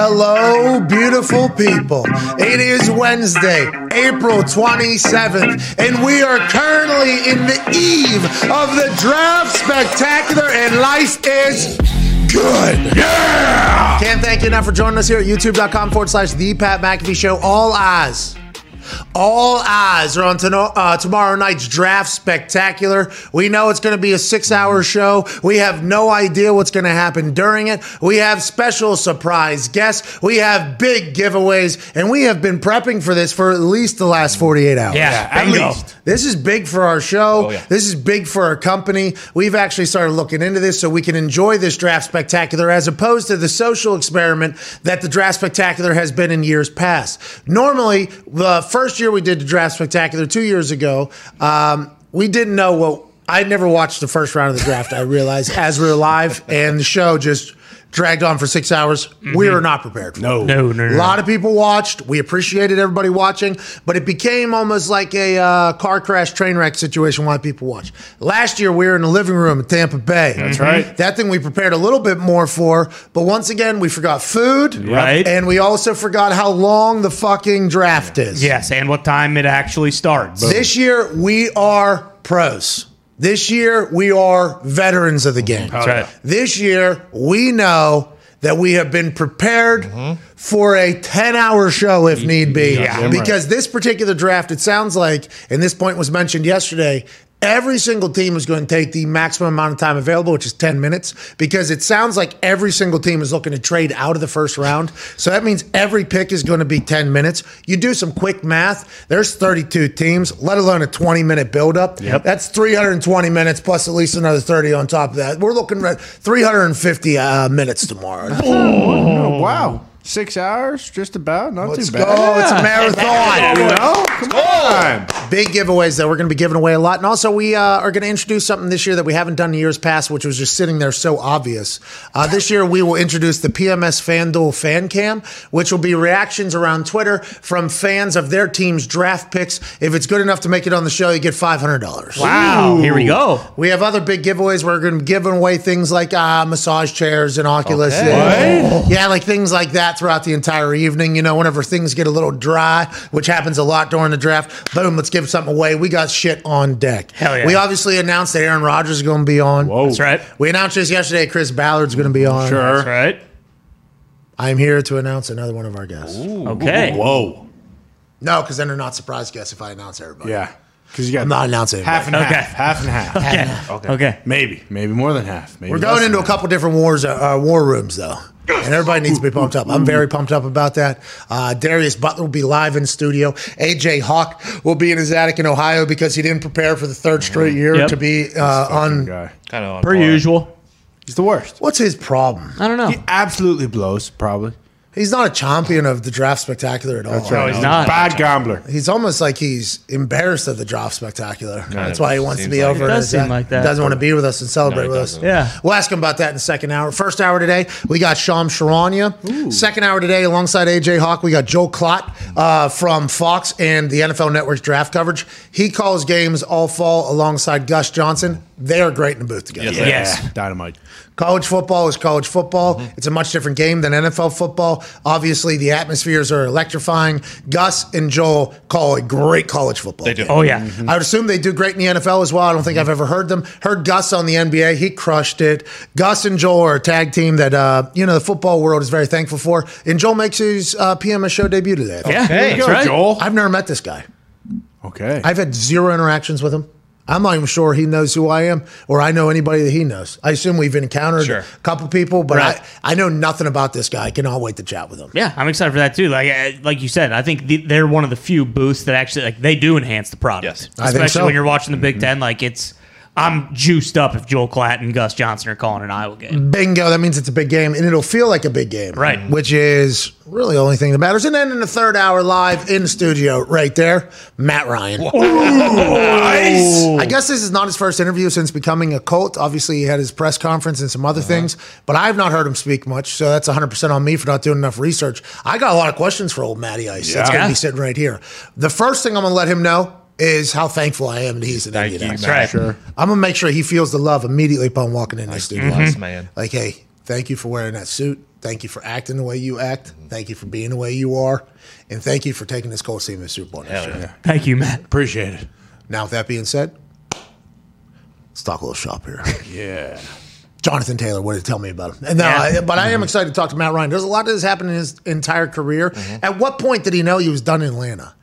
Hello, beautiful people. It is Wednesday, April 27th, and we are currently in the eve of the draft spectacular, and life is good. Yeah! Can't thank you enough for joining us here at youtube.com forward slash the Pat McAfee Show. All eyes all eyes are on to, uh, tomorrow night's draft spectacular. We know it's going to be a six hour show. We have no idea what's going to happen during it. We have special surprise guests. We have big giveaways, and we have been prepping for this for at least the last 48 hours. Yeah, at least. This is big for our show. Oh, yeah. This is big for our company. We've actually started looking into this so we can enjoy this draft spectacular as opposed to the social experiment that the draft spectacular has been in years past. Normally, the first year we did the draft spectacular two years ago, um, we didn't know what. I never watched the first round of the draft. I realized as we were live, and the show just dragged on for six hours. We were not prepared. For it. No, no, no. A lot of people watched. We appreciated everybody watching, but it became almost like a uh, car crash train wreck situation why people watch. Last year, we were in the living room at Tampa Bay. That's right. That thing we prepared a little bit more for, but once again, we forgot food. Right. And we also forgot how long the fucking draft is. Yes, and what time it actually starts. This year, we are pros. This year, we are veterans of the game. That's right. This year, we know that we have been prepared for a 10 hour show if need be. Yeah. Because this particular draft, it sounds like, and this point was mentioned yesterday, every single team is going to take the maximum amount of time available, which is 10 minutes, because it sounds like every single team is looking to trade out of the first round. So that means every pick is going to be 10 minutes. You do some quick math, there's 32 teams, let alone a 20 minute buildup. Yep. That's 320 minutes plus at least another 30 on top of that. We're looking at 350 uh, minutes tomorrow. Oh, wow. Six hours, just about. Not Let's too go. bad. It's a marathon. You know? Come on. Big giveaways that we're going to be giving away a lot. And also, we uh, are going to introduce something this year that we haven't done in years past, which was just sitting there so obvious. Uh, this year, we will introduce the PMS FanDuel Fan Cam, which will be reactions around Twitter from fans of their team's draft picks. If it's good enough to make it on the show, you get $500. wow, here we go. We have other big giveaways. We're going to be giving away things like uh, massage chairs and Oculus. What? Yeah, like things like that throughout the entire evening. You know, whenever things get a little dry, which happens a lot during the draft, boom, let's give something away. We got shit on deck. Hell yeah. We obviously announced that Aaron Rodgers is going to be on. Whoa. That's right. We announced this yesterday. Chris Ballard's going to be on. Sure. That's right. I'm here to announce another one of our guests. Okay. Whoa. No, because then they're not surprise guests if I announce everybody. Yeah. Because you got I'm not announcing half and anybody. half. Half and half. Yeah. Okay. Okay. Maybe. Maybe more than half. Maybe We're less going than into a half. couple different wars, uh, uh, war rooms, though. And everybody needs to be pumped up. I'm very pumped up about that. Uh, Darius Butler will be live in studio. AJ Hawk will be in his attic in Ohio because he didn't prepare for the third straight year Yep. to be uh, on. Guy. Kind of Per usual. He's the worst. What's his problem? I don't know. He absolutely blows, probably. He's not a champion of the draft spectacular at all. That's No, he's not. Bad gambler. He's almost like he's embarrassed of the draft spectacular. That's why he wants to be like over. it. does his seem attic. like that. Doesn't want to be with us and celebrate No, with us. doesn't. Yeah. We'll ask him about that in the second hour. First hour today, we got Shams Charania. Second hour today, alongside AJ Hawk, we got Joel Klatt uh, from Fox and the NFL Network's draft coverage. He calls games all fall alongside Gus Johnson. They are great in the booth together. Yes, Yes. Yeah. Dynamite. College football is college football. It's a much different game than NFL football. Obviously, the atmospheres are electrifying. Gus and Joel call a great college football. They do. game. Oh, yeah. I would assume they do great in the NFL as well. I don't think I've ever heard them. Heard Gus on the NBA. He crushed it. Gus and Joel are a tag team that, uh, you know, the football world is very thankful for. And Joel makes his uh, PMS show debut today. Yeah. Okay. That's Go, right. Joel. I've never met this guy. Okay. I've had zero interactions with him. I'm not even sure he knows who I am or I know anybody that he knows. I assume we've encountered Sure. a couple people, but Right. I, I know nothing about this guy. I cannot wait to chat with him. Yeah, I'm excited for that too. Like, uh, like you said, I think the, they're one of the few booths that actually like they do enhance the product, Yes. I think especially so. when you're watching the Big Ten. Like, it's I'm juiced up if Joel Klatt and Gus Johnson are calling an Iowa game. Bingo. That means it's a big game, and it'll feel like a big game. Right. Which is really the only thing that matters. And then in the third hour, live in the studio, right there, Matt Ryan. I guess this is not his first interview since becoming a cult. Obviously, he had his press conference and some other uh-huh. things, but I've not heard him speak much. So that's 100% on me for not doing enough research. I got a lot of questions for old Matty Ice. That's going to be sitting right here. The first thing I'm going to let him know is how thankful I am that he's an Thank Indian you, actor. man. right. Sure. I'm gonna make sure he feels the love immediately upon walking in the studio. Yes, mm-hmm. man. Like, hey, thank you for wearing that suit. Thank you for acting the way you act. Thank you for being the way you are. And thank you for taking this Colts team to the Super Bowl next year. Thank you, Matt. Appreciate it. Now, with that being said, let's talk a little shop here. Yeah. Jonathan Taylor, what did he tell me about him? And no, Yeah. I, but I am mm-hmm. excited to talk to Matt Ryan. There's a lot that has happened in his entire career. Mm-hmm. At what point did he know he was done in Atlanta?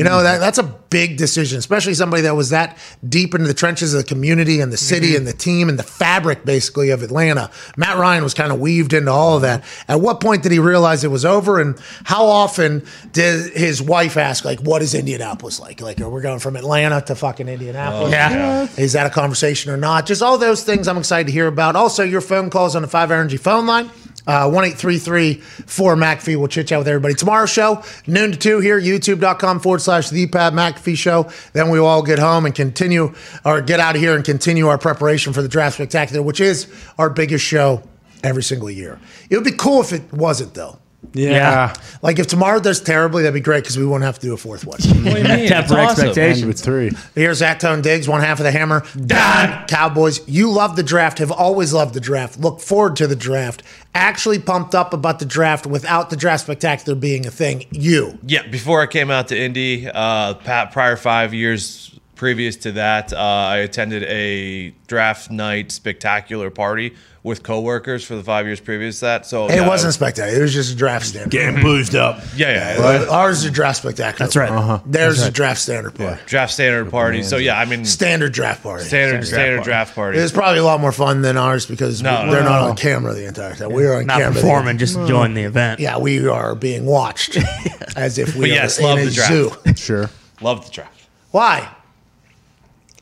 You know, that, that's a big decision, especially somebody that was that deep into the trenches of the community and the city mm-hmm. and the team and the fabric, basically, of Atlanta. Matt Ryan was kind of weaved into all of that. At what point did he realize it was over? And how often did his wife ask, like, what is Indianapolis like? Like, are we going from Atlanta to fucking Indianapolis? Oh, yeah. Is that a conversation or not? Just all those things I'm excited to hear about. Also, your phone calls on the Five Energy phone line. Uh, 1 4 McAfee. We'll chit chat with everybody. Tomorrow's show, noon to 2 here, youtube.com forward slash the Pat McAfee show. Then we will all get home and continue, or get out of here and continue our preparation for the Draft Spectacular, which is our biggest show every single year. It would be cool if it wasn't, though. Yeah. Yeah. Like if tomorrow does terribly, that'd be great because we won't have to do a fourth one. What do you mean? Temper awesome. End expectations. with three. Here's Actone Diggs, one half of the hammer. Done. Cowboys, you love the draft, have always loved the draft, look forward to the draft, actually pumped up about the draft without the draft spectacular being a thing. You. Yeah, before I came out to Indy, uh, prior five years previous to that, uh, I attended a draft night spectacular party with coworkers for the five years previous to that. So It yeah, wasn't spectacular. It was just a draft standard. Getting boozed up. Yeah, yeah, Ours is a draft spectacular. That's right. Uh-huh. Theirs is a draft standard party. draft standard party. So yeah, I mean Standard draft party. standard standard draft party. It was probably a lot more fun than ours because No, they're no, not no. on camera the entire time. We are on Not camera. the- performing, just enjoying the event. Yeah, we are being watched as if we But are yes, in love a the draft. zoo. Sure. Love the draft. Why?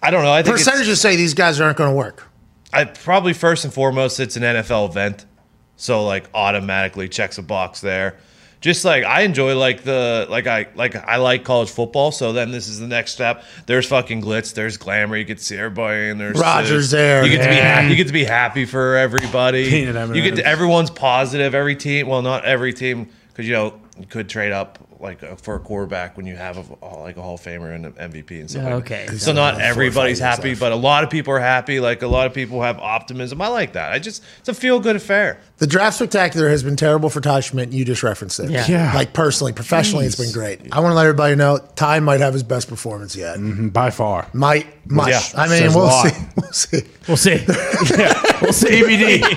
I don't know. I think Percentages say these guys aren't going to work. I probably first and foremost, it's an NFL event, so like automatically checks a box there. Just like I enjoy like the like I like I like college football, so then this is the next step. There's fucking glitz, there's glamour. You get to see everybody, and there's Rodgers there, You get to be happy. You get to be happy for everybody. You get to everyone's positive. Every team, well, not every team, because you know you could trade up like uh, for a quarterback when you have a, like a Hall of Famer and an MVP and stuff. like Okay. that. So not Four or five everybody's happy, but a lot of people are happy. Like a lot of people have optimism. I like that. I just it's a feel good affair. The draft spectacular has been terrible for Ty Schmidt, and you just referenced it. Yeah. Yeah. Like personally, professionally, it's been great. I want to let everybody know Ty might have his best performance yet. By far. Might, might. Yeah. I mean, Says we'll see. We'll see. We'll see. We'll see. ABD.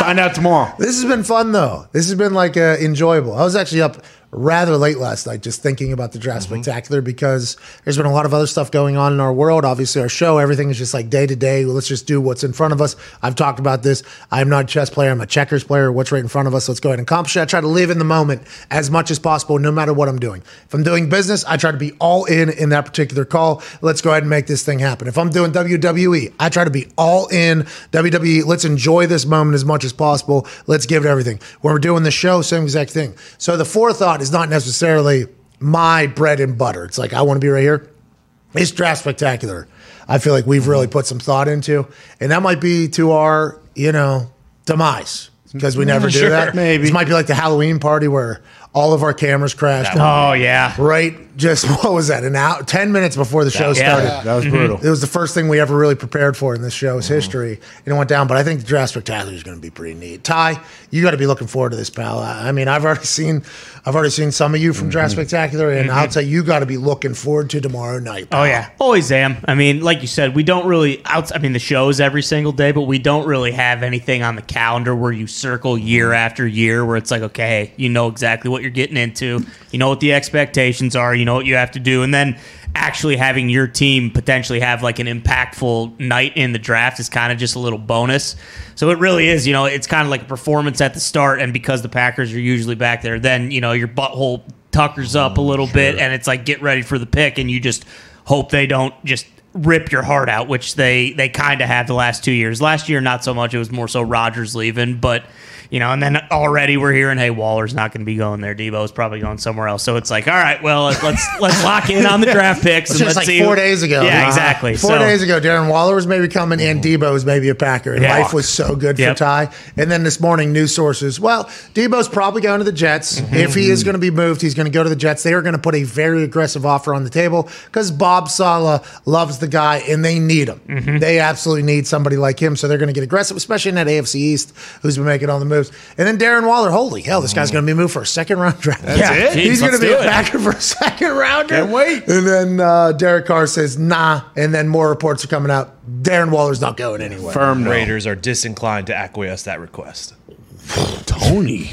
Find out tomorrow. This has been fun though. This has been like uh, enjoyable. I was actually up rather late last night just thinking about the draft Mm-hmm. spectacular because there's been a lot of other stuff going on in our world. Obviously, our show, everything is just like day to day. Let's just do what's in front of us. I've talked about this. I'm not a chess player. I'm a checkers player. What's right in front of us? Let's go ahead and accomplish it. I try to live in the moment as much as possible, no matter what I'm doing. If I'm doing business, I try to be all in in that particular call. Let's go ahead and make this thing happen. If I'm doing WWE, I try to be all in WWE. Let's enjoy this moment as much as possible. Let's give it everything. When we're doing the show, same exact thing. So the forethought is not necessarily my bread and butter. It's like I want to be right here. It's draft spectacular. I feel like we've really put some thought into, and that might be to our, you know, demise because we never mm, do that. Maybe. this might be like the Halloween party where all of our cameras crashed. Oh yeah. Right, just what was that? An hour, ten minutes before the show Yeah. started. That was mm-hmm. brutal. It was the first thing we ever really prepared for in this show's mm-hmm. history, and it went down. But I think the draft spectacular is going to be pretty neat. Ty, you got to be looking forward to this, pal. I I mean, I've already seen, I've already seen some of you from draft mm-hmm. spectacular, and mm-hmm. I'll tell you, you got to be looking forward to tomorrow night. Oh yeah, always am. I mean, like you said, we don't really out. I mean, the shows every single day, but we don't really have anything on the calendar where you circle year after year, where it's like, okay, you know exactly what you're getting into, you know what the expectations are, you know what you have to do, and then actually having your team potentially have like an impactful night in the draft is kind of just a little bonus. So it really is, you know, it's kind of like a performance at the start, and because the Packers are usually back there, then you know your butthole tuckers up a oh, little bit, and it's like get ready for the pick, and you just hope they don't just rip your heart out, which they they kind of have the last two years. Last year, not so much. It was more so Rodgers leaving, but you know, and then already we're hearing, hey, Waller's not going to be going there. Deebo's probably going somewhere else. So it's like, all right, well, let's let's lock in on the draft picks. And just let's like see four days ago. Yeah, Uh-huh. exactly. Four So- days ago, Darren Waller was maybe coming, and Deebo was maybe a Packer, and Yeah. life was so good Yep. for Ty. And then this morning, news sources, well, Deebo's probably going to the Jets. Mm-hmm. If he is going to be moved, he's going to go to the Jets. They are going to put a very aggressive offer on the table because Bob Saleh loves the guy, and they need him. Mm-hmm. They absolutely need somebody like him, so they're going to get aggressive, especially in that AFC East, who's been making all the moves. Moves. And then Darren Waller, holy hell, this guy's going to be moved for a second round draft. That's Yeah, it? He's going to be do a it. backer for a second rounder. Can't wait. And then uh, Derek Carr says, nah. And then more reports are coming out. Darren Waller's not going anywhere. Firm no. Raiders are disinclined to acquiesce that request. Tony.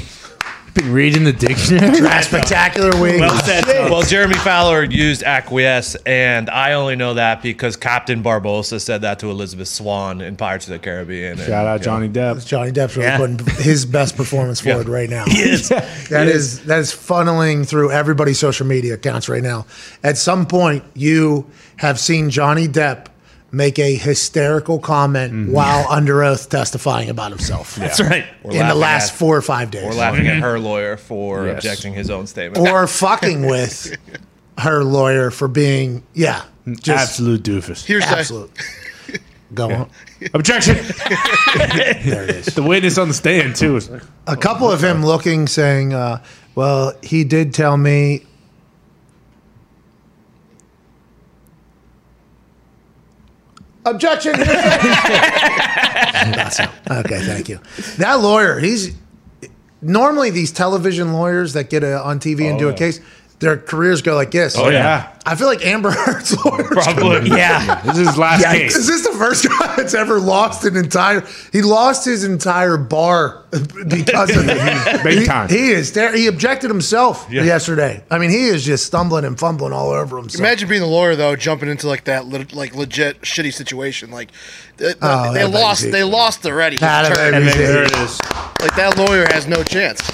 Been reading the dictionary. Spectacular week. Well said. Well, Jeremy Fowler used acquiesce, and I only know that because Captain Barbossa said that to Elizabeth Swann in Pirates of the Caribbean. and, Shout out you Johnny Depp. Johnny Depp's really Yeah. putting his best performance forward right now. Yes. That is that is funneling through everybody's social media accounts right now. At some point, you have seen Johnny Depp make a hysterical comment Mm-hmm. while under oath testifying about himself That's right. We're in the last at- four or five days, We're laughing at her lawyer for Yes. objecting his own statement. or fucking with her lawyer for being yeah, just Absolute doofus. Here's absolute. Go on. Objection. There it is. the witness on the stand too. like, a couple of him looking, saying, uh, "Well, he did tell me." Objection. That's okay, thank you. That lawyer, he's normally these television lawyers that get a, on TV and do a oh, yeah. case. Their careers go like this. oh yeah. I feel like Amber Heard's lawyer. Probably. Yeah. This is his last Yikes. case. Is this the first guy that's ever lost an entire? He lost his entire bar because of it. Big he, time. He is there. He objected himself yesterday. I mean, he is just stumbling and fumbling all over himself. Imagine being the lawyer though, jumping into like that le- like legit shitty situation. Like they, Oh, they lost, they lost already. That Just turn- makes it- There it is. like that lawyer has no chance.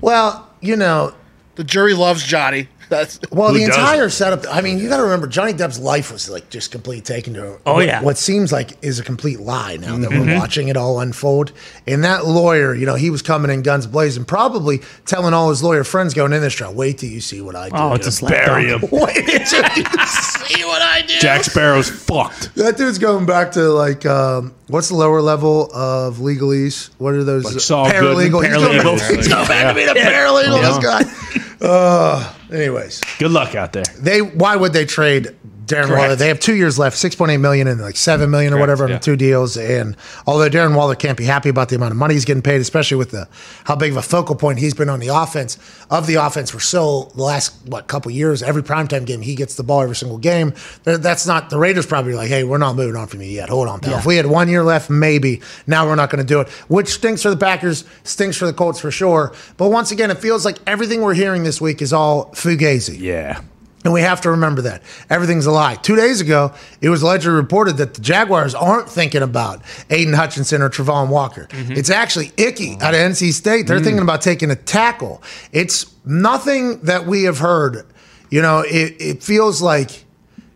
well, you know, The jury loves Johnny. That's well, Who the doesn't? entire setup. I mean, you got to remember, Johnny Depp's life was like just complete taken to. Oh, what, yeah. what seems like is a complete lie now that Mm-hmm. we're watching it all unfold. And that lawyer, you know, he was coming in guns blazing, probably telling all his lawyer friends going in this trial, "Wait till you see what I do." Oh, it's a slap Bury him. Wait till you see what I do. Jack Sparrow's fucked. That dude's going back to like um, what's the lower level of legalese? What are those? Like Saul paralegal. Goodman? He's going back- Paralegal. He's going back to be the paralegal. This guy. Uh, anyways, Good luck out there. they why would they trade Darren Correct. Waller? They have two years left, six point eight million and like seven million or Correct, whatever on yeah. the two deals. And although Darren Waller can't be happy about the amount of money he's getting paid, especially with the how big of a focal point he's been on the offense of the offense for so the last what couple years, every primetime game he gets the ball every single game. That's not the Raiders probably like, hey, we're not moving on from you yet. Hold on, pal. If we had one year left, maybe. Now we're not going to do it, which stinks for the Packers, stinks for the Colts for sure. But once again, it feels like everything we're hearing this week is all fugazi. Yeah. And we have to remember that. Everything's a lie. Two days ago, it was allegedly reported that the Jaguars aren't thinking about Aidan Hutchinson or Travon Walker. Mm-hmm. It's actually Ickey out of NC State. They're mm. thinking about taking a tackle. It's nothing that we have heard. You know, it, it feels like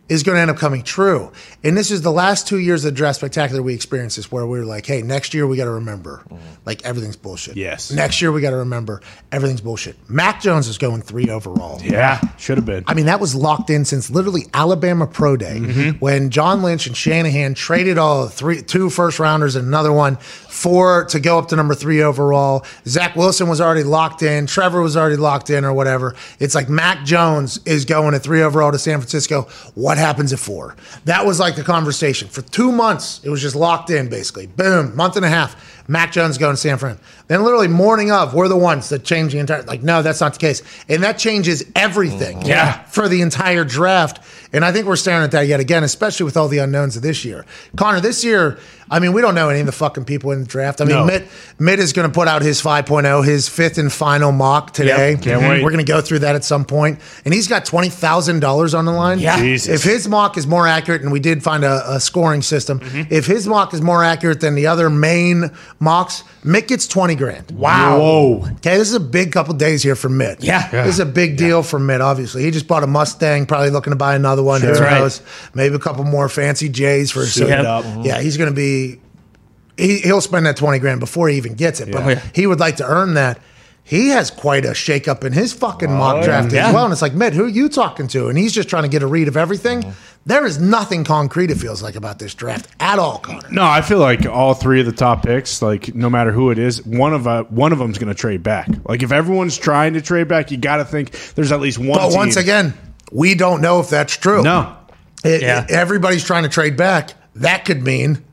is going to end up coming true. And this is the last two years of the draft spectacular we experienced this where we were like, hey, next year we got to remember, mm-hmm. like everything's bullshit. Yes. Next year we got to remember everything's bullshit. Mac Jones is going three overall. Yeah. Should have been. I mean, that was locked in since literally Alabama Pro Day mm-hmm. when John Lynch and Shanahan traded all three, two first rounders and another one for to go up to number three overall. Zach Wilson was already locked in. Trevor was already locked in, or whatever. It's like Mac Jones is going at three overall to San Francisco. What happens at four? That was like the conversation for two months. It was just locked in, basically. Boom, month and a half. Mac Jones going to San Fran. Then literally morning of, we're the ones that change the entire. Like, no, that's not the case, and that changes everything. Yeah. for the entire draft, and I think we're staring at that yet again, especially with all the unknowns of this year. Connor, this year, I mean, we don't know any of the fucking people in the draft. I mean, No. Mitt, Mitt is going to put out his 5.0, his fifth and final mock today. Yep, can't wait. We're going to go through that at some point, and he's got twenty thousand dollars on the line. Yeah. Jesus. If his mock is more accurate, and we did find a, a scoring system, Mm-hmm. if his mock is more accurate than the other main mocks, Mick gets twenty grand. Wow. Whoa. Okay, this is a big couple days here for Mitt. Yeah. Yeah. This is a big deal for Mitt, obviously. He just bought a Mustang, probably looking to buy another one. Who Sure. Right. knows? Maybe a couple more fancy J's for Suit so- it up. Yeah, he's going to be, he, he'll spend that 20 grand before he even gets it, but Yeah. Oh, yeah. he would like to earn that. He has quite a shakeup in his fucking mock draft Yeah. as well. And it's like, Mitt, who are you talking to? And he's just trying to get a read of everything. There is nothing concrete, it feels like, about this draft at all, Connor. No, I feel like all three of the top picks, like no matter who it is, one of uh, one of them's going to trade back. Like if everyone's trying to trade back, you got to think there's at least one. But once again, we don't know if that's true. no, It- Yeah. everybody's trying to trade back. That could mean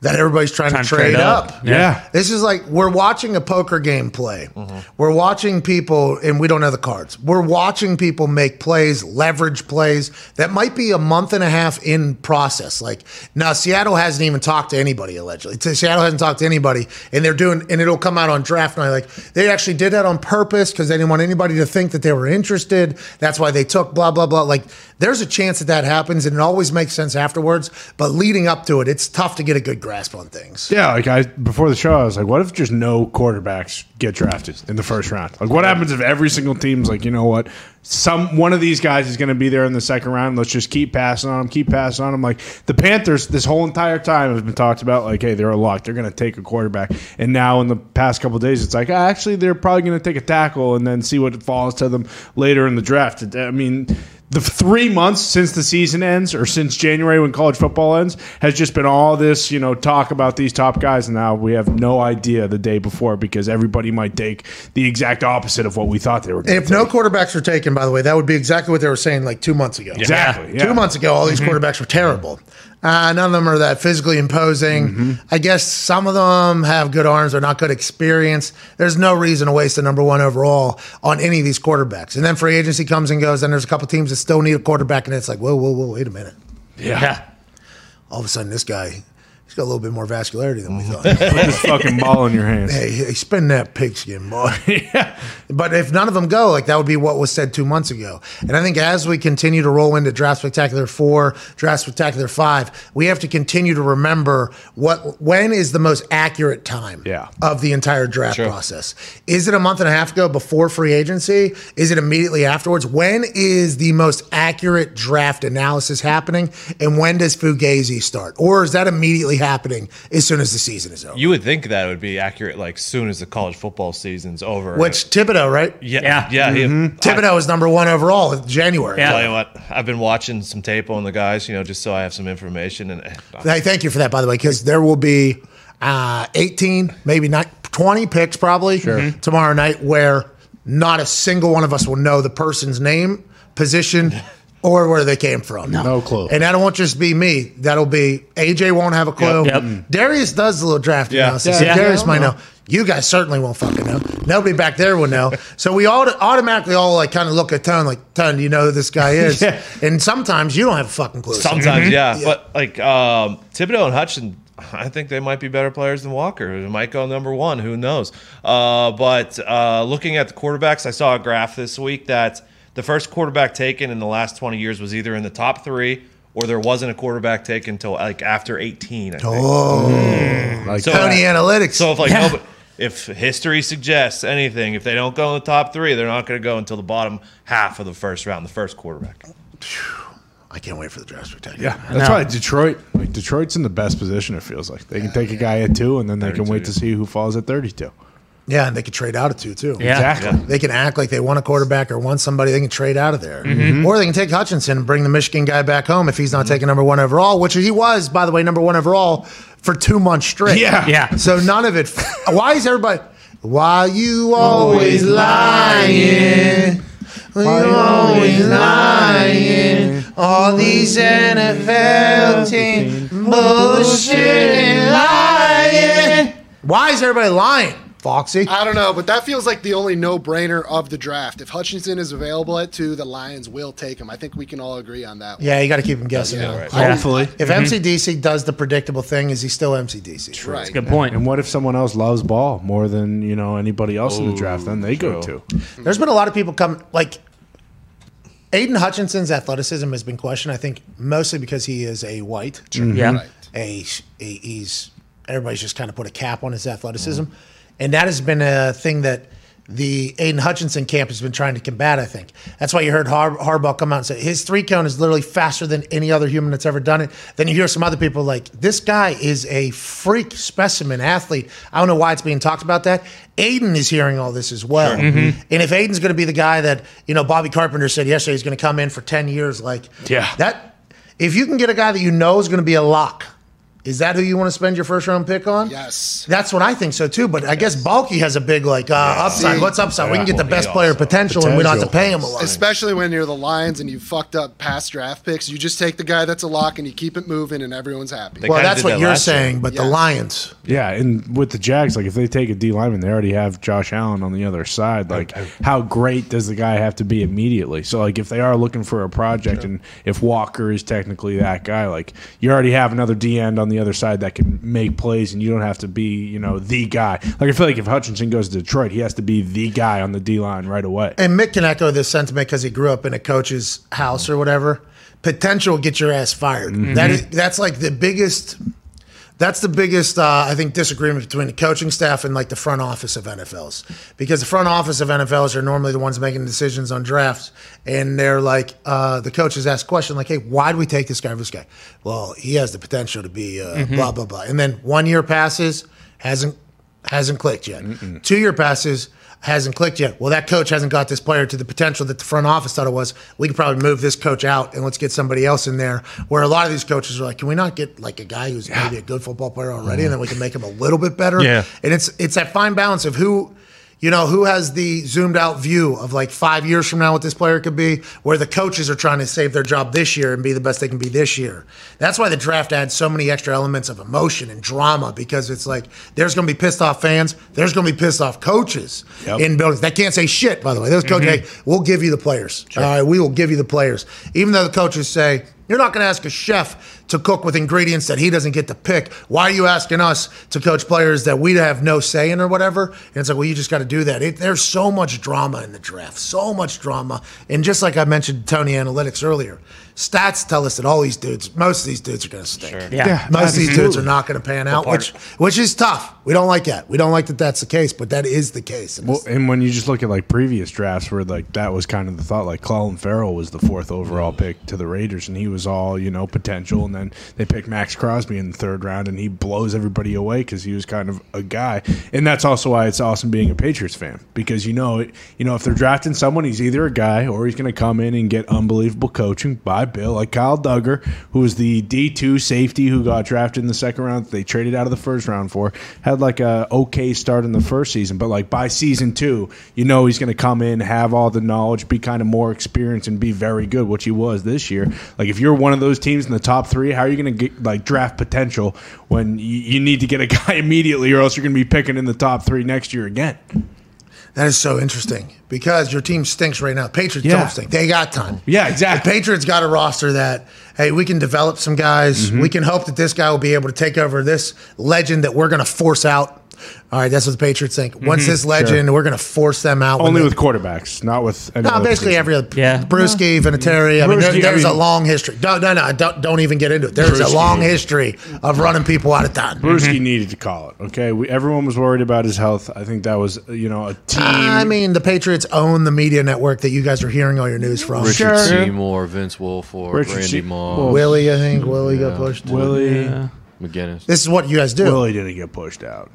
that everybody's trying, Trying to to trade, trade up. up. Yeah. This is like we're watching a poker game play. Mm-hmm. We're watching people, and we don't know the cards. We're watching people make plays, leverage plays that might be a month and a half in process. Like now, Seattle hasn't even talked to anybody allegedly. So Seattle hasn't talked to anybody, and they're doing, and it'll come out on draft night. Like they actually did that on purpose because they didn't want anybody to think that they were interested. That's why they took blah blah blah. Like there's a chance that that happens, and it always makes sense afterwards. But leading up to it, it's tough to get a good grasp on things. Yeah, like I before the show, I was like, what if just no quarterbacks get drafted in the first round? Like, what happens if every single team's like, you know what, some one of these guys is going to be there in the second round. Let's just keep passing on them, keep passing on them. Like the Panthers, this whole entire time has been talked about. Like, hey, they're a lock. They're going to take a quarterback. And now in the past couple days, it's like, actually, they're probably going to take a tackle and then see what falls to them later in the draft. I mean the three months since the season ends or since January when college football ends has just been all this, you know, talk about these top guys. And now we have no idea the day before because everybody might take the exact opposite of what we thought they were going And if no quarterbacks were taken, by the way, that would be exactly what they were saying like two months ago. Exactly. Yeah. Two months ago, all these mm-hmm. quarterbacks were terrible. Uh, none of them are that physically imposing. I guess some of them have good arms or not good experience. There's no reason to waste a number one overall on any of these quarterbacks. And then free agency comes and goes, and there's a couple teams that still need a quarterback, and it's like, whoa, whoa, whoa, wait a minute. Yeah. All of a sudden, this guy, he's got a little bit more vascularity than we mhm. thought. Put this fucking ball in your hands. Hey, hey, spin that pigskin, boy. But if none of them go, like that would be what was said two months ago. And I think as we continue to roll into Draft Spectacular Four, Draft Spectacular Five, we have to continue to remember what when is the most accurate time Yeah. of the entire draft process. Is it a month and a half ago before free agency? Is it immediately afterwards? When is the most accurate draft analysis happening? And when does Fugazi start? Or is that immediately happening as soon as the season is over? You would think that would be accurate like soon as the college football season's over. Which Thibodeaux, right? yeah, Yeah. yeah. he- Thibodeaux is number one overall in January. Yeah. Tell you what, I've been watching some tape on the guys, you know, just so I have some information. And uh, Hey, thank you for that, by the way, because there will be uh, 18, maybe not 20 picks probably tomorrow night where not a single one of us will know the person's name, position, or where they came from. No clue. And that won't just be me. That'll be AJ won't have a clue. Yep. Yep. Darius does a little draft Yeah. analysis. Yeah. Darius might know. You guys certainly won't fucking know. Nobody back there will know. So we all automatically all like kind of look at Tone like, Tone, do you know who this guy is? Yeah. And sometimes you don't have a fucking clue. sometimes, yeah. But like um, Thibodeaux and Hutchin, I think they might be better players than Walker. They might go number one. Who knows? Uh, but uh, looking at the quarterbacks, I saw a graph this week that the first quarterback taken in the last 20 years was either in the top three or there wasn't a quarterback taken until like after 18. I think. Oh. Mm. Like, So- Tony Analytics. So if like Yeah. nobody, if history suggests anything, if they don't go in the top three, they're not going to go until the bottom half of the first round, the first quarterback. I can't wait for the draft spectacular. yeah, that's know. why Detroit, like Detroit's in the best position. It feels like they can take a guy at two, and then they can wait to see who falls at thirty-two. Yeah, and they could trade out of two too. Yeah. Exactly. They can act like they want a quarterback or want somebody. They can trade out of there, Mm-hmm. or they can take Hutchinson and bring the Michigan guy back home if he's not taking number one overall, which he was, by the way, number one overall for two months straight. Yeah. Yeah. So none of it. Why is everybody? Why you always lying? Why you always lying? All these NFL teams bullshit and lying. Why is everybody lying, Foxy? I don't know, but that feels like the only no-brainer of the draft. If Hutchinson is available at two, the Lions will take him. I think we can all agree on that. one. Yeah, you got to keep him guessing. Yeah, right. I- Hopefully. If mm-hmm. MCDC does the predictable thing, is he still MCDC? Right. That's a good point. And what if someone else loves ball more than you know anybody else in the draft? Then they go to. Hmm. There's been a lot of people come like Aidan Hutchinson's athleticism has been questioned. I think mostly because he is a white. Mm-hmm. Yeah. Right. A, a he's everybody's just kind of put a cap on his athleticism, and that has been a thing that the Aidan Hutchinson camp has been trying to combat. I think that's why you heard Har- Harbaugh come out and say his three cone is literally faster than any other human that's ever done it. Then you hear some other people like this guy is a freak specimen athlete. I don't know why it's being talked about that. Aidan is hearing all this as well, mm-hmm. and if Aidan's going to be the guy that you know Bobby Carpenter said yesterday he's going to come in for ten years, like Yeah. that. If you can get a guy that you know is going to be a lock Is that who you want to spend your first round pick on? Yes. That's what I think so too. But I guess Bulky has a big like uh, upside. See- What's upside? we can get the best player also. potential, and we don't have to pay him a lot. Especially when you're the Lions and you fucked up past draft picks, you just take the guy that's a lock and you keep it moving, and everyone's happy. They well, that's what that you're last year. saying. But the Lions, Yeah, and with the Jags, like if they take a D lineman, they already have Josh Allen on the other side. Like, how great does the guy have to be immediately? So, like, if they are looking for a project, and if Walker is technically that guy, like, you already have another D end on the other side that can make plays, and you don't have to be, you know, the guy. Like, I feel like if Hutchinson goes to Detroit, he has to be the guy on the D line right away. and Mick can echo this sentiment because he grew up in a coach's house or whatever. Potential get your ass fired. Mm-hmm. That is, that's like the biggest. That's the biggest, uh, I think, disagreement between the coaching staff and like the front office of NFLs, because the front office of NFLs are normally the ones making decisions on drafts, and they're like, uh, the coaches ask a question like, "Hey, why do we take this guy over this guy?" Well, he has the potential to be uh, blah blah blah, and then one year passes, hasn't hasn't clicked yet. Two year passes hasn't clicked yet. Well, that coach hasn't got this player to the potential that the front office thought it was. We could probably move this coach out and let's get somebody else in there. Where a lot of these coaches are like, can we not get like a guy who's maybe a good football player already, and then we can make him a little bit better? Yeah. And it's it's that fine balance of who. You know, who has the zoomed out view of like five years from now what this player could be, where the coaches are trying to save their job this year and be the best they can be this year. That's why the draft adds so many extra elements of emotion and drama because it's like there's going to be pissed off fans, there's going to be pissed off coaches Yep. in buildings. That can't say shit, by the way. Those coaches, mm-hmm. hey, we'll give you the players. All right, we will give you the players. Even though the coaches say, you're not going to ask a chef to cook with ingredients that he doesn't get to pick. Why are you asking us to coach players that we have no say in or whatever? And it's like, well, you just got to do that. It, there's so much drama in the draft, so much drama. And just like I mentioned Tony Analytics earlier, stats tell us that all these dudes, most of these dudes are going to stink. Yeah. Yeah. Most of these dudes are not going to pan out, which which is tough. We don't like that. We don't like that that's the case, but that is the case. Well, and when you just look at like previous drafts where like that was kind of the thought, like Clelin Ferrell was the fourth overall pick to the Raiders, and he was all you know potential, and then they picked Maxx Crosby in the third round, and he blows everybody away because he was kind of a guy, and that's also why it's awesome being a Patriots fan because you know you know if they're drafting someone, he's either a guy or he's going to come in and get unbelievable coaching by Bill, like Kyle Dugger, who was the D two safety who got drafted in the second round, they traded out of the first round for, had like a okay start in the first season, but like by season two, you know he's going to come in, have all the knowledge, be kind of more experienced, and be very good, which he was this year. Like if you're one of those teams in the top three, how are you going to get like draft potential when you, you need to get a guy immediately, or else you're going to be picking in the top three next year again? That is so interesting because your team stinks right now. Patriots Yeah. don't stink. They got time. Yeah, The exactly. Patriots got a roster that, hey, we can develop some guys. Mm-hmm. We can hope that this guy will be able to take over this legend that we're going to force out. All right, that's what the Patriots think. Once this legend, we're going to force them out. Mm-hmm. Only with quarterbacks, not with any No, other basically every other. Yeah. Bruschi, Vinatieri. I mean, there, Bruschi, I there's a long history. No, no, no. Don't, don't even get into it. There's a Bruschi. long history of running people out of town. Bruschi needed to call it. Okay, we, everyone was worried about his health. I think that was you know a team. I mean, the Patriots own the media network that you guys are hearing all your news from. Richard Sure. Seymour, Vince Wilfork, Richard Randy Se- Moss, well, Willie, I think Willie got pushed. Willie, McGinest. This is what you guys do. Willie didn't get pushed out.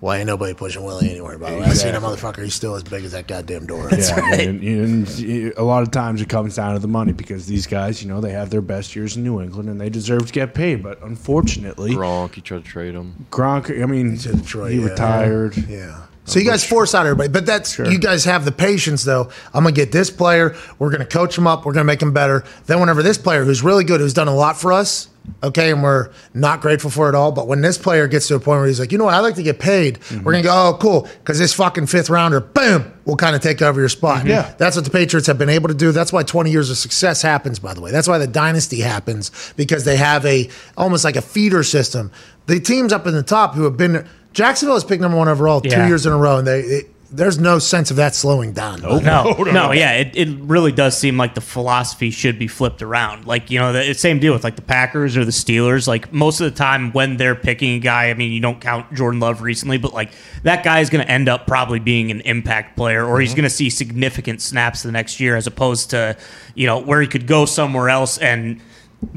Well, ain't nobody pushing Willie anywhere, by the way. I seen that motherfucker. He's still as big as that goddamn door. yeah, and, and a lot of times it comes down to the money because these guys, you know, they have their best years in New England and they deserve to get paid. But unfortunately, Gronk, he tried to trade him. Gronk, I mean, Detroit, he yeah. retired. Yeah. So you guys force out everybody, but that's you guys have the patience though. I'm gonna get this player. We're gonna coach him up. We're gonna make him better. Then whenever this player who's really good, who's done a lot for us, okay, and we're not grateful for it all. But when this player gets to a point where he's like, you know what, I like to get paid. Mm-hmm. We're gonna go, oh, cool, because this fucking fifth rounder, boom, will kind of take over your spot. Mm-hmm. Yeah. that's what the Patriots have been able to do. That's why 20 years of success happens. By the way, that's why the dynasty happens because they have a almost like a feeder system. The teams up in the top who have been Jacksonville has picked number one overall two years in a row, and they. It, there's no sense of that slowing down. No, no, yeah, it, it really does seem like the philosophy should be flipped around. Like you know, the same deal with like the Packers or the Steelers. Like most of the time when they're picking a guy, I mean, you don't count Jordan Love recently, but like that guy is going to end up probably being an impact player, or he's mm-hmm. going to see significant snaps the next year, as opposed to you know where he could go somewhere else and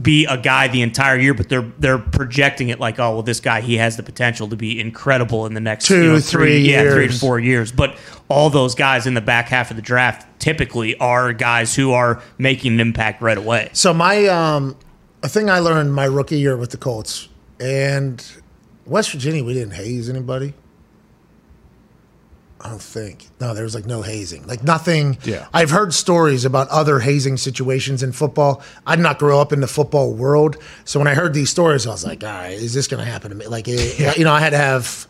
be a guy the entire year, but they're they're projecting it like, oh well, this guy he has the potential to be incredible in the next Two, you know, three yeah, three to four years. But all those guys in the back half of the draft typically are guys who are making an impact right away. So my um, a thing I learned my rookie year with the Colts And West Virginia, we didn't haze anybody. I don't think. No, there was like no hazing. Like nothing. Yeah. I've heard stories about other hazing situations in football. I did not grow up in the football world. So when I heard these stories, I was like, all right, is this going to happen to me? Like, eh, you know, I had to have.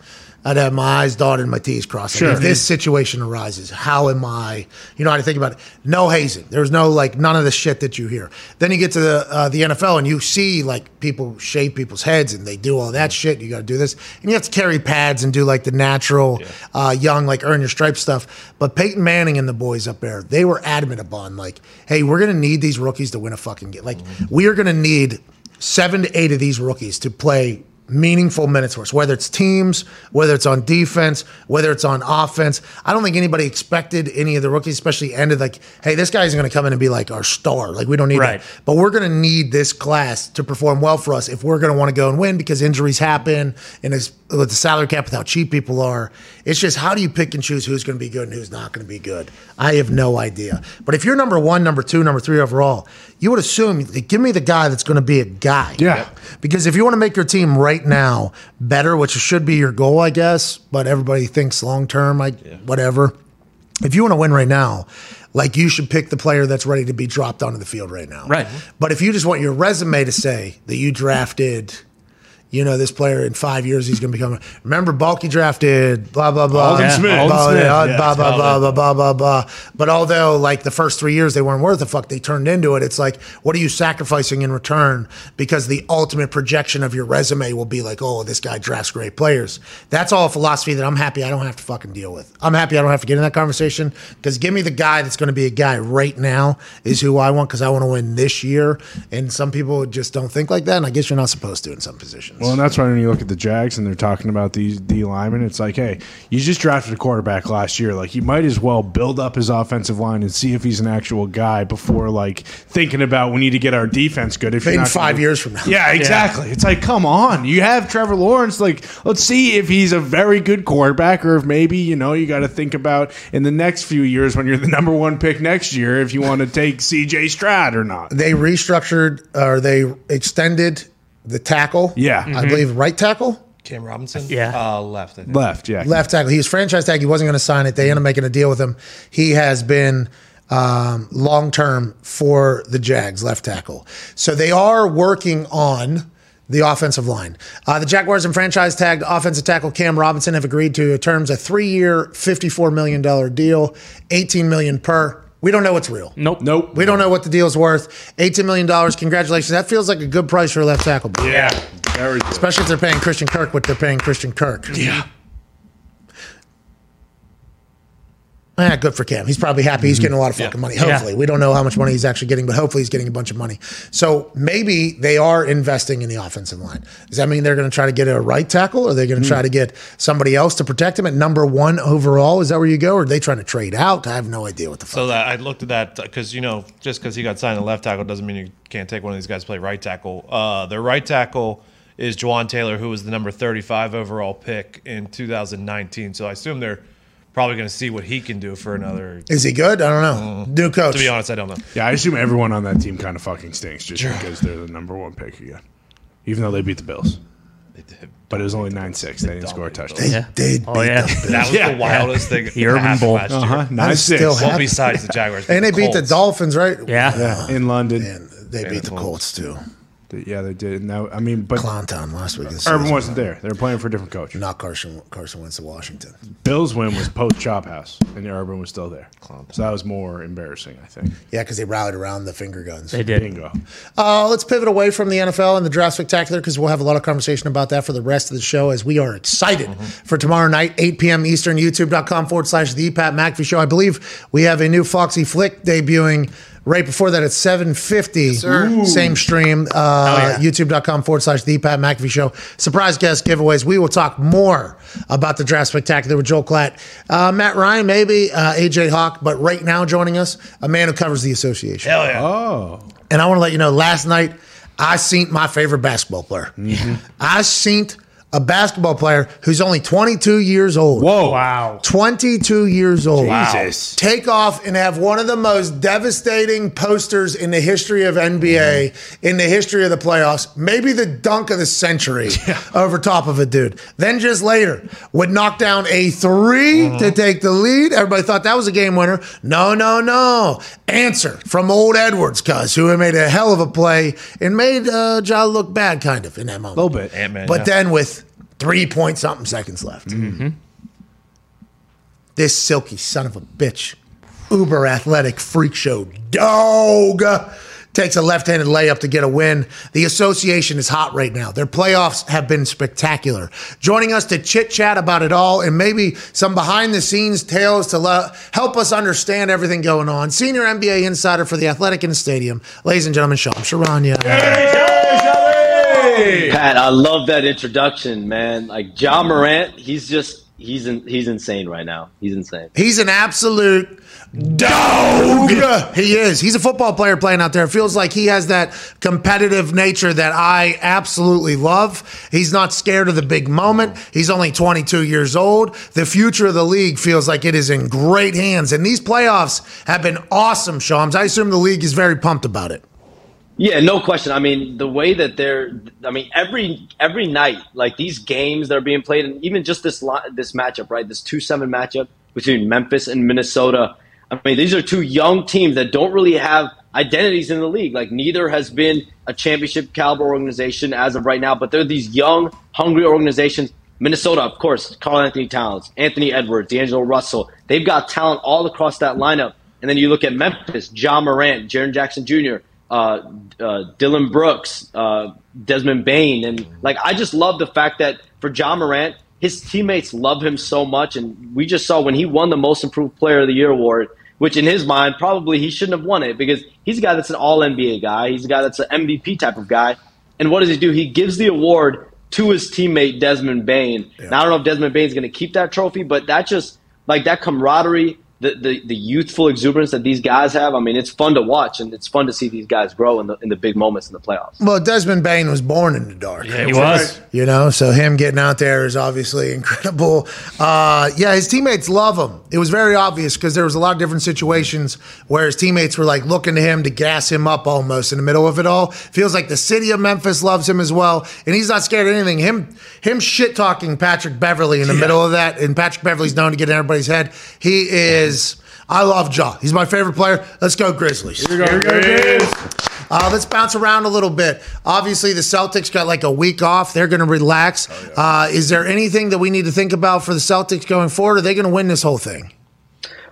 I'd have my eyes dotted and my T's crossed. Like, Sure. If this situation arises, how am I? You know how to think about it. No hazing. There's no like none of the shit that you hear. Then you get to the uh, the NFL and you see like people shave people's heads and they do all that shit. You got to do this and you have to carry pads and do like the natural uh, young like earn your stripes stuff. But Peyton Manning and the boys up there, they were adamant upon like, hey, we're gonna need these rookies to win a fucking game. Like we are gonna need seven to eight of these rookies to play meaningful minutes for us, whether it's teams, whether it's on defense, whether it's on offense. I don't think anybody expected any of the rookies, especially ended like, hey, this guy's going to come in and be like our star. Like we don't need Right. that. But we're going to need this class to perform well for us if we're going to want to go and win because injuries happen and it's with the salary cap with how cheap people are. It's just how do you pick and choose who's going to be good and who's not going to be good? I have no idea. But if you're number one, number two, number three overall, you would assume give me the guy that's going to be a guy. Yeah. Because if you want to make your team right now better, which should be your goal, I guess, but everybody thinks long term, like whatever. If you want to win right now, like you should pick the player that's ready to be dropped onto the field right now. Right. But if you just want your resume to say that you drafted, you know, this player in five years he's going to become. Remember, Baalke drafted blah blah blah. Aldon Yeah, Smith. Aldon Blah, Smith, blah, yeah. blah, blah, blah, blah, blah, blah, blah. But although, like, the first three years they weren't worth a fuck, they turned into it. It's like, what are you sacrificing in return? Because the ultimate projection of your resume will be like, oh, this guy drafts great players. That's all a philosophy that I'm happy I don't have to fucking deal with. I'm happy I don't have to get in that conversation because give me the guy that's going to be a guy right now is who I want because I want to win this year. And some people just don't think like that. And I guess you're not supposed to in some positions. Well, and that's why when you look at the Jags and they're talking about these D linemen, it's like, hey, you just drafted a quarterback last year. Like, you might as well build up his offensive line and see if he's an actual guy before like thinking about we need to get our defense good. If in not five gonna- years from now. Yeah, exactly. It's like, come on. You have Trevor Lawrence. Like, let's see if he's a very good quarterback or if maybe, you know, you got to think about in the next few years when you're the number one pick next year if you want to take CJ Stroud or not. They restructured or they extended the tackle. Yeah. I believe right tackle. Cam Robinson? Yeah. Uh, left, I think. Left, yeah. left tackle. He was franchise tag. He wasn't going to sign it. They ended up making a deal with him. He has been um, long term for the Jags, left tackle. So they are working on the offensive line. Uh, the Jaguars and franchise tagged offensive tackle Cam Robinson have agreed to terms a three year, $54 million deal, 18 million per. We don't know what's real. Nope. Nope. We don't know what the deal's worth. $18 million. Congratulations. That feels like a good price for a left tackle. bro. Yeah. Very good. Especially if they're paying Christian Kirk what they're paying Christian Kirk. Yeah. Eh, good for Cam. He's probably happy. He's getting a lot of fucking money. Hopefully, we don't know how much money he's actually getting, but hopefully he's getting a bunch of money. So maybe they are investing in the offensive line. Does that mean they're going to try to get a right tackle? Or are they going to try to get somebody else to protect him at number one overall? Is that where you go? Or are they trying to trade out? I have no idea what the fuck. So that I looked at that because you know just because he got signed at left tackle doesn't mean you can't take one of these guys to play right tackle. Uh, their right tackle is Jawaan Taylor, who was the number 35 overall pick in 2019. So I assume they're probably going to see what he can do for another. Is he good? I don't know. New coach. To be honest, I don't know. Yeah, I assume everyone on that team kind of fucking stinks just because they're the number one pick again. Even though they beat the Bills. But it was only 9 6. They didn't score a touchdown. They Yeah. did. Oh, beat yeah. the Bills. That was Yeah. the wildest thing. The Urban Bowl. last year. Uh-huh. 9 That's still 6. happening. Well, besides the Jaguars, And they beat the Dolphins, right? Yeah. Yeah, in London. And they beat the Colts too. Yeah, they did. And that, I mean, but Clown Town last week. Urban wasn't there. They were playing for a different coach. Not Carson. Carson Wentz to Washington. Bills win was post Chop House, and Urban was still there. So that was more embarrassing, I think. Yeah, because they rallied around the finger guns. They did. Bingo. Uh, let's pivot away from the NFL and the draft spectacular because we'll have a lot of conversation about that for the rest of the show as we are excited for tomorrow night, 8 p.m. Eastern, youtube.com forward slash the Pat McAfee show. I believe we have a new Foxy Flick debuting right before that at 750. sir. Same stream, uh, yeah. youtube.com forward slash the Pat McAfee show. Surprise guest giveaways. We will talk more about the draft spectacular with Joel Klatt, uh, Matt Ryan, maybe, uh, AJ Hawk, but right now joining us, a man who covers the association. Hell yeah. Oh. And I want to let you know, last night I seen my favorite basketball player. Mm-hmm. I seen a basketball player who's only 22 years old. Whoa. Wow. 22 years old. Jesus. Take off and have one of the most devastating posters in the history of NBA, in the history of the playoffs, maybe the dunk of the century over top of a dude. Then just later would knock down a 3 to take the lead. Everybody thought that was a game winner. No, no, no. Answer from old Edwards, cuz who made a hell of a play and made uh, Ja look bad, kind of, in that moment. A little bit. Ant-Man, But yeah. then with three point something seconds left. This silky son of a bitch, uber athletic freak show dog takes a left handed layup to get a win. The association is hot right now. Their playoffs have been spectacular. Joining us to chit chat about it all and maybe some behind the scenes tales to help us understand everything going on. Senior NBA insider for the Athletic in the Stadium, ladies and gentlemen, Shams Charania. Pat, I love that introduction, man. Like Ja Morant, he's just he's in, he's insane right now. He's insane. He's an absolute dog. He is. He's a football player playing out there. It feels like he has that competitive nature that I absolutely love. He's not scared of the big moment. He's only 22 years old. The future of the league feels like it is in great hands. And these playoffs have been awesome, Shams. I assume the league is very pumped about it. Yeah, no question. I mean, the way that they're, I mean, every every night, like these games that are being played, and even just this this matchup, right? This two seven matchup between Memphis and Minnesota. I mean, these are two young teams that don't really have identities in the league. Like neither has been a championship caliber organization as of right now, but they're these young, hungry organizations. Minnesota, of course, Karl-Anthony Towns, Anthony Edwards, D'Angelo Russell. They've got talent all across that lineup. And then you look at Memphis, Ja Morant, Jaren Jackson Jr., uh, uh, Dillon Brooks, uh, Desmond Bane, and like I just love the fact that for Ja Morant, his teammates love him so much, and we just saw when he won the Most Improved Player of the Year award, which in his mind probably he shouldn't have won it because he's a guy that's an All NBA guy, he's a guy that's an MVP type of guy, and what does he do? He gives the award to his teammate Desmond Bane. Now I don't know if Desmond Bane's going to keep that trophy, but that just like that camaraderie the, the, the youthful exuberance that these guys have, I mean, it's fun to watch and it's fun to see these guys grow in the in the big moments in the playoffs. Well, Desmond Bane was born in the dark. Yeah, He was. You know, so him getting out there is obviously incredible. Uh, yeah, his teammates love him. It was very obvious because there was a lot of different situations where his teammates were like looking to him to gas him up almost in the middle of it all. Feels like the city of Memphis loves him as well, and he's not scared of anything. Him, him shit talking Patrick Beverley in the middle of that, and Patrick Beverley's known to get in everybody's head. He is. I love Jaw. He's my favorite player. Let's go Grizzlies. Uh, let's bounce around a little bit. Obviously, the Celtics got like a week off. They're going to relax. uh, is there anything that we need to think about for the Celtics going forward? Are they going to win this whole thing?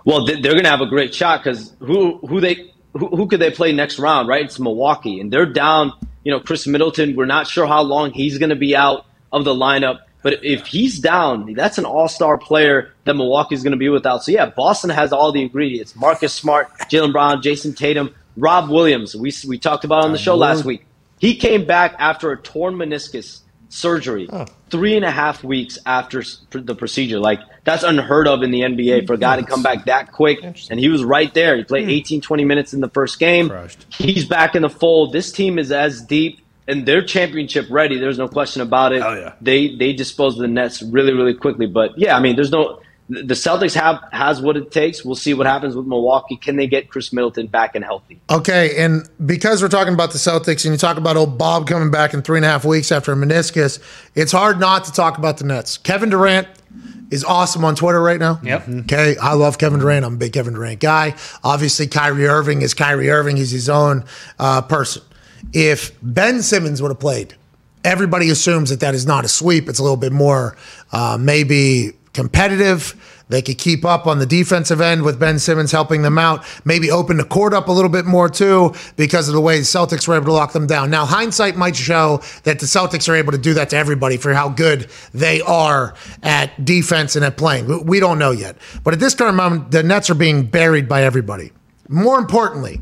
Well, they- they're going to have a great shot because who who they who, who could they play next round? Right, it's Milwaukee, and they're down. You know, Khris Middleton. We're not sure how long he's going to be out of the lineup. But if he's down, that's an all-star player that Milwaukee's going to be without. So yeah, Boston has all the ingredients: Marcus Smart, Jaylen Brown, Jayson Tatum, Rob Williams. We we talked about on the show last week. He came back after a torn meniscus surgery, three and a half weeks after the procedure. Like that's unheard of in the NBA for a guy to come back that quick. And he was right there. He played hmm. 18, 20 minutes in the first game. Crushed. He's back in the fold. This team is as deep and they're championship ready. There's no question about it. Hell yeah. They they dispose of the Nets really really quickly. But yeah, I mean, there's no. The Celtics have has what it takes. We'll see what happens with Milwaukee. Can they get Khris Middleton back and healthy? Okay, and because we're talking about the Celtics and you talk about old Bob coming back in three and a half weeks after a meniscus, it's hard not to talk about the Nets. Kevin Durant is awesome on Twitter right now. Yep. Okay, I love Kevin Durant. I'm a big Kevin Durant guy. Obviously, Kyrie Irving is Kyrie Irving. He's his own uh, person. If Ben Simmons would have played, everybody assumes that that is not a sweep. It's a little bit more uh, maybe competitive. They could keep up on the defensive end with Ben Simmons helping them out. Maybe open the court up a little bit more too because of the way the Celtics were able to lock them down. Now, hindsight might show that the Celtics are able to do that to everybody for how good they are at defense and at playing. We- We don't know yet. But at this current moment, the Nets are being buried by everybody. More importantly,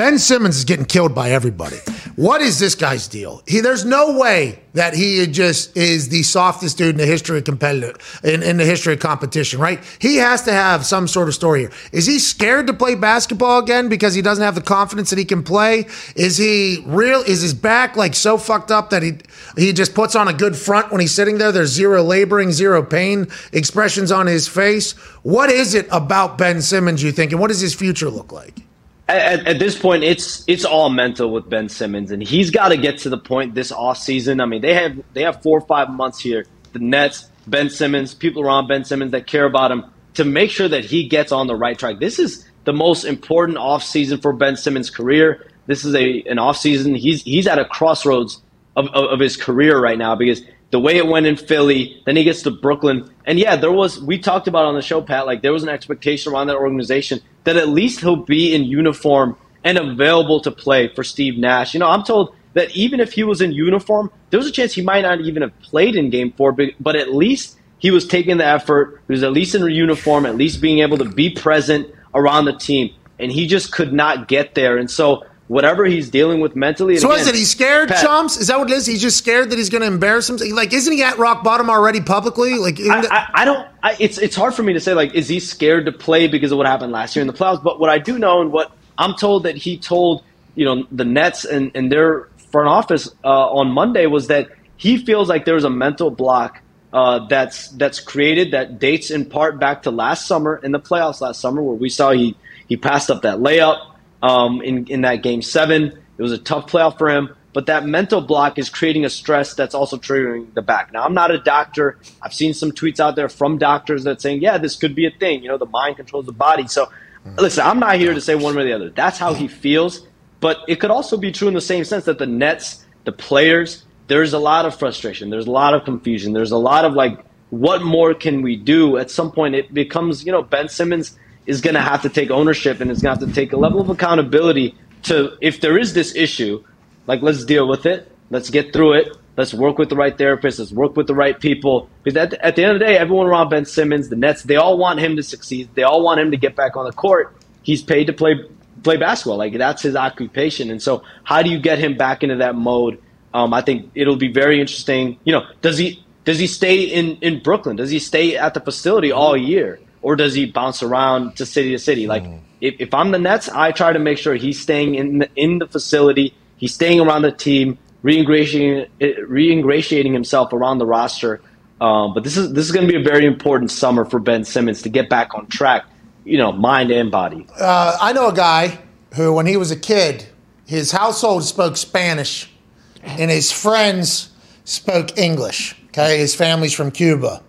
Ben Simmons is getting killed by everybody. What is this guy's deal? He, there's no way that he just is the softest dude in the history of competitive in, in the history of competition, right? He has to have some sort of story here. Is he scared to play basketball again because he doesn't have the confidence that he can play? Is he real? Is his back like so fucked up that he he just puts on a good front when he's sitting there? There's zero laboring, zero pain expressions on his face. What is it about Ben Simmons? You think, and what does his future look like? At, at, this point, it's it's all mental with Ben Simmons, and he's got to get to the point this off season. I mean, they have they have four or five months here. The Nets, Ben Simmons, people around Ben Simmons that care about him to make sure that he gets on the right track. This is the most important off season for Ben Simmons' career. This is a an off season. He's he's at a crossroads of, of, of his career right now because the way it went in Philly, then he gets to Brooklyn. And yeah, there was, we talked about on the show, Pat, like there was an expectation around that organization that at least he'll be in uniform and available to play for Steve Nash. You know, I'm told that even if he was in uniform, there was a chance he might not even have played in game four, but, but at least he was taking the effort. He was at least in uniform, at least being able to be present around the team. And he just could not get there. And so whatever he's dealing with mentally. So again, is it? He's scared, Pat, chumps? Is that what it is? He's just scared that he's going to embarrass himself. Like, isn't he at rock bottom already publicly? Like, I, I, I don't. I, it's it's hard for me to say. Like, is he scared to play because of what happened last year in the playoffs? But what I do know, and what I'm told that he told you know the Nets and, and their front office uh, on Monday was that he feels like there's a mental block. Uh, that's that's created that dates in part back to last summer in the playoffs last summer where we saw he he passed up that layup um, in in that game seven. It was a tough playoff for him, but that mental block is creating a stress that's also triggering the back. Now, I'm not a doctor. I've seen some tweets out there from doctors that saying, yeah, this could be a thing. You know, the mind controls the body. So, listen, I'm not here to say one way or the other. That's how he feels. But it could also be true in the same sense that the Nets, the players, there's a lot of frustration. There's a lot of confusion. There's a lot of like, what more can we do? At some point, it becomes, you know, Ben Simmons is going to have to take ownership and is going to have to take a level of accountability to, if there is this issue, like let's deal with it, let's get through it, let's work with the right therapist, let's work with the right people. Because at, at the end of the day, everyone around Ben Simmons, the Nets, they all want him to succeed. They all want him to get back on the court. He's paid to play play basketball, like that's his occupation. And so, how do you get him back into that mode? Um, I think it'll be very interesting. You know, does he does he stay in in Brooklyn? Does he stay at the facility all year? Or does he bounce around to city to city? Like, mm. if, if I'm the Nets, I try to make sure he's staying in the, in the facility, he's staying around the team, reingratiating, reingratiating himself around the roster. Um, but this is this is going to be a very important summer for Ben Simmons to get back on track, you know, mind and body. Uh, I know a guy who, when he was a kid, his household spoke Spanish, and his friends spoke English. Okay, his family's from Cuba,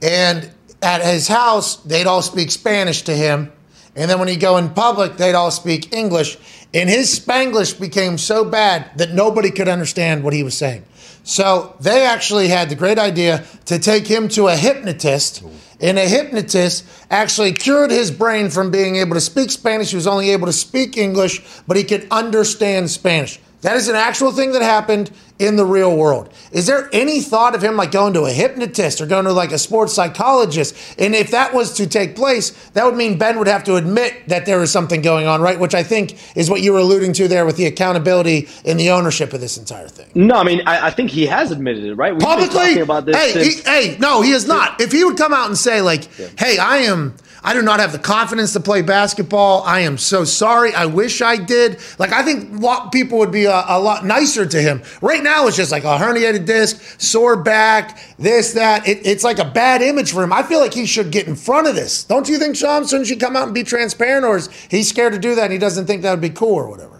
and at his house, they'd all speak Spanish to him. And then when he'd go in public, they'd all speak English. And his Spanglish became so bad that nobody could understand what he was saying. So they actually had the great idea to take him to a hypnotist. And a hypnotist actually cured his brain from being able to speak Spanish. He was only able to speak English, but he could understand Spanish. That is an actual thing that happened in the real world. Is there any thought of him like going to a hypnotist or going to like a sports psychologist? And if that was to take place, that would mean Ben would have to admit that there is something going on, right? Which I think is what you were alluding to there with the accountability and the ownership of this entire thing. No, I mean I, I think he has admitted it, right? We've Publicly, about this. Hey, since- he, hey, no, he is not. If he would come out and say like, Yeah. "Hey, I am." I do not have the confidence to play basketball. I am so sorry. I wish I did. Like, I think lot people would be a, a lot nicer to him. Right now, it's just like a herniated disc, sore back, this, that. It, it's like a bad image for him. I feel like he should get in front of this. Don't you think, Sean? Shouldn't you come out and be transparent, or is he scared to do that and he doesn't think that would be cool or whatever?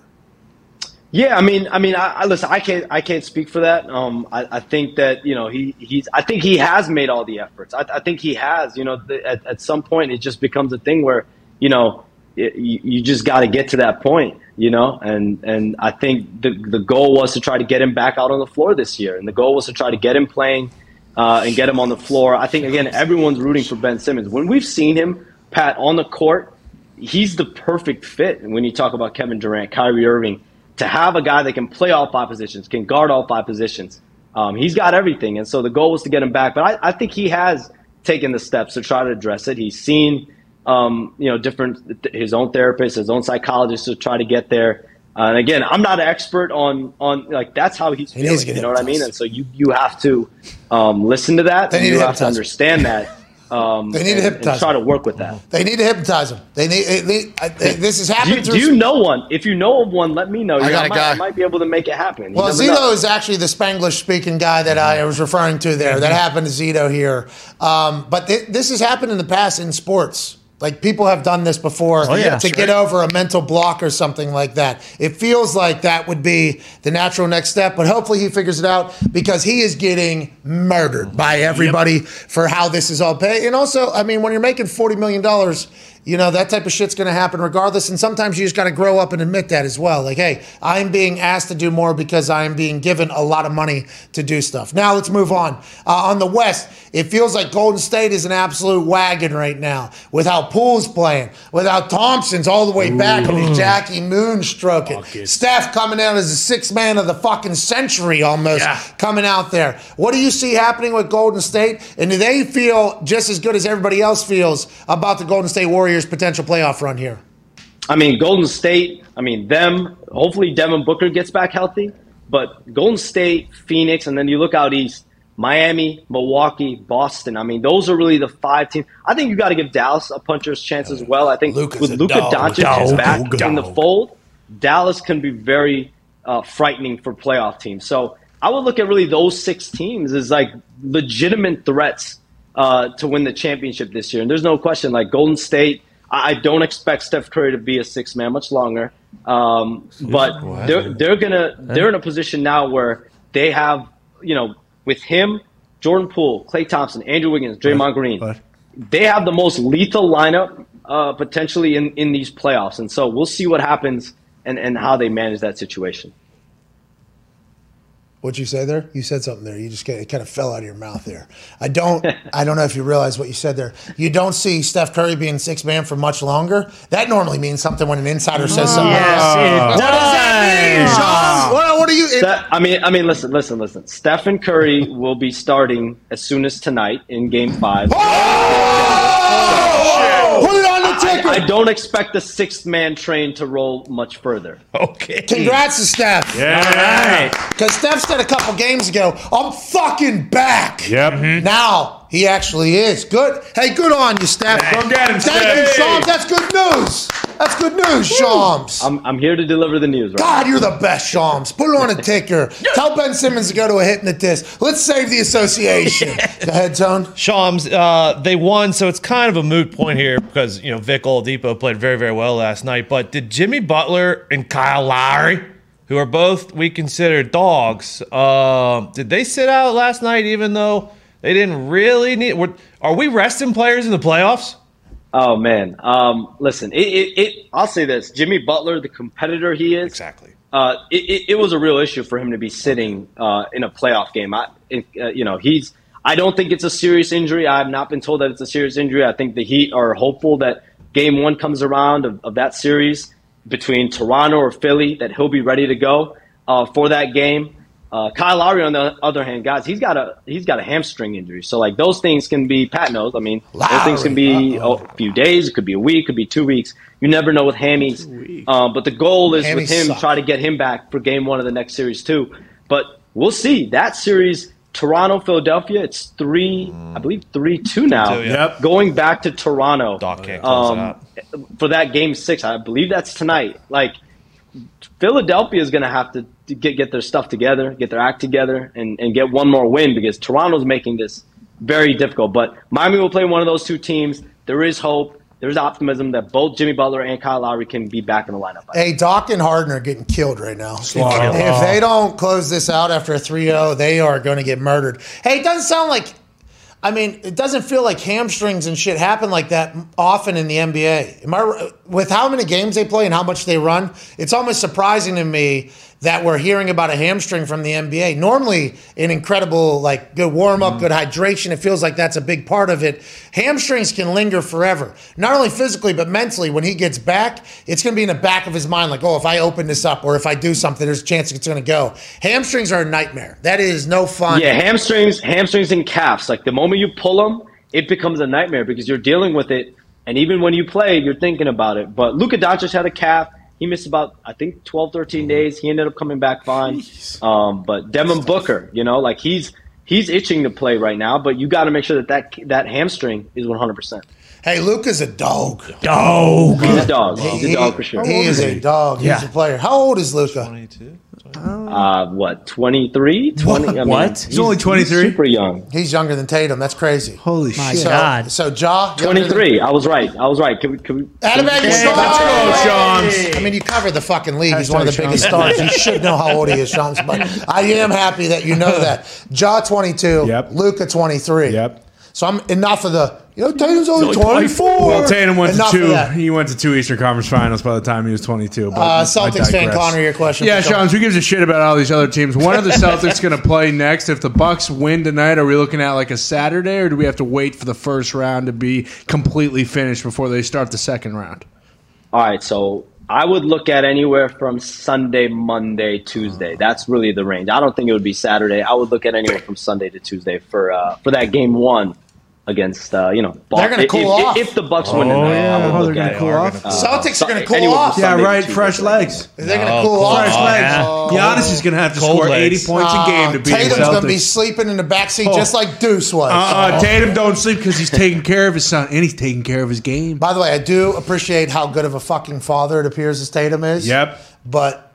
Yeah, I mean, I mean, I, I listen. I can't, I can't speak for that. Um, I, I think that you know he, he's. I think he has made all the efforts. I, I think he has. You know, the, at, at some point, it just becomes a thing where you know it, you, you just got to get to that point. You know, and and I think the the goal was to try to get him back out on the floor this year, and the goal was to try to get him playing uh, and get him on the floor. I think again, everyone's rooting for Ben Simmons. When we've seen him, Pat, on the court, he's the perfect fit. When you talk about Kevin Durant, Kyrie Irving, to have a guy that can play all five positions, can guard all five positions, um, he's got everything. And so the goal was to get him back. But I, I think he has taken the steps to try to address it. He's seen, um, you know, different his own therapist, his own psychologist to try to get there. Uh, and again, I'm not an expert on on like that's how he's feeling. You know what I mean? And so you you have to um, listen to that. And you have to understand that. Um, They need to and- and hypnotize try to work with that. They need to hypnotize them. They need. They, they, I- they- this has Do happened you, do you know one? If you know of one, let me know. You I know, got a might, guy. I might be able to make it happen. Well, Zito know. is actually the Spanglish speaking guy that I was referring to there. That happened to Zito here. Um, but th- this has happened in the past in sports. Like people have done this before Oh, yeah. to get over a mental block or something like that. It feels like that would be the natural next step, but hopefully he figures it out because he is getting murdered by everybody for how this is all paid. And also, I mean, when you're making $40 million, you know, that type of shit's going to happen regardless. And sometimes you just got to grow up and admit that as well. Like, hey, I'm being asked to do more because I'm being given a lot of money to do stuff. Now let's move on. Uh, on the West, it feels like Golden State is an absolute wagon right now with how Poole's playing, with how Thompson's all the way back and his Jackie Moon stroking. Steph coming out as the sixth man of the fucking century almost coming out there. What do you see happening with Golden State? And do they feel just as good as everybody else feels about the Golden State Warriors' potential playoff run here? I mean, Golden State, I mean, them, hopefully Devin Booker gets back healthy, but Golden State, Phoenix, and then you look out east, Miami, Milwaukee, Boston. I mean, those are really the five teams. I think you got to give Dallas a puncher's chance as well. I think Luka's with Luka. Doncic Dog. back in the fold, Dallas can be very uh, frightening for playoff teams. So I would look at really those six teams as like legitimate threats uh, to win the championship this year. And there's no question, like Golden State, I don't expect Steph Curry to be a six man much longer. Um, but they're they're gonna they're in a position now where they have you know with him, Jordan Poole, Klay Thompson, Andrew Wiggins, Draymond Green, they have the most lethal lineup uh, potentially in, in these playoffs. And so we'll see what happens and, and how they manage that situation. What'd you say there? You said something there. You just get, it kind of fell out of your mouth there. I don't. I don't know if you realize what you said there. You don't see Steph Curry being six man for much longer. That normally means something when an insider says something. Yes, it What does that mean, ah. does. Sean? What, what are you? It, That, I mean, I mean, listen, listen, listen. Stephen Curry will be starting as soon as tonight in Game Five. Oh! Put it on the ticket. I don't expect the sixth man train to roll much further. Okay. Congrats to Steph. yeah. Because Steph said a couple games ago, I'm fucking back. Yep. Now he actually is. Good. Hey, good on you, Steph. Go get him, Thank you, Steph. Shams. That's good news. That's good news, Shams. I'm, I'm here to deliver the news. Right God, you're the best, Shams. Put it on a ticker. Tell Ben Simmons to go to a hypnotist. Let's save the association. Go ahead, Tone. Shams, uh, they won, so it's kind of a moot point here because you know Vic Oladipo played very, very well last night. But did Jimmy Butler and Kyle Lowry, who are both we consider dogs, uh, did they sit out last night? Even though they didn't really need, are we resting players in the playoffs? Oh man, um, listen. It, it, it, I'll say this: Jimmy Butler, the competitor he is, Exactly. uh, it, it, was a real issue for him to be sitting uh, in a playoff game. I, it, uh, you know, he's. I don't think it's a serious injury. I have not been told that it's a serious injury. I think the Heat are hopeful that Game One comes around of, of that series between Toronto or Philly that he'll be ready to go uh, for that game. Uh, Kyle Lowry, on the other hand, guys, he's got a he's got a hamstring injury. So like those things can be Pat knows. I mean, those things can be Lowry, a few days. It could be a week. Could be two weeks. You never know with hammies. Um, but the goal is with him suck. try to get him back for game one of the next series too. But we'll see that series. Toronto, Philadelphia. It's three, I believe, three two now. Two, yeah. Yep. Going back to Toronto Doc can't close it um, out. for that game six. I believe that's tonight. Like Philadelphia is going to have to to get get their stuff together, get their act together, and, and get one more win because Toronto's making this very difficult. But Miami will play one of those two teams. There is hope. There's optimism that both Jimmy Butler and Kyle Lowry can be back in the lineup. Hey, Doc and Harden are getting killed right now. If, if they don't close this out after a 3 0, they are going to get murdered. Hey, it doesn't sound like, I mean, it doesn't feel like hamstrings and shit happen like that often in the NBA. Am I, with how many games they play and how much they run, it's almost surprising to me that we're hearing about a hamstring from the NBA. Normally, an incredible, like, good warm up, mm. good hydration. It feels like that's a big part of it. Hamstrings can linger forever, not only physically, but mentally. When he gets back, it's going to be in the back of his mind, like, oh, if I open this up or if I do something, there's a chance it's going to go. Hamstrings are a nightmare. That is no fun. Yeah, hamstrings, hamstrings and calves. Like the moment you pull them, it becomes a nightmare because you're dealing with it. And even when you play, you're thinking about it. But Luka Doncic had a calf. He missed about I think 12, 13 days. He ended up coming back fine. Um, but Devin Booker, you know, like he's he's itching to play right now. But you got to make sure that that that hamstring is one hundred percent. Hey, Luka's a dog. Dog. He's a dog. He's a dog for sure. He is a dog. He's Yeah. a player. How old is Luka? 22? Uh, what 23? 20? I mean, What? He's only 23? Super young. He's younger than Tatum. That's crazy. Holy My shit. So, God. so Ja, younger than- 23. I was right. I was right. Can we? Can we? Adam can we- Hey, let's go, Shams. I mean, you covered the fucking league. He's one of the Hashtag biggest stars. You should know how old he is, Shams. But I am happy that you know that. Ja, 22. Yep. Luka, 23. Yep. So I'm enough of the, you know, Tatum's only, 24. Well, Tatum went Enough to two. He went to two Eastern Conference Finals by the time he was 22. But Uh, Celtics fan. Connor, your question. Yeah, for Sean. Sean, who gives a shit about all these other teams? When are the Celtics going to play next? If the Bucks win tonight, are we looking at like a Saturday, or do we have to wait for the first round to be completely finished before they start the second round? All right, so I would look at anywhere from Sunday, Monday, Tuesday. That's really the range. I don't think it would be Saturday. I would look at anywhere from Sunday to Tuesday for uh, for that game one against uh, you know. They're gonna if, cool if, off. If the Bucks win tonight, yeah. I would Oh, they're gonna cool off? Uh, Celtics are going to cool anywhere off. Yeah, right. Tuesday. Fresh legs. They're going to cool cool off. Fresh Oh, legs. yeah. Giannis is going to have to Cold score legs. 80 points a game to beat the Tatum's going to be sleeping in the backseat Oh. just like Deuce was. Uh, Tatum don't sleep because he's taking care of his son and he's taking care of his game. By the way, I do appreciate how good of a fucking father it appears as Tatum is. Yep. But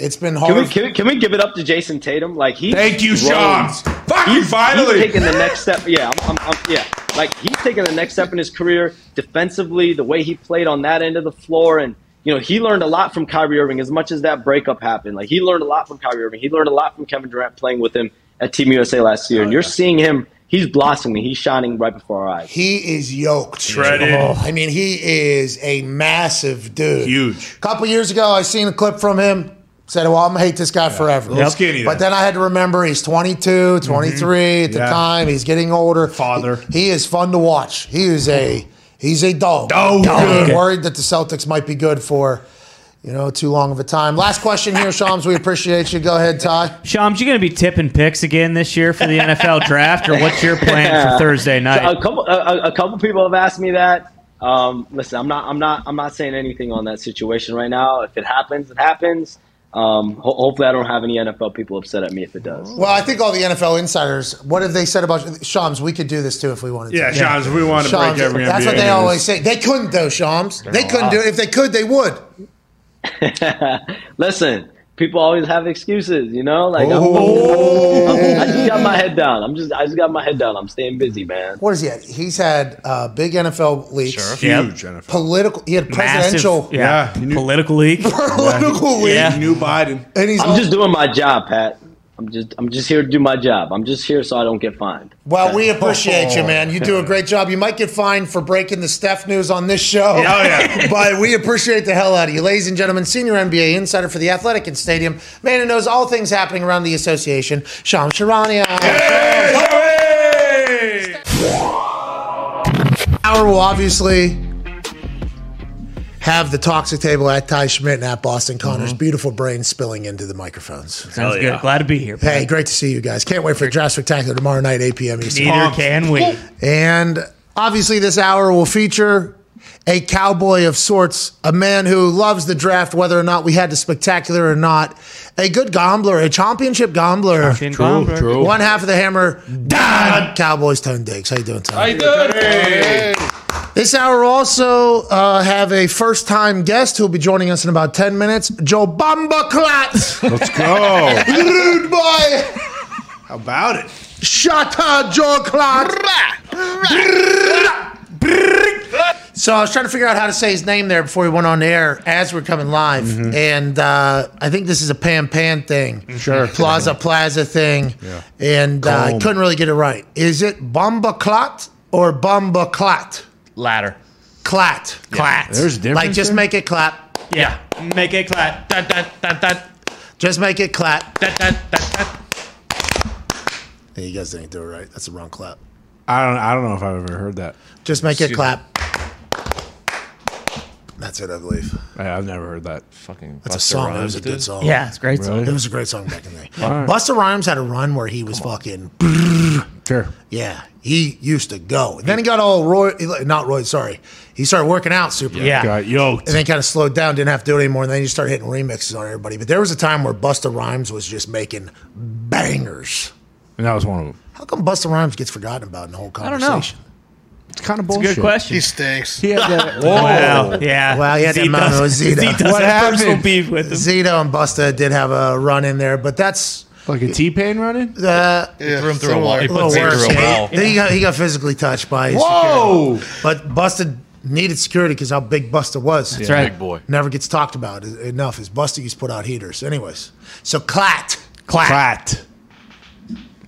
it's been Can hard. we, can, we, can we give it up to Jayson Tatum? Like he. Thank you, Shams. Fucking He's, finally. he's taking the next step. Yeah, I'm, I'm, I'm, yeah. Like he's taking the next step in his career defensively. The way he played on that end of the floor, and you know, he learned a lot from Kyrie Irving. As much as that breakup happened, like he learned a lot from Kyrie Irving. He learned a lot from Kevin Durant playing with him at Team USA last year. And you're seeing him. He's blossoming. He's shining right before our eyes. He is yoked. Shredded. Oh, I mean, he is a massive dude. Huge. A couple years ago, I seen a clip from him. Said, well, I'm going to hate this guy forever. Little skinny. But then I had to remember he's 22, 23 at the Yeah. time. He's getting older. Father. He, he is fun to watch. He is a he's a dog. Dog. I'm worried that the Celtics might be good for, you know, too long of a time. Last question here, Shams. We appreciate you. Go ahead, Ty. Shams, you going to be tipping picks again this year for the NFL draft, or what's your plan for Thursday night? A couple, a, a- a couple people have asked me that. Um, listen, I'm not, I'm not, I'm not saying anything on that situation right now. If it happens, it happens. Um, ho- hopefully, I don't have any NFL people upset at me if it does. Well, I think all the NFL insiders, what have they said about Shams? We could do this too if we wanted to. Yeah, Shams, if we want to Shams, break every that's NBA what they news. always say. They couldn't though, Shams. They couldn't do it. If they could, they would. Listen, people always have excuses, you know. Like I'm, Oh. I'm- I just got my head down. I'm just, I just got my head down. I'm staying busy, man. What is he at? He's had uh, big NFL leaks. Yep. Huge NFL. Political. He had Massive, presidential. yeah, Yeah, knew- political league. Political leak. Yeah. He knew Biden. And he's I'm just doing my job, Pat. I'm just, I'm just here to do my job. I'm just here so I don't get fined. well, we appreciate you, man. You do a great job. You might get fined for breaking the Steph news on this show. Oh, yeah. but we appreciate the hell out of you. Ladies and gentlemen, senior NBA insider for the Athletic and Stadium, man who knows all things happening around the association, Shams Charania. Hour will obviously have the toxic table at Ty Schmidt and at Boston Connors. Mm-hmm. Beautiful brain spilling into the microphones. Sounds good. Glad to be here. Hey, great to see you guys. Can't wait for the Draft Spectacular tomorrow night, 8 p.m. Eastern. Neither can we. And obviously, this hour will feature a cowboy of sorts, a man who loves the draft, whether or not we had the spectacular or not, a good gambler, a championship gambler. Champion True, Gambler. true. One half of the hammer, Dad. Cowboys, Tone Diggs. How you doing, Tony? This hour also uh, have a first-time guest who will be joining us in about 10 minutes, Joe Bamba Klatz. Let's go. Rude boy. How about it? Shut up, Joe Clark. So I was trying to figure out how to say his name there before we went on the air as we're coming live, and uh, I think this is a Pan Pan thing, Sure. Plaza Plaza thing, Yeah. and uh, I couldn't really get it right. Is it Bumba Clot or Bumba Clat? Ladder. Clat, Clat. There's a difference. like just there? make it clap, Yeah. Make it clap. Dun, dun, dun, dun, just make it clap. dun, dun, dun, dun. Hey, you guys didn't do it right. That's the wrong clap. I don't. I don't know if I've ever heard that. Just make it Excuse clap. That's it, I believe. I, I've never heard that. Fucking That's a Busta song. It was Rhymes a good did. song. Yeah, it's a great song. Really? It was a great song back in the day. right. Busta Rhymes had a run where he was fucking Sure. Yeah, he used to go. And then he got all Roy, not Roy, sorry. He started working out super. Yeah. Got yoked. And then kind of slowed down, didn't have to do it anymore. And then you start hitting remixes on everybody. But there was a time where Busta Rhymes was just making bangers. And that was one of them. How come Busta Rhymes gets forgotten about in the whole conversation? I don't know. It's kind of It's a bullshit. good question. He stinks. He had that, Wow. Yeah. Well, he had that Zeke does- with Zito. Zeke does What have happened? beef with him. Zito and Busta did have a run in there, but that's like a T Pain running. uh, Yeah, Threw him through a wall. He a put little Zeke worse. through a wall. Then he got, he got physically touched by his Whoa! security. But Busta needed security because how big Busta was. That's right. Big boy. Never gets talked about enough. Is Busta used to put out heaters. Anyways, so Clat. Clat. clat.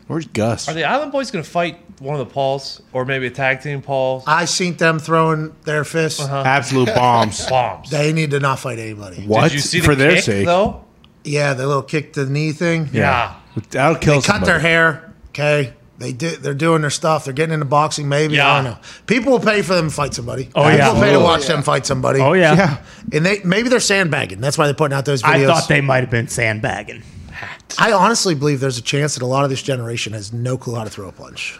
Where's Gus? Are the Island Boys going to fight one of the Pauls or maybe a tag team Pauls? I seen them throwing their fists. Absolute bombs. Bombs. They need to not fight anybody. what? Did you see the For their kick, sake. though? Yeah, the little kick to the knee thing. Yeah. That'll kill They cut their hair. Okay. They did. They're doing their stuff. They're getting into boxing. Maybe I don't know. People will pay for them to fight somebody. Oh, People yeah. will pay to Oh, watch yeah. them fight somebody. Oh yeah. Yeah. And they maybe they're sandbagging. That's why they're putting out those videos. I thought they might have been sandbagging. I honestly believe there's a chance that a lot of this generation has no clue how to throw a punch.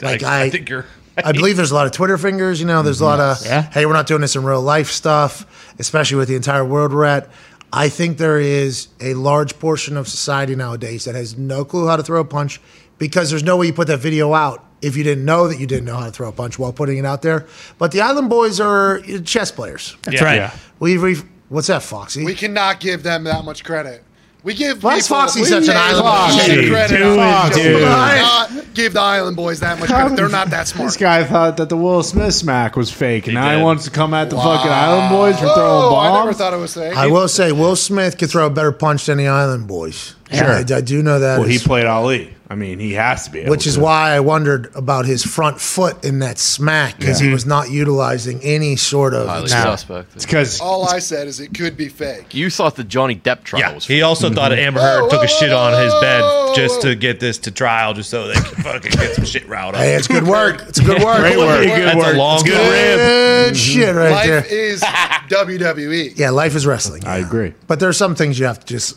Like I, I, I think you're. I believe there's a lot of Twitter fingers. You know, there's a lot mm-hmm. of Yeah. hey, we're not doing this in real life stuff, especially with the entire world we're at. I think there is a large portion of society nowadays that has no clue how to throw a punch because there's no way you put that video out if you didn't know that you didn't know how to throw a punch while putting it out there. But the Island Boys are chess players. That's Yeah. right. Yeah. We've, we've what's that, Foxy? We cannot give them that much credit. We give Why is people- Foxy we such an island Foxy boy? credit. Dude, Foxy. dude. We cannot give the Island Boys that much credit. They're not that smart. This guy thought that the Will Smith smack was fake, and He now he wants to come at the fucking Island Boys for throwing Whoa, I never thought it was fake. I will say Will Smith could throw a better punch than the Island Boys. Sure. I, I do know that. well, he is- played Ali. I mean, he has to be. Able which is to. why I wondered about his front foot in that smack because he was not utilizing any sort of. Highly No. suspect. It's because All I said is it could be fake. You thought the Johnny Depp trial Yeah. was He also thought Amber Heard took a shit on his bed just to get this to trial, just so they can fucking get some shit riled up. Hey, it's good work. It's good work. Great work. Good Good That's work. a long It's good Good shit right there. Life there. is WWE. Yeah, life is wrestling. I agree. But there's some things you have to just,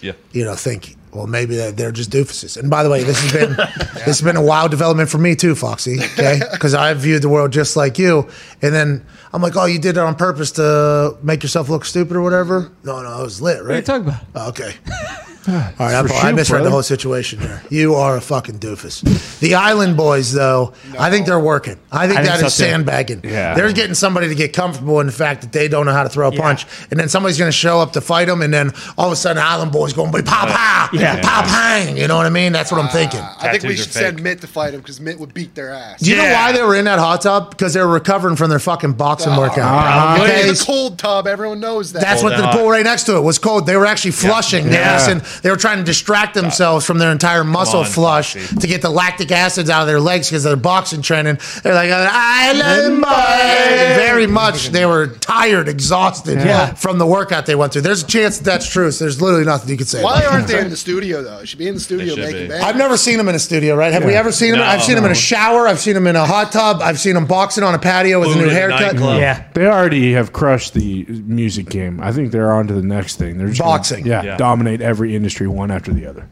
Yeah. you know, think. Well, maybe they're, they're just doofuses. And by the way, this has been this has been a wild development for me too, Foxy. Okay, because I viewed the world just like you, and then I'm like, oh, you did it on purpose to make yourself look stupid or whatever. No, no, it was lit, right? What are you talking about? Oh, okay. All right, I, for I shoot, misread the whole situation here. You are a fucking doofus. The Island Boys, though, I think they're working. I think I think that so, is too. sandbagging. Yeah. They're getting somebody to get comfortable in the fact that they don't know how to throw a punch, and then somebody's going to show up to fight them, and then all of a sudden, Island Boys going to be pow pow, Yeah. pow pang. You know what I mean? That's what I'm thinking. I think we Tattoos are should send fake. Mitt to fight him because Mitt would beat their ass. Do you know why they were in that hot tub? Because they were recovering from their fucking boxing workout. Uh-huh. Okay, at the cold tub. Everyone knows that. That's Cold what the and pool right next to it was cold. They were actually flushing. They, were Yeah. Missing- they were trying to distract themselves from their entire muscle on, flush Foxy. to get the lactic acids out of their legs because they're boxing training. They're like, Island boy. Very much they were tired, exhausted Yeah. from the workout they went through. There's a chance that that's true. So there's literally nothing you could say. Why aren't that. they in the studio though? They should be in the studio making be. bangers. I've never seen them in a studio, right? Have we ever seen them? No, I've seen them in a shower. I've seen them in a hot tub. I've seen them boxing on a patio with a new haircut. nightclub. Yeah. They already have crushed the music game. I think they're on to the next thing. They're just gonna- Boxing. yeah, Yeah. dominate every industry one after the other.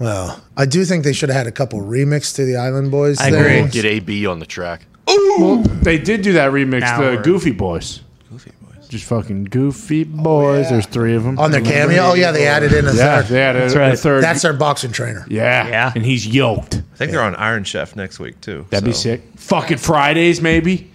Well, I do think they should have had a couple remix to the Island Boys. I there. agree. Get AB on the track. They did do that remix, Now the we're- Goofy Boys. Goofy Boys. Just fucking Goofy Boys. Oh, yeah. There's three of them. On their cameo? Oh, yeah, they added in a Yeah, third. they had a, That's a right. third. That's their boxing trainer. yeah. Yeah. And he's yoked. I think they're on Iron Chef next week too. That'd be so. sick. Fucking Fridays, maybe.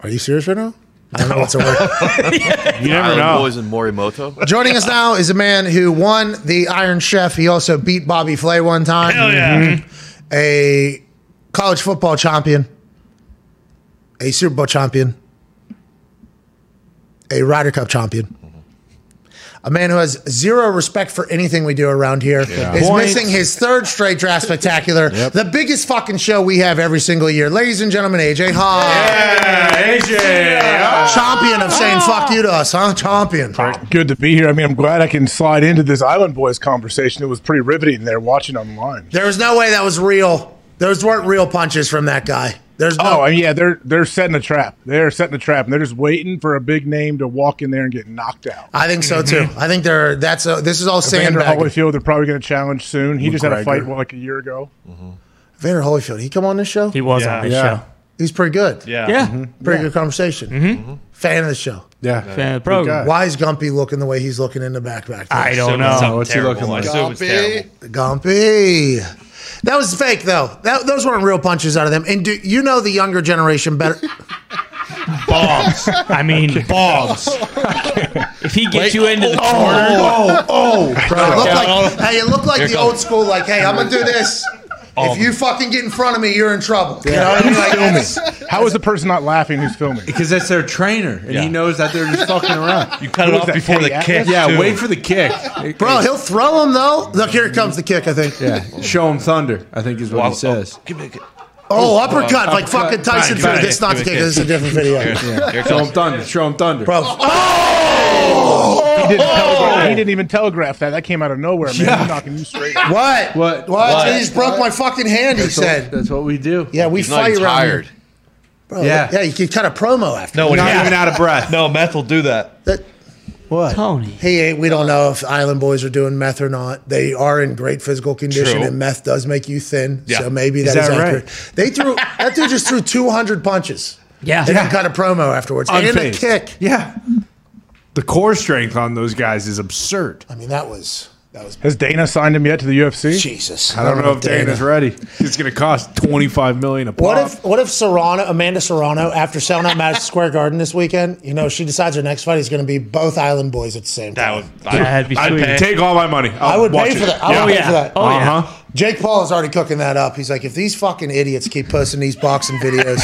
Are you serious right now? I don't know what's a word. You never Island know. Boys and Morimoto. Joining us now is a man who won the Iron Chef. He also beat Bobby Flay one time. Hell yeah. Mm-hmm. A college football champion, a Super Bowl champion, a Ryder Cup champion. A man who has zero respect for anything we do around here is Points. missing his third straight draft spectacular, the biggest fucking show we have every single year. Ladies and gentlemen, AJ Hawk. Yeah, AJ. Champion of saying fuck you to us, huh? Champion. Good to be here. I mean, I'm glad I can slide into this Island Boys conversation. It was pretty riveting there watching online. There was no way that was real. Those weren't real punches from that guy. There's no. Oh, I yeah, they're they're setting a trap. They're setting a trap, and they're just waiting for a big name to walk in there and get knocked out. I think so too. Mm-hmm. I think they're. That's a. This is all Vander sandbagging. Holyfield, they're probably going to challenge soon. He just had a fight what, like a year ago. Mm-hmm. Vander Holyfield. He come on this show. He was Yeah. on this Yeah. show. He's pretty good. Yeah. Yeah. Mm-hmm. Pretty good conversation. Mm-hmm. Fan of the show. Yeah. Fan of the program. Why is Gumpy looking the way he's looking in the back back? I don't Assume know. What's he looking like? I assume it's Gumpy. Gumpy. That was fake, though. That, those weren't real punches out of them. And do you know the younger generation better? Bombs. I mean, bombs. if he gets you into the oh, corner, oh, oh, bro. It looked like, hey, it looked like Here the comes- old school. Like, hey, I'm gonna do this. Oh. If you fucking get in front of me, you're in trouble. You know what I mean? Like, that's- How is the person not laughing who's filming? Because that's their trainer, and Yeah. he knows that they're just fucking around. You cut Who it off that, before the Kenny kick. Yeah, too. wait for the kick, bro, he'll throw him though. Look, here comes the kick. I think. Yeah, show him thunder. I think is what Wow. he oh, says. Oh, give me a kick. Oh, uppercut, like uppercut. fucking Tyson Right, Fury. right. This not the Give kick. This is a different video. Here it Show him thunder. Show him thunder. Bro, oh! oh! He didn't, telegraph, oh! he didn't even telegraph that. That came out of nowhere, man. Yeah. He's knocking you straight. what? What? What? What? He just broke my fucking hand. He That's what, said. that's what we do. Yeah, we He's fight even around. tired. Here. Bro, Yeah. yeah. You can cut a promo after. No, when Not he- even out of breath. no, meth will do that. That, What? Tony. Hey, we don't know if Island Boys are doing meth or not. They are in great physical condition, True. and meth does make you thin. Yeah. So maybe Is that is that right? accurate. They threw that dude just threw 200 punches. Yeah. They didn't cut a promo afterwards and a Unfazed. kick. Yeah. The core strength on those guys is absurd. I mean, that was that was Has Dana signed him yet to the UFC? Jesus. I don't know if Dana's ready. It's going to cost twenty five million a pop. What if what if Serrano, Amanda Serrano, after selling out Madison Square Garden this weekend, you know, she decides her next fight is going to be both Island Boys at the same That time. would. I, That'd be I'd sweet. take all my money? I would watch pay for it. that. I would Oh, pay yeah. for that. Oh, yeah. Uh-huh. Jake Paul is already cooking that up. He's like, if these fucking idiots keep posting these boxing videos,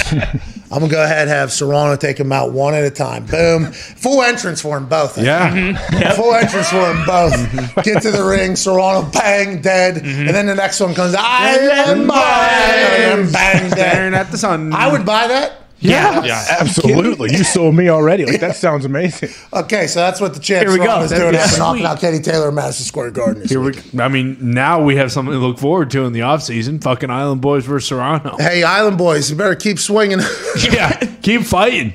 I'm gonna go ahead and have Serrano take them out one at a time. Boom, full entrance for them both. Yeah. Mm-hmm. full entrance for them both. Mm-hmm. Get to the ring, Serrano, bang, dead, mm-hmm. and then the next one comes, I am mine, bang, Staring dead. at the sun. I would buy that. Yeah. Yeah. Absolutely. You sold me already. Like that sounds amazing. Okay, so that's what the champ Here we go. Serrano is That'd doing be after knocking sweet. out Katie Taylor in Madison Square Garden. this Here week. we. I mean, now we have something to look forward to in the offseason. Fucking Island Boys versus Serrano. Hey, Island Boys, you better keep swinging. yeah. Keep fighting.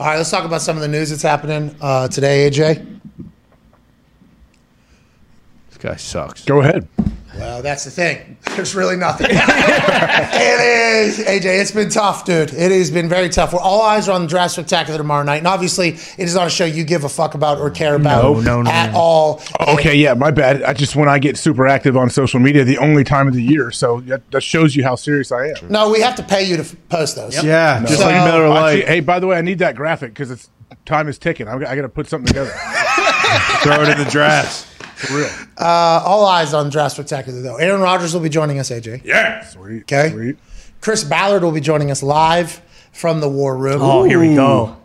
All right, let's talk about some of the news that's happening uh, today, AJ. This guy sucks. Go ahead. Well, that's the thing. There's really nothing. it is, AJ. It's been tough, dude. It has been very tough. We're all eyes are on the draft spectacular tomorrow night, and obviously, it is not a show you give a fuck about or care about No, no, no, at no. all. Okay, yeah, my bad. I just when I get super active on social media, the only time of the year, so that, that shows you how serious I am. No, we have to pay you to f- post those. Yeah. Just So- like Miller Lite. Hey, by the way, I need that graphic because it's time is ticking. I, I got to put something together. Throw it in the drafts. For real. Uh, all eyes on draft spectacular, though. Aaron Rodgers will be joining us, AJ. Yeah. Sweet. Okay. Sweet. Chris Ballard will be joining us live from the War Room. Oh, here we go.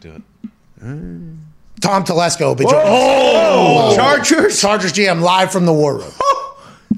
Do it. Tom Telesco will be joining us. Oh, Chargers. Chargers GM live from the War Room.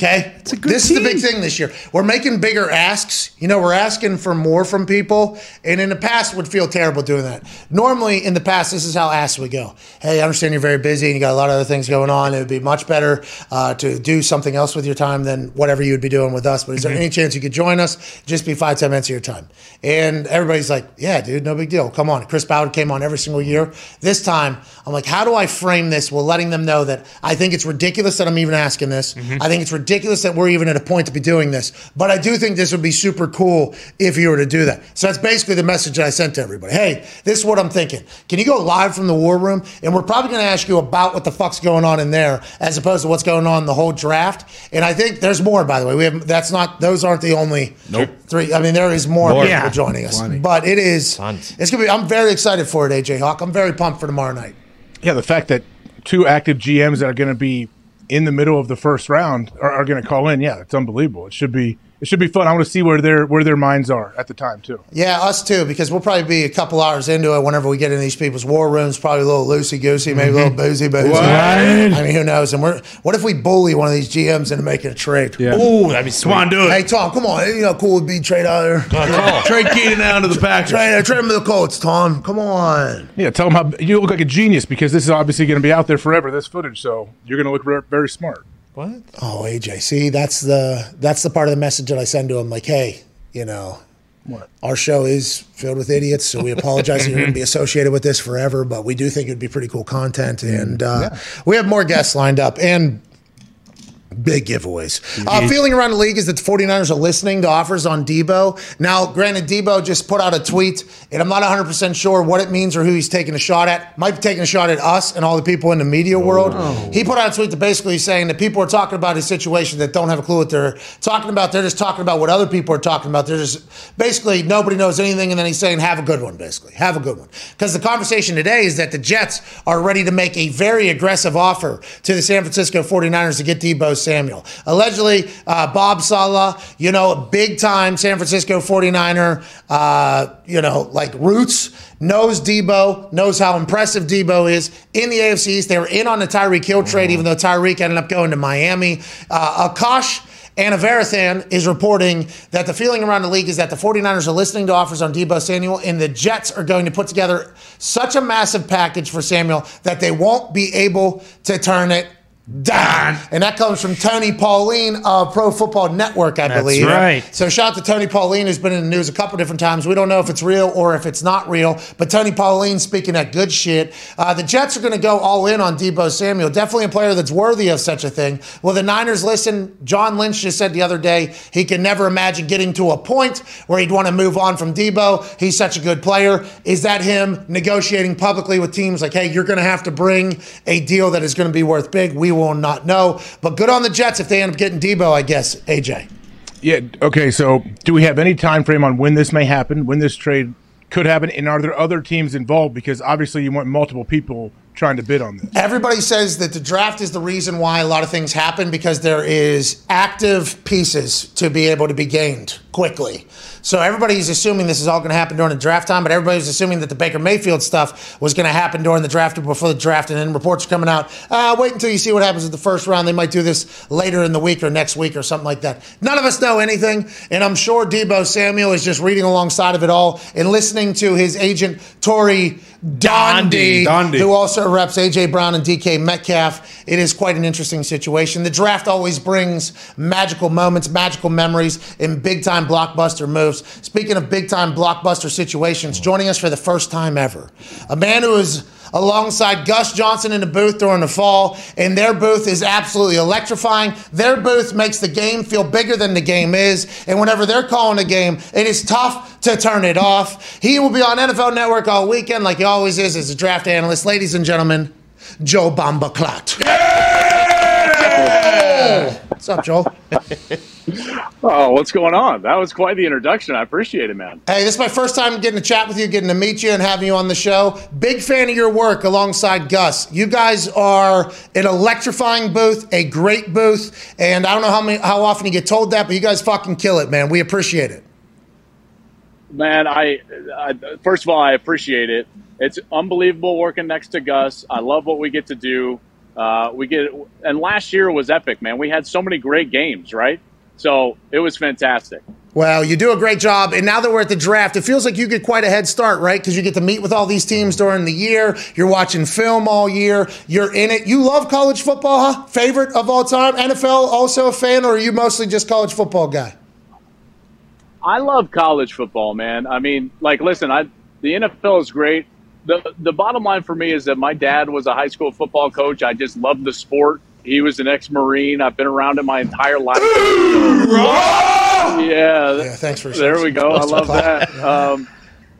Okay, this is the big thing this year. We're making bigger asks. You know, we're asking for more from people, and in the past would feel terrible doing that. Normally, in the past, this is how asks would go. Hey, I understand you're very busy and you got a lot of other things going on. It would be much better uh, to do something else with your time than whatever you would be doing with us. But is there any chance you could join us? Just be five ten minutes of your time. And everybody's like, Yeah, dude, no big deal. Come on. Chris Ballard came on every single year. This time, I'm like, How do I frame this? While letting them know that I think it's ridiculous that I'm even asking this. I think it's ridiculous that we're even at a point to be doing this. But I do think this would be super cool if you were to do that. So that's basically the message that I sent to everybody. Hey, this is what I'm thinking. Can you go live from the war room? And we're probably going to ask you about what the fuck's going on in there, as opposed to what's going on in the whole draft. And I think there's more. By the way, we have that's not those aren't the only Nope. three. I mean, there is more, More. people Yeah. joining us, Plenty. but it is Tons. it's gonna be. I'm very excited for it, AJ Hawk. I'm very pumped for tomorrow night. Yeah, the fact that two active GMs that are going to be in the middle of the first round are, are going to call in. Yeah, it's unbelievable. It should be. It should be fun. I want to see where their where their minds are at the time too. Yeah, us too, because we'll probably be a couple hours into it whenever we get in these people's war rooms. Probably a little loosey goosey, maybe a little mm-hmm. boozy boozy. I mean, who knows? And we're what if we bully one of these GMs into making a trade? Yeah. Ooh, that'd be sweet. Come on, do it. Hey Tom, come on. You know, cool would be trade out there. Trade Keaton down to the Packers. Trade, trade him to the Colts, Tom. Come on. Yeah, tell him how you look like a genius because this is obviously going to be out there forever. This footage, so you're going to look ver- very smart. What? Oh, AJ, see, that's the that's the part of the message that I send to him. Like, hey, you know, What? our show is filled with idiots, so we apologize you're going to be associated with this forever. But we do think it'd be pretty cool content, and uh, we have more guests lined up. And Big giveaways. Uh, feeling around the league is that the 49ers are listening to offers on Deebo. Now, granted, Deebo just put out a tweet, and I'm not 100% sure what it means or who he's taking a shot at. Might be taking a shot at us and all the people in the media world. He put out a tweet that basically saying that people are talking about his situation that don't have a clue what they're talking about. They're just talking about what other people are talking about. They're just basically nobody knows anything, and then he's saying, have a good one, basically. Have a good one. Because the conversation today is that the Jets are ready to make a very aggressive offer to the San Francisco 49ers to get Deebo Samuel. Allegedly, uh, Bob Saleh, you know, big time San Francisco 49er, uh, you know, like roots, knows Deebo, knows how impressive Deebo is in the AFC East. They were in on the Tyreek Hill trade, even though Tyreek ended up going to Miami. Uh, Akash. Anna Verathan is reporting that the feeling around the league is that the 49ers are listening to offers on Deebo Samuel, and the Jets are going to put together such a massive package for Samuel that they won't be able to turn it down. And that comes from Tony Pauline of Pro Football Network, I believe. That's believe. right. So shout out to Tony Pauline, who's been in the news a couple different times. We don't know if it's real or if it's not real, but Tony Pauline speaking that good shit. Uh, the Jets are going to go all in on Deebo Samuel. Definitely a player that's worthy of such a thing. Well, the Niners listen. John Lynch just said the other day he can never imagine getting to a point where he'd want to move on from Deebo. He's such a good player. Is that him negotiating publicly with teams like, hey, you're going to have to bring a deal that is going to be worth big? We will not know. But good on the Jets if they end up getting Deebo, I guess, AJ. Yeah. Okay. So, do we have any time frame on when this may happen? When this trade could happen? And are there other teams involved? Because obviously, you want multiple people trying to bid on this. Everybody says that the draft is the reason why a lot of things happen because there is active pieces to be able to be gained quickly. So everybody's assuming this is all going to happen during the draft time, but everybody's assuming that the Baker Mayfield stuff was going to happen during the draft or before the draft, and then reports are coming out. Uh, wait until you see what happens at the first round. They might do this later in the week or next week or something like that. None of us know anything, and I'm sure Deebo Samuel is just reading alongside of it all and listening to his agent Tory Dondey, Dondey. who also reps AJ Brown and DK Metcalf. It is quite an interesting situation. The draft always brings magical moments, magical memories, and big time blockbuster moves. Speaking of big time blockbuster situations, joining us for the first time ever, a man who is alongside Gus Johnson in the booth during the fall, and their booth is absolutely electrifying. Their booth makes the game feel bigger than the game is, and whenever they're calling a game, it is tough to turn it off. He will be on NFL Network all weekend, like he always is, as a draft analyst. Ladies and gentlemen, Joe Bamba Klatt. What's up, Joel? Oh, what's going on? That was quite the introduction. I appreciate it, man. Hey, this is my first time getting to chat with you, getting to meet you, and having you on the show. Big fan of your work alongside Gus. You guys are an electrifying booth, a great booth, and I don't know how many, how often you get told that, but you guys fucking kill it, man. We appreciate it. Man, I, I first of all, I appreciate it. It's unbelievable working next to Gus. I love what we get to do. Uh, we get, and last year was epic, man. We had so many great games, right? So it was fantastic. Well, you do a great job. And now that we're at the draft, it feels like you get quite a head start, right? Because you get to meet with all these teams during the year. You're watching film all year. You're in it. You love college football, huh? Favorite of all time? NFL also a fan, or are you mostly just college football guy? I love college football, man. I mean, like, listen, I the NFL is great. The The bottom line for me is that my dad was a high school football coach. I just love the sport. He was an ex Marine. I've been around it my entire life. yeah, Yeah, thanks for there we go. I love that. Um,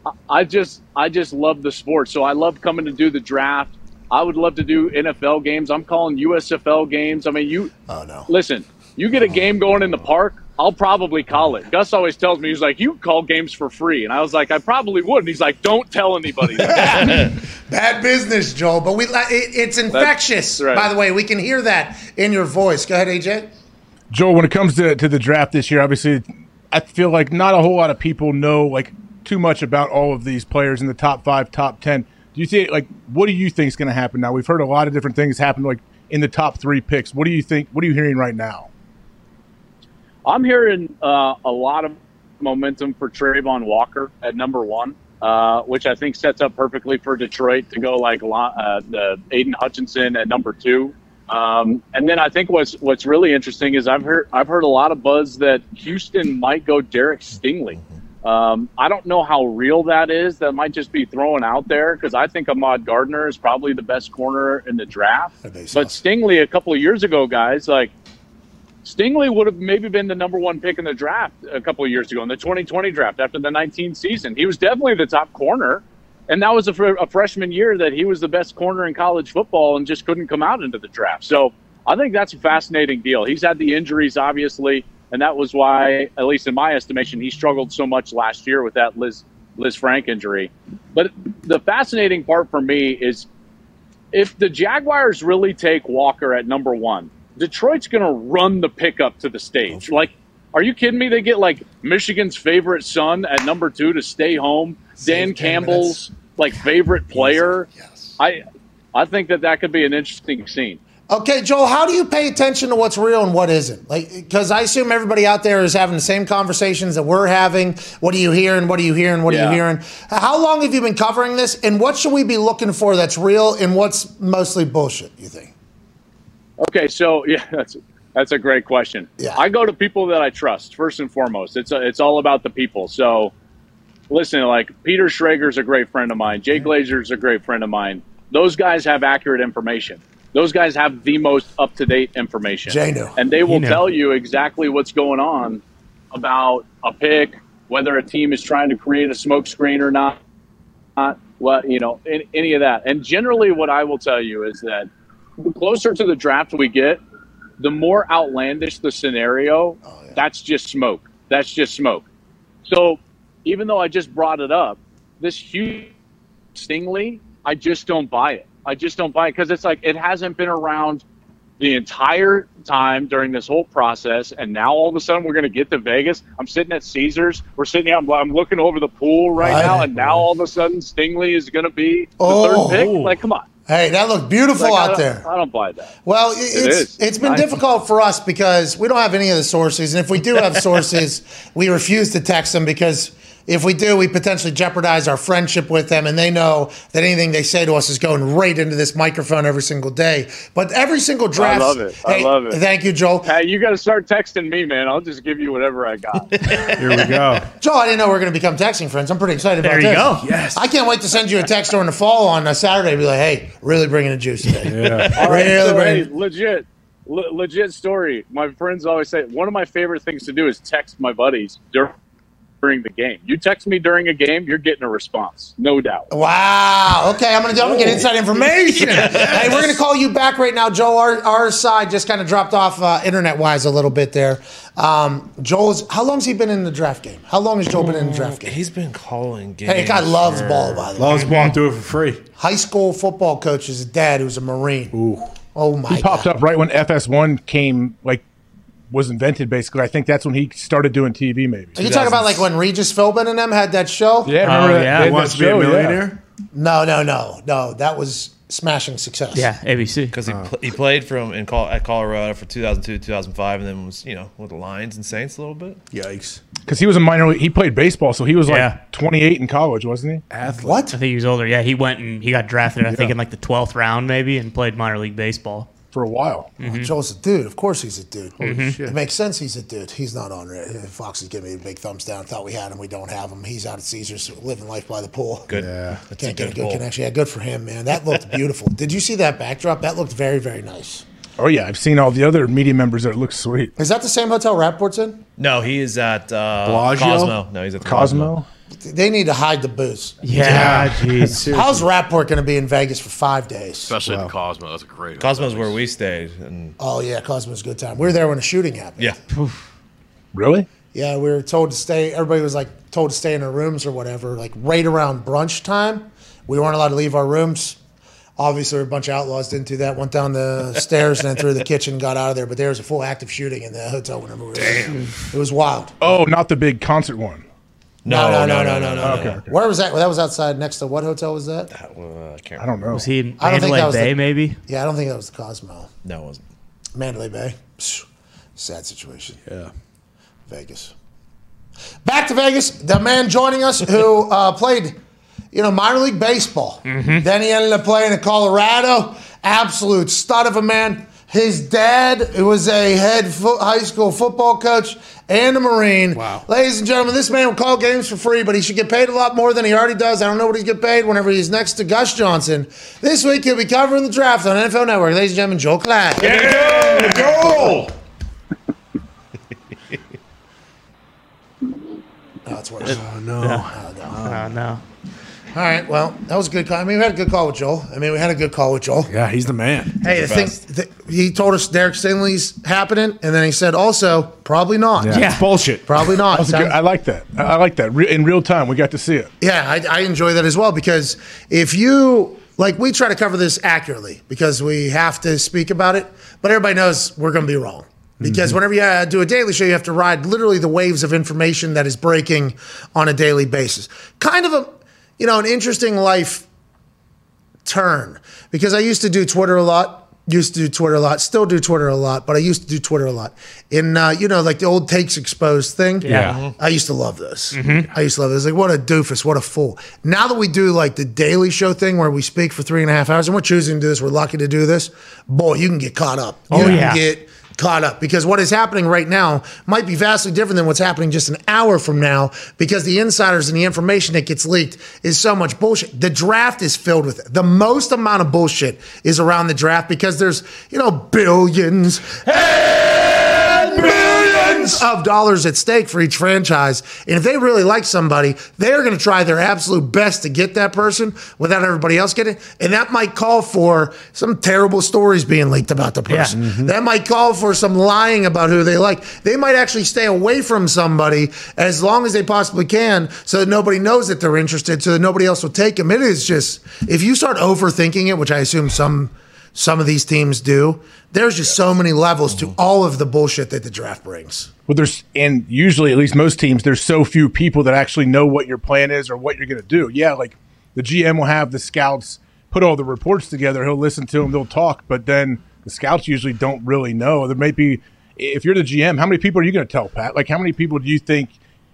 I- I just I just love the sport. So I love coming to do the draft. I would love to do NFL games. I'm calling USFL games. I mean, you Oh no. listen. You get a game going in the park, I'll probably call it. Gus always tells me he's like, "You call games for free," and I was like, "I probably would." And he's like, "Don't tell anybody." that." Bad business, Joel. But we it, it's infectious. right. By the way, we can hear that in your voice. Go ahead, AJ. Joel, when it comes to, to the draft this year, obviously, I feel like not a whole lot of people know like too much about all of these players in the top five, top ten. Do you think like what do you think is going to happen now? We've heard a lot of different things happen like in the top three picks. What do you think? What are you hearing right now? I'm hearing uh, a lot of momentum for Travon Walker at number one, uh, which I think sets up perfectly for Detroit to go like uh, the Aidan Hutchinson at number two. Um, and then I think what's what's really interesting is I've heard I've heard a lot of buzz that Houston might go Derek Stingley. Um, I don't know how real that is. That might just be thrown out there because I think Ahmad Gardner is probably the best corner in the draft. But. Stingley, a couple of years ago, guys, like Stingley would have maybe been the number one pick in the draft a couple of years ago in the 2020 draft after the 19 season. He was definitely the top corner. And that was a, a freshman year that he was the best corner in college football and just couldn't come out into the draft. So I think that's a fascinating deal. He's had the injuries, obviously, and that was why, at least in my estimation, he struggled so much last year with that Liz Lisfranc injury. But the fascinating part for me is if the Jaguars really take Walker at number one, Detroit's going to run the pickup to the stage. Like, are you kidding me? They get like Michigan's favorite son at number two to stay home. Dan 10 Campbell's like favorite player. Yes. I, I think that that could be an interesting scene. Okay, Joel, how do you pay attention to what's real and what isn't? Like, because I assume everybody out there is having the same conversations that we're having. What are you hearing? What are you hearing? What are Yeah. you hearing? How long have you been covering this? And what should we be looking for that's real and what's mostly bullshit, you think? Okay, so yeah, that's that's a great question. Yeah. I go to people that I trust first and foremost. It's a, it's all about the people. So listen, like Peter Schrager's a great friend of mine. Jay mm-hmm. Glazer's a great friend of mine. Those guys have accurate information. Those guys have the most up to date information. Jay knew. And they will knew. tell you exactly what's going on about a pick, whether a team is trying to create a smoke screen or not. Not what you know, any, any of that. And generally, what I will tell you is that the closer to the draft we get, the more outlandish the scenario. Oh, that's just smoke. That's just smoke. So, even though I just brought it up, this huge Stingley, I just don't buy it. I just don't buy it because it's like it hasn't been around the entire time during this whole process, and now all of a sudden we're going to get to Vegas. I'm sitting at Caesars. We're sitting here. I'm, I'm looking over the pool right Right. now, and now all of a sudden Stingley is going to be the Oh. third pick. Like, come on. Hey, that looked beautiful Like, out there. I don't buy that. Well, it, it's is. it's been difficult for us because we don't have any of the sources, and if we do have sources, we refuse to text them because if we do, we potentially jeopardize our friendship with them, and they know that anything they say to us is going right into this microphone every single day. But every single draft, I love it. I Hey, love it. Thank you, Joel. Hey, you got to start texting me, man. I'll just give you whatever I got. Here we go. Joel, I didn't know we are going to become texting friends. I'm pretty excited There about you this. go. Yes. I can't wait to send you a text during the fall on a Saturday. Be like, hey, really bringing the juice today. Yeah. All right, Really so, hey, bringing. legit, le- legit story. My friends always say one of my favorite things to do is text my buddies dur- during the game. You text me during a game, you're getting a response, no doubt. Wow. Okay, I'm gonna do. I'm gonna get inside information. hey, we're gonna call you back right now, Joel. Our, our side just kind of dropped off uh, internet wise a little bit there. Um, Joel's. How long's he been in the draft game? How long has Joel been in the draft game? He's been calling games. Hey, guy loves for- ball, by the way. Loves ball, do it for free. High school football coach is a dad who's a Marine. Ooh. Oh my He popped god. up right when FS1 came, like, was invented, basically. I think that's when he started doing TV, maybe. Are you talking about like when Regis Philbin and them had that show? Yeah, remember Oh, that? yeah. they He had wants that to be a show, yeah. millionaire. No, no, no, no. That was smashing success. Yeah, ABC. because he, pl- he played from in Col- at Colorado for 2002 2005 and then was you know with the Lions and Saints a little bit. Yikes. Because he was a minor league. He played baseball, so he was like Yeah. 28 in college, wasn't he? Athlete. What? I think he was older. Yeah, he went and he got drafted. I think in like the twelfth round, maybe, and played minor league baseball. For a while. Joel's a dude. Of course he's a dude. shit. It makes sense he's a dude. He's not on it. Fox is giving me a big thumbs down. Thought we had him. We don't have him. He's out at Caesars living life by the pool. Good. Yeah. That's Can't get a good good connection. Yeah, good for him, man. That looked beautiful. Did you see that backdrop? That looked very, very nice. Oh, yeah. I've seen all the other media members there. It looks sweet. Is that the same hotel Rapoport's in? No, he is at uh, Bellagio? Cosmo. No, he's at the Cosmo? They need to hide the booze. Yeah, jeez. How's Rapoport going to be in Vegas for five days? Especially the Cosmo. That's a great. Cosmo's where we stayed, and Oh yeah, Cosmo's a good time. We were there when the shooting happened. yeah, Really? Yeah, we were told to stay. Everybody was like told to stay in their rooms or whatever. Like right around brunch time, we weren't allowed to leave our rooms. Obviously, a bunch of outlaws didn't do that. Went down the stairs and then through the kitchen, got out of there. But there was a full active shooting in the hotel whenever we were there. It was wild. Oh, not the big concert one. No, no, no, no, no, no. Okay, okay. Where was that? That was outside next to what hotel was that? Uh, I can't I don't know. Was he in I don't think Mandalay that was Bay? the- maybe. Yeah, I don't think that was the Cosmo. No, it wasn't. Mandalay Bay. Psh, Sad situation. Yeah. Vegas. Back to Vegas. The man joining us who uh, played, you know, minor league baseball. Then he ended up playing in Colorado. Absolute stud of a man. His dad was a head fo- high school football coach and a Marine. Wow. Ladies and gentlemen, this man will call games for free, but he should get paid a lot more than he already does. I don't know what he's get paid whenever he's next to Gus Johnson. This week, he'll be covering the draft on NFL Network. Ladies and gentlemen, Joel Klein. Yeah, Joel! oh, it's worse. Oh, no. Oh, no. Oh, no. All right. Well, that was a good call. I mean, we had a good call with Joel. I mean, we had a good call with Joel. Yeah, he's the man. Hey, the thing th- he told us Derek Stingley's happening, and then he said also probably not. Yeah, Yeah. Bullshit. Probably not. That's a good- I like that. I I like that. Re- In real time, we got to see it. Yeah, I, I enjoy that as well because if you like, we try to cover this accurately because we have to speak about it, but everybody knows we're going to be wrong. Because whenever you uh, do a daily show, you have to ride literally the waves of information that is breaking on a daily basis. Kind of a, you know, an interesting life turn because I used to do Twitter a lot. Used to do Twitter a lot. Still do Twitter a lot, but I used to do Twitter a lot. In uh, you know, like the old takes exposed thing. Yeah. I used to love this. I used to love this. Like, what a doofus, what a fool. Now that we do like the Daily Show thing where we speak for three and a half hours, and we're choosing to do this, we're lucky to do this. Boy, you can get caught up. You Oh, can yeah. get caught up because what is happening right now might be vastly different than what's happening just an hour from now because the insiders and the information that gets leaked is so much bullshit. The draft is filled with it. The most amount of bullshit is around the draft because there's, you know, billions and billions of dollars at stake for each franchise. And if they really like somebody, they're going to try their absolute best to get that person without everybody else getting it. And that might call for some terrible stories being leaked about the person. Mm-hmm. That might call for some lying about who they like. They might actually stay away from somebody as long as they possibly can so that nobody knows that they're interested, so that nobody else will take them. It is just, if you start overthinking it, which I assume some. Some of these teams do. There's just so many levels to mm-hmm. all of the bullshit that the draft brings. Well, there's and usually at least most teams, there's so few people that actually know what your plan is or what you're going to do. Yeah, like the GM will have the scouts put all the reports together. He'll listen to them. They'll talk, but then the scouts usually don't really know. There may be if you're the GM, how many people are you going to tell, Pat? Like how many people do you think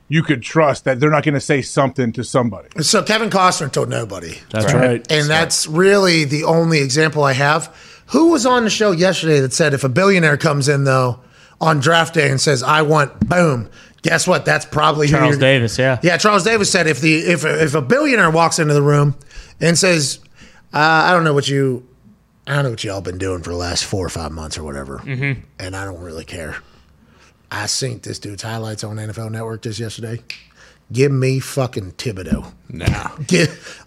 you could trust that they're not going to say something to somebody? So Kevin Costner told nobody. That's right. And that's really the only example I have. Who was on the show yesterday that said if a billionaire comes in though on draft day and says I want boom, guess what? That's probably who Charles you're- Davis, yeah. Yeah, Charles Davis said if the if if a billionaire walks into the room and says uh, I don't know what you I don't know what y'all been doing for the last four or five months or whatever, Mm-hmm. and I don't really care. I synced this dude's highlights on NFL Network just yesterday. Give me fucking Thibodeaux. Nah.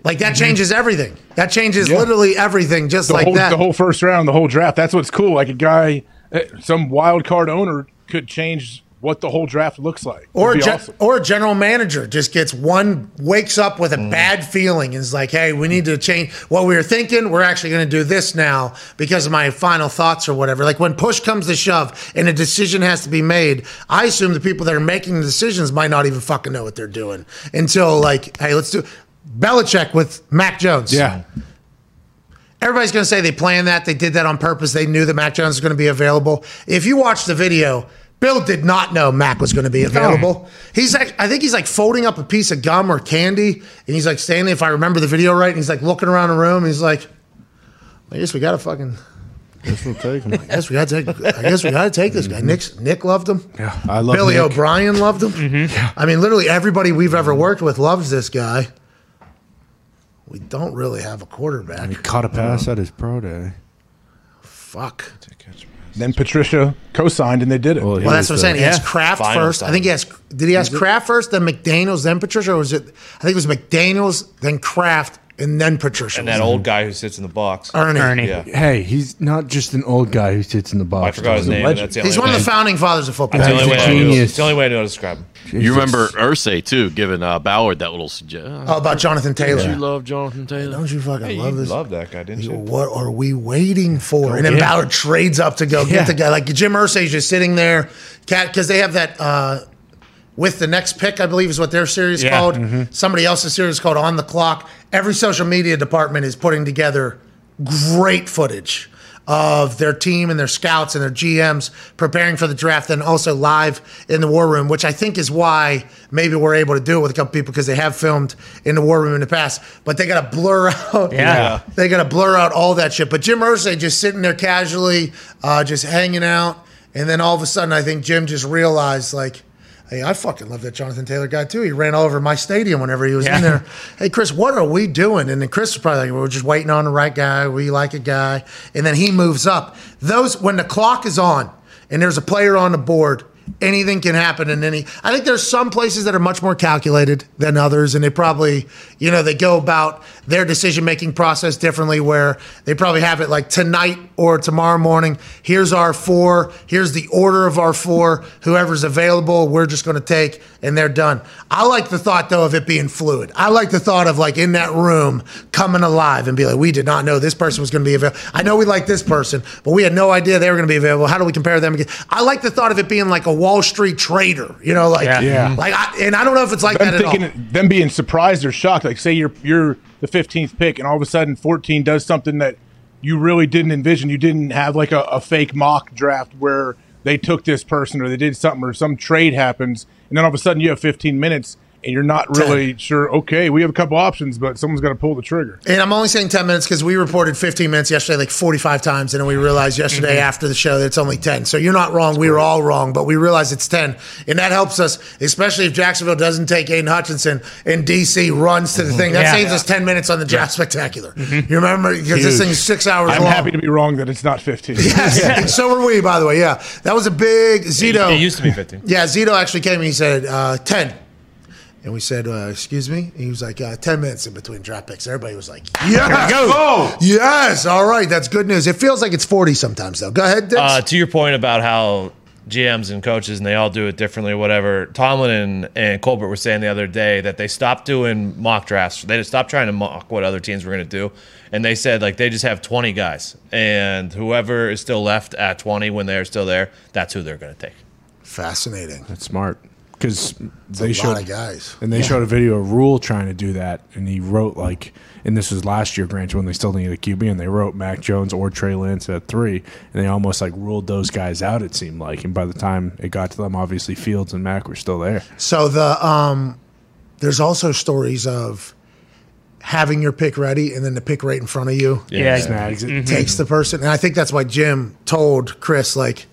Like that changes everything. That changes literally everything, just the like whole that. the whole first round, the whole draft. That's what's cool. Like a guy, eh, some wild card owner could change what the whole draft looks like. or, a gen- awesome. or a general manager just gets one, wakes up with a Mm. bad feeling and is like, hey, we need to change what we were thinking. We're actually going to do this now because of my final thoughts or whatever. Like when push comes to shove and a decision has to be made, I assume the people that are making the decisions might not even fucking know what they're doing until, like, hey, let's do Belichick with Mac Jones. Yeah. Everybody's going to say they planned that. They did that on purpose. They knew that Mac Jones was going to be available. If you watch the video, Bill did not know Mac was going to be available. He's like, I think he's like folding up a piece of gum or candy, and he's like standing. If I remember the video right, and he's like looking around the room. And he's like, I guess we got to fucking. Guess we'll take him. I guess we got to. take I guess we got to take this guy. Mm-hmm. Nick Nick loved him. Yeah, I love Billy Nick. O'Brien loved him. Mm-hmm. Yeah, I mean, literally everybody we've ever worked with loves this guy. We don't really have a quarterback. He caught a pass at his pro day. Fuck. Then Patricia co-signed, and they did it. Well, Well, that's what I'm saying. He uh, has Kraft Final first. I think he has. Did he ask Kraft first, then McDaniels, then Patricia, or was it? I think it was McDaniels, then Kraft, and then Patricia. And that old guy who sits in the box. Ernie. Ernie. Yeah. Hey, he's not just an old guy who sits in the box. I forgot his He's name. and legend. That's the He's only one of way- the founding fathers of football. That's the only way a I knew. genius. It's the only way I knew how to describe him. You remember Irsay too, giving uh, Ballard that little suggestion. Oh, about Jonathan Taylor. You love Jonathan Taylor. Don't you fucking Hey, you love this? love that guy, didn't you? What are we waiting for? and then yeah. Ballard trades up to go Yeah. get the guy. Like Jim Irsay's just sitting there, cat, because they have that uh, with the next pick, I believe is what their series Yeah. called. Somebody else's series called On the Clock. Every social media department is putting together great footage of their team and their scouts and their GMs preparing for the draft and also live in the war room, which I think is why maybe we're able to do it with a couple people because they have filmed in the war room in the past. But they got to blur out. Yeah. They got to blur out all that shit. But Jim Irsay just sitting there casually, uh, just hanging out. And then all of a sudden, I think Jim just realized, like, hey, I fucking love that Jonathan Taylor guy too. He ran all over my stadium whenever he was Yeah. in there. Hey, Chris, what are we doing? And then Chris was probably like, we're just waiting on the right guy. We like a guy. And then he moves up. Those, when the clock is on and there's a player on the board anything can happen in any. I think there's some places that are much more calculated than others, and they probably, you know, they go about their decision making process differently. Where they probably have it like tonight or tomorrow morning. Here's our four. Here's the order of our four. Whoever's available, we're just going to take, and they're done. I like the thought though of it being fluid. I like the thought of like in that room coming alive and be like, we did not know this person was going to be available. I know we like this person, but we had no idea they were going to be available. How do we compare them again? I like the thought of it being like a Wall Street trader. You know, like Yeah. Yeah. like, I, and I don't know if it's like them that at all. them being surprised or shocked. Like, say you're you're the 15th pick, and all of a sudden 14 does something that you really didn't envision. You didn't have like a, a fake mock draft where they took this person or they did something or some trade happens, and then all of a sudden you have 15 minutes and you're not really sure. Okay, we have a couple options, but someone's got to pull the trigger. And I'm only saying 10 minutes because we reported 15 minutes yesterday, like 45 times. And then we realized yesterday Mm-hmm. after the show that it's only 10. So you're not wrong. We were all wrong, but we realized it's 10. And that helps us, especially if Jacksonville doesn't take Aidan Hutchinson and DC runs to the thing. That Mm-hmm. Yeah. Mm-hmm. saves us 10 minutes on the draft spectacular. You remember? Because this thing's six hours I'm long. happy to be wrong that it's not 15. Yes. And so are we, by the way. Yeah. That was a big Zito. It used to be 15. Yeah, Zito actually came and he said, uh, 10. And we said, uh, excuse me? And he was like, uh, 10 minutes in between draft picks. Everybody was like, yes. Go. Yes. All right. That's good news. It feels like it's 40 sometimes, though. Go ahead, Dix. Uh, to your point about how GMs and coaches and they all do it differently, whatever. Tomlin and, and Colbert were saying the other day that they stopped doing mock drafts. They just stopped trying to mock what other teams were going to do, and they said like they just have 20 guys, and whoever is still left at 20 when they're still there, that's who they're going to take. Fascinating. That's smart because a they lot showed of guys. and they showed a video of Rule trying to do that, and he wrote like, and this was last year, granted, when they still needed a QB, and they wrote Mac Jones or Trey Lance at three, and they almost like ruled those guys out. It seemed like, and by the time it got to them, obviously Fields and Mac were still there. So the um, there's also stories of having your pick ready and then the pick right in front of you Yeah. Snags it. takes the person. And I think that's why Jim told Chris, like,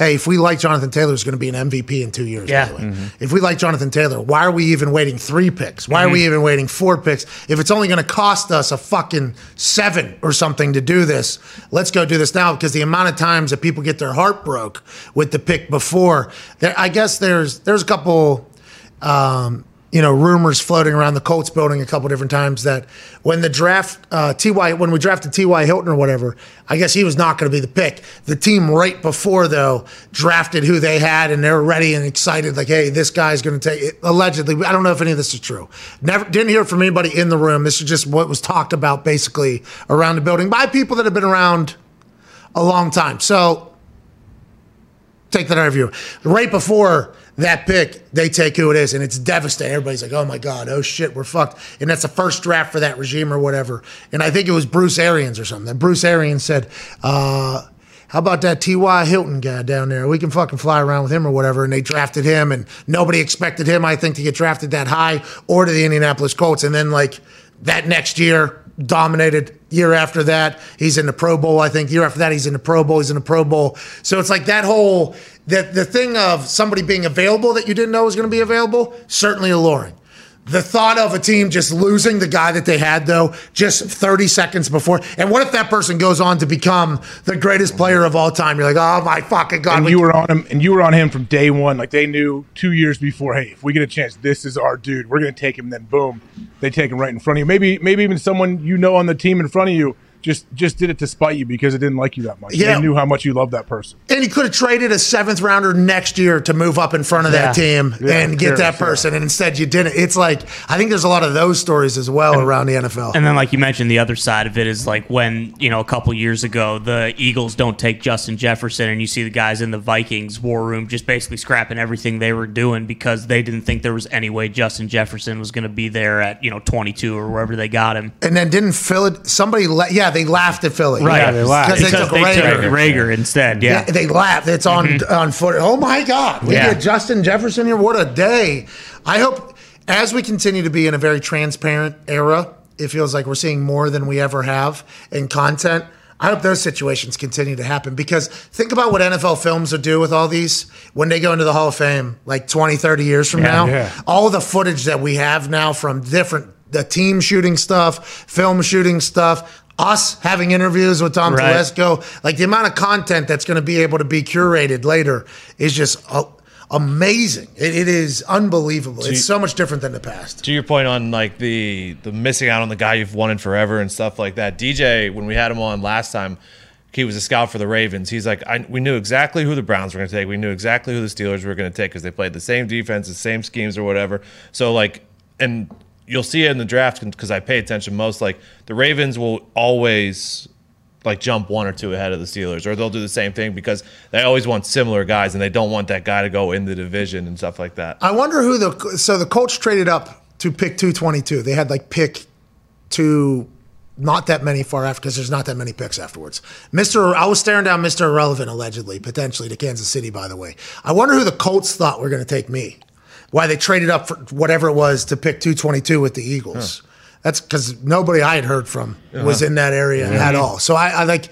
hey, if we like Jonathan Taylor, is going to be an MVP in two years. by Yeah. the way. If we like Jonathan Taylor, why are we even waiting three picks? Why are we even waiting four picks? If it's only going to cost us a fucking seven or something to do this, let's go do this now because the amount of times that people get their heart broke with the pick before, there, I guess there's there's a couple. Um, you know, rumors floating around the Colts building a couple different times that when the draft, uh, T.Y., when we drafted T.Y. Hilton or whatever, I guess he was not going to be the pick. The team right before, though, drafted who they had and they're ready and excited, like, hey, this guy's going to take it. Allegedly, I don't know if any of this is true. Never Didn't hear from anybody in the room. This is just what was talked about basically around the building by people that have been around a long time. So take that out of you. Right before that pick, they take who it is, and it's devastating. Everybody's like, "Oh my god, oh shit, we're fucked." And that's the first draft for that regime or whatever. And I think it was Bruce Arians or something. Bruce Arians said, uh, "How about that T.Y. Hilton guy down there? We can fucking fly around with him or whatever." And they drafted him, and nobody expected him, I think, to get drafted that high or to the Indianapolis Colts. And then like that next year, dominated. Year after that, he's in the Pro Bowl. I think year after that, he's in the Pro Bowl. He's in the Pro Bowl. So it's like that whole the the thing of somebody being available that you didn't know was going to be available. Certainly alluring. The thought of a team just losing the guy that they had, though, just 30 seconds before. And what if that person goes on to become the greatest player of all time? You're like, oh my fucking God. and we- you were on him, and you were on him from day one. Like they knew two years before. Hey, if we get a chance, this is our dude. We're going to take him. Then boom, they take him right in front of you. Maybe, maybe even someone you know on the team in front of you just just did it to spite you because it didn't like you that much. Yeah. They knew how much you loved that person. And he could have traded a seventh rounder next year to move up in front of that Yeah. team Yeah, and get sure, that sure. person. And instead you didn't. It's like, I think there's a lot of those stories as well around the NFL. And then, like you mentioned, the other side of it is like when you know a couple years ago the Eagles don't take Justin Jefferson, and you see the guys in the Vikings war room just basically scrapping everything they were doing because they didn't think there was any way Justin Jefferson was going to be there at you know 22 or wherever they got him. And then didn't Philly, somebody, let yeah, they laughed at Philly. Right. Yeah, they laughed. Because they took they Reagor. took Reagor instead. Yeah. They, they laughed. It's on mm-hmm. on foot. Oh my God! We Yeah. get Justin Jefferson here. What a day! I hope as we continue to be in a very transparent era, it feels like we're seeing more than we ever have in content. I hope those situations continue to happen because think about what NFL films would do with all these when they go into the Hall of Fame like 20, 30 years from now. yeah. All the footage that we have now from different the team shooting stuff, film shooting stuff, us having interviews with Tom Right. Telesco, like the amount of content that's going to be able to be curated later is just uh, amazing. It, it is unbelievable. It's so much different than the past. to your point on like the the missing out on the guy you've wanted forever and stuff like that. DJ, when we had him on last time, he was a scout for the Ravens. He's like, I, we knew exactly who the Browns were going to take. We knew exactly who the Steelers were going to take because they played the same defense, the same schemes or whatever. So like, and you'll see it in the draft because I pay attention most. Like the Ravens will always like jump one or two ahead of the Steelers, or they'll do the same thing because they always want similar guys and they don't want that guy to go in the division and stuff like that. I wonder who the so the Colts traded up to pick 222. They had like pick two, not that many far after because there's not that many picks afterwards. Mister, I was staring down Mister Irrelevant allegedly, potentially to Kansas City. By the way, I wonder who the Colts thought were going to take me. Why they traded up for whatever it was to pick 222 with the Eagles. That's because nobody I had heard from was in that area at all. So I, I like.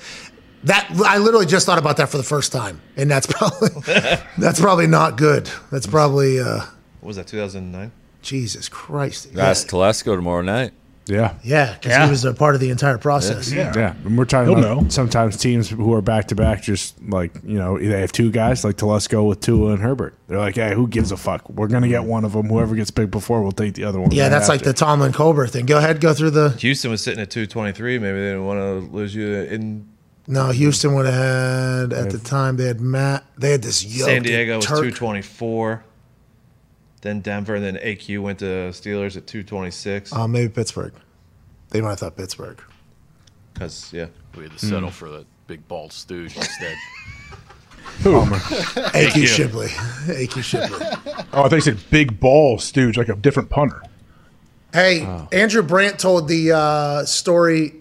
That I literally just thought about that for the first time, and that's probably that's probably not good. That's probably uh, What was that 2009? Jesus Christ. That's Telesco tomorrow night. Yeah. Yeah, because Yeah. he was a part of the entire process. Yeah, Yeah. and we're talking He'll about know. sometimes teams who are back to back, just like you know, they have two guys like Telesco with Tua and Herbert. They're like, hey, who gives a fuck? We're gonna get one of them. Whoever gets picked before, we'll take the other one. Yeah, right that's like the Tomlin Colbert thing. Go ahead, go through the. Houston was sitting at 223. Maybe they didn't want to lose you in No, Houston would have had at the time they had Matt. They had this yoke. San Diego was Turk. 224. Then Denver, and then AQ went to Steelers at 226. Uh, maybe Pittsburgh. They might have thought Pittsburgh. Because yeah, We had to settle for the big bald stooge instead. Who? AQ Shipley. AQ Shipley. Oh, I think he said big ball stooge, like a different punter. Hey, Andrew Brandt told the uh, story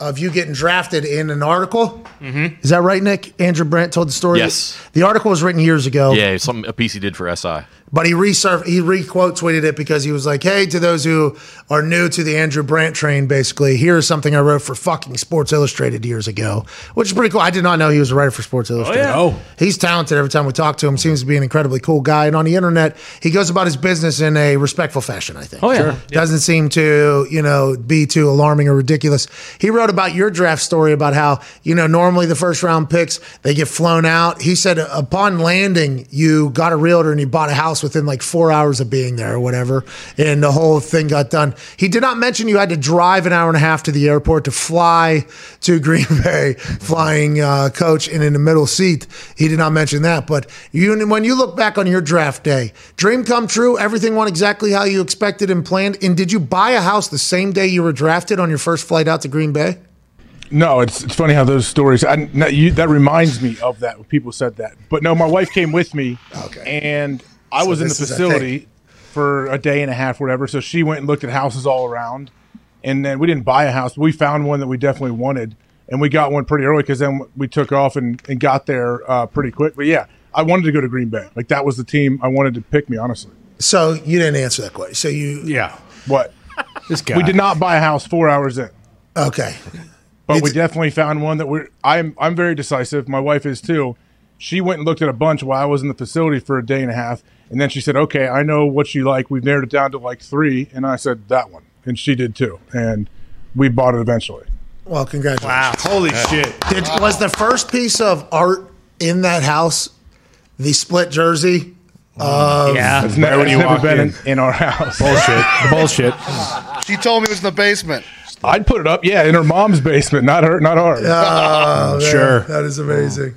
of you getting drafted in an article. Mm-hmm. Is that right, Nick? Andrew Brandt told the story. Yes. The article was written years ago. yeah, some a piece he did for SI. But he resurf he re-quote tweeted it because he was like, "Hey, to those who are new to the Andrew Brandt train, basically, here's something I wrote for fucking Sports Illustrated years ago, which is pretty cool. I did not know he was a writer for Sports oh, Illustrated. Oh. yeah. he's talented. Every time we talk to him, seems to be an incredibly cool guy. And on the internet, he goes about his business in a respectful fashion. I think. Oh, yeah. Sure. doesn't seem to you know be too alarming or ridiculous. He wrote about your draft story about how you know normally the first round picks they get flown out. He said upon landing, you got a realtor and you bought a house within like four hours of being there or whatever, and the whole thing got done. He did not mention you had to drive an hour and a half to the airport to fly to Green Bay, flying uh, coach and in the middle seat. He did not mention that, but you when you look back on your draft day, dream come true. Everything went exactly how you expected and planned. And did you buy a house the same day you were drafted on your first flight out to Green Bay? No, it's it's funny how those stories. I, you, that reminds me of that. When people said that, but no, my wife came with me, Okay. and I So was in the this is a facility for a day and a half, whatever. So she went and looked at houses all around, and then we didn't buy a house. We found one that we definitely wanted, and we got one pretty early because then we took off and, and got there uh, pretty quick. But yeah, I wanted to go to Green Bay. Like that was the team I wanted to pick me. Honestly, So you didn't answer that question. So you yeah. what This guy. we did not buy a house four hours in. okay? but we definitely found one that we're I'm I'm very decisive. My wife is too. She went and looked at a bunch while I was in the facility for a day and a half, and then she said, "Okay, I know what you like. We've narrowed it down to like three. And I said that one, and she did too, and we bought it eventually. Well, congratulations. Wow. Holy shit! Did, was the first piece of art in that house the split jersey? Mm. yeah. It's never, it's never been in. in, in our house. Bullshit! Bullshit! She told me it was in the basement. I'd put it up, yeah, in her mom's basement, not her, not ours. Oh, man, Sure. that is amazing.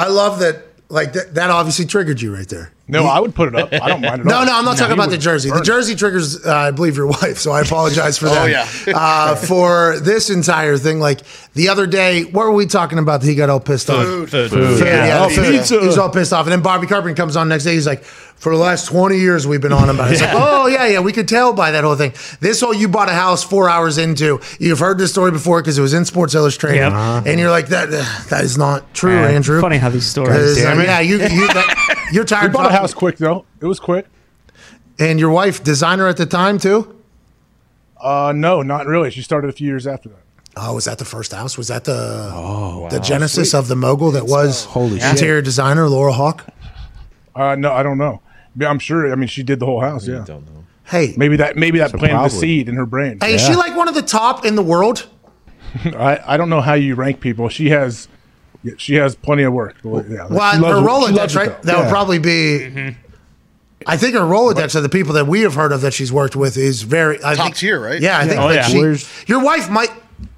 I love that. Like that, that obviously triggered you right there. No, I would put it up. I don't mind it. No, all. no, I'm not talking about the jersey. The burn it. jersey triggers, uh, I believe, your wife. So I apologize for that. Oh, yeah. uh, for this entire thing, like the other day, what were we talking about that he got all pissed off? Food. Food. Food, Yeah. yeah, Oh, the pizza. He was all pissed off. And then Bobby Carpenter comes on next day. He's like, for the last 20 years, we've been on about it. It's like, oh, yeah, yeah, we could tell by that whole thing. This whole you bought a house four hours into, you've heard this story before because it was in Sports Illustrated. Yep. And you're like, that that is not true, Yeah, Andrew. Funny how these stories. 'Cause, uh, Damn it. yeah, you, you, that, you're We tired. bought a house quick though. It was quick. And your wife, designer at the time, too? Uh, no, not really. She started a few years after that. Oh, was that the first house? Was that the oh the genesis of the mogul that was Holy shit. interior designer Laura Hawk? Uh, no, I don't know. I'm sure. I mean, she did the whole house. Yeah, Don't know. Hey, maybe that maybe that planted probably. the seed in her brain. hey, is she like one of the top in the world? I, I don't know how you rank people. She has she has plenty of work. Well, yeah, Well, her it- she Rolodex, right? though. That would probably be I think her Rolodex of the people that we have heard of that she's worked with is very I Top think- tier, right? Yeah, I think Oh, that yeah. she, your wife might.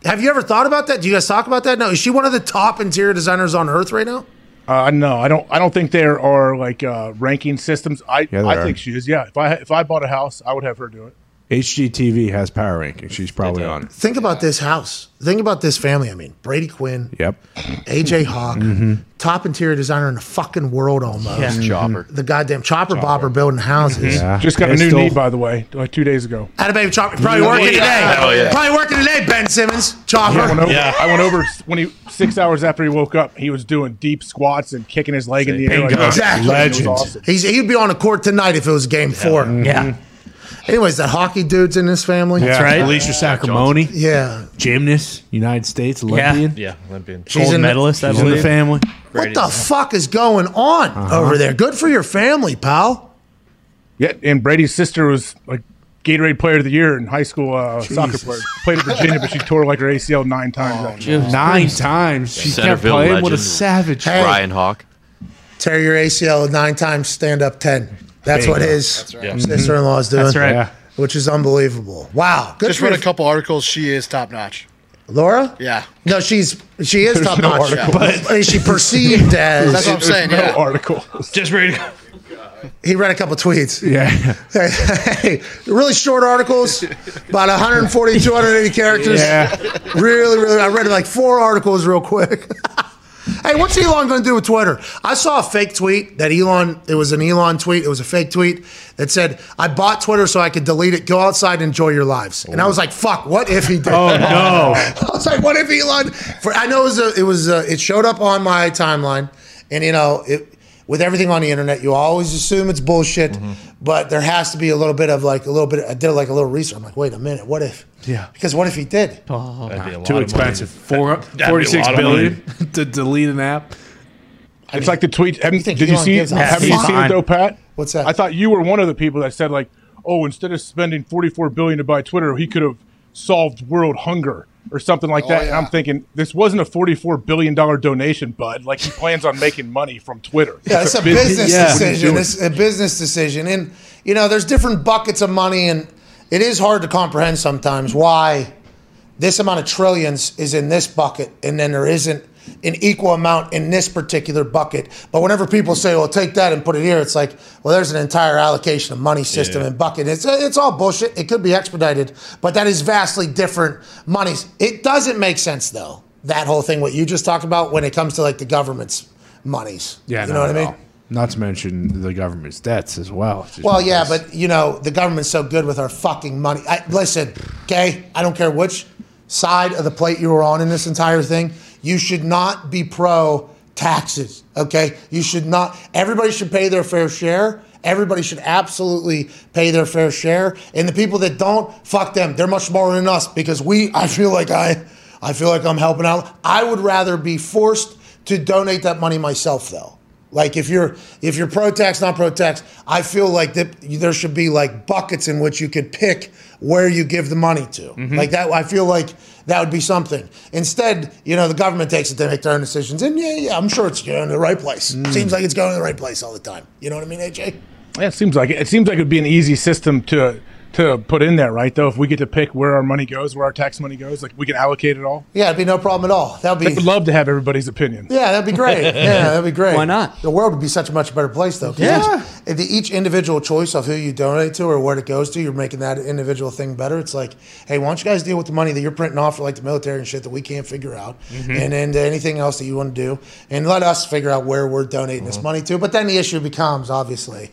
Have you ever thought about that? Do you guys talk about that? No, is she one of the top interior designers on earth right now? Uh, no, I don't. I don't think there are like uh, ranking systems. I Yeah, I are. think she is. Yeah, if I if I bought a house, I would have her do it. HGTV has power rankings. She's probably on. it. Think about this house. Think about this family. I mean, Brady Quinn, Yep. AJ Hawk, Mm-hmm. top interior designer in the fucking world almost. Yeah. Chopper. The goddamn chopper bobber building houses. Yeah. Just got a new still- knee, by the way, like two days ago. Had a baby chopper. Probably working today. Hell yeah. Probably working today, Ben Simmons. Chopper. I went over. Yeah. I went over when he six hours after he woke up. He was doing deep squats and kicking his leg in the air. Like, Exactly. It was Legend. awesome. He's, he'd be on the court tonight if it was game four. Yeah. Anyways, that hockey dude's in this family. Yeah. right. Alicia Sacramone, Yeah. gymnast, United States, Olympian. Yeah, Olympian. She's Gold in the- medalist, I She's in the believe. family. What the fuck is going on Uh-huh. over there? Good for your family, pal. Yeah, and Brady's sister was like Gatorade Player of the Year in high school. Uh, soccer player played at Virginia, but she tore like her ACL nine times. Nine times. She kept Centerville playing. What a legend. savage. Hey. Ryan Hawk. Tear your ACL nine times, stand up 10. That's what his sister in law is doing. That's right. Yeah. Which is unbelievable. Wow. Good Just read a couple articles. She is top notch. Laura? Yeah. No, she's she is top no notch, article. but is she perceived as? That's what I'm saying. No Yeah. article. Just read. he read a couple tweets. Yeah. Hey, really short articles, about 140, 280 characters. Yeah. Really, really. I read like four articles real quick. hey, what's Elon going to do with Twitter? I saw a fake tweet that Elon, it was an Elon tweet. It was a fake tweet that said, I bought Twitter so I could delete it. Go outside and enjoy your lives. And I was like, fuck, what if he did? Oh, no. I was like, what if Elon? For I know it was a, it was a, it showed up on my timeline, and you know it. With everything on the internet, you always assume it's bullshit, mm-hmm. but there has to be a little bit of like a little bit. I did like a little research. I'm like, wait a minute, what if? Yeah. Because what if he did? Oh. That'd be a lot Too of expensive. money. Four, That'd be a 46 lot of billion to delete an app. It's like the tweet. Haven't, think did you Elon see? gives a Have you seen it though, Pat? What's that? I thought you were one of the people that said like, "Oh, instead of spending forty-four billion to buy Twitter, he could have solved world hunger or something like oh, that." And. I'm thinking, this wasn't a forty-four billion dollar donation, bud. Like he plans on making money from Twitter. Yeah, it's a Business- business yeah. decision. It's a business decision, and you know, there's different buckets of money, and it is hard to comprehend sometimes why this amount of trillions is in this bucket, and then there isn't an equal amount in this particular bucket. But whenever people say, "Well, take that and put it here," it's like, well, there's an entire allocation of money system and bucket. It's it's all bullshit. It could be expedited, but that is vastly different monies. It doesn't make sense though. That whole thing, what you just talked about, when it comes to like the government's monies. Yeah, you know what I mean. Not to mention the government's debts as well. Well, yeah, but you know the government's so good with our fucking money. I, listen, okay, I don't care which side of the plate you were on in this entire thing. You should not be pro taxes. Okay, you should not. Everybody should pay their fair share. Everybody should absolutely pay their fair share. And the people that don't, fuck them. They're much smarter than us because we. I feel like I, I feel like I'm helping out. I would rather be forced to donate that money myself, though. Like if you're if you're pro tax, not pro tax, I feel like that there should be like buckets in which you could pick where you give the money to. Mm-hmm. Like that, I feel like that would be something. Instead, you know, the government takes it; they make their own decisions, and yeah, yeah, I'm sure it's going to the right place. Mm. Seems like it's going to the right place all the time. You know what I mean, AJ? Yeah, it seems like it. It seems like it'd be an easy system to to put in there, right? Though, if we get to pick where our money goes, where our tax money goes, like we can allocate it all. Yeah, it'd be no problem at all. That'd be. I be would love to have everybody's opinion. Yeah, that'd be great. Yeah, that'd be great. Why not? The world would be such a much better place, though. Yeah. Each, if the, each individual choice of who you donate to or where it goes to, you're making that individual thing better. It's like, hey, why don't you guys deal with the money that you're printing off for like the military and shit that we can't figure out, mm-hmm. and then anything else that you want to do, and let us figure out where we're donating this mm-hmm. money to. But then the issue becomes obviously,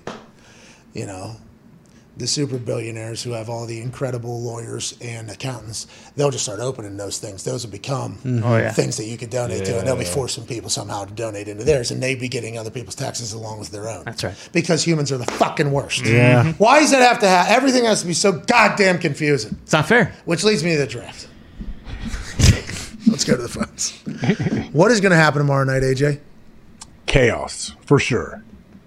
you know. The super billionaires who have all the incredible lawyers and accountants, they'll just start opening those things. Those will become mm-hmm. Oh, yeah. things that you could donate to, and they'll be forcing people somehow to donate into theirs, and they'd be getting other people's taxes along with their own. That's right. Because humans are the fucking worst. Yeah. Mm-hmm. Why does that have to have? Everything has to be so goddamn confusing. It's not fair. Which leads me to the draft. Let's go to the phones. what is going to happen tomorrow night, AJ? Chaos for sure.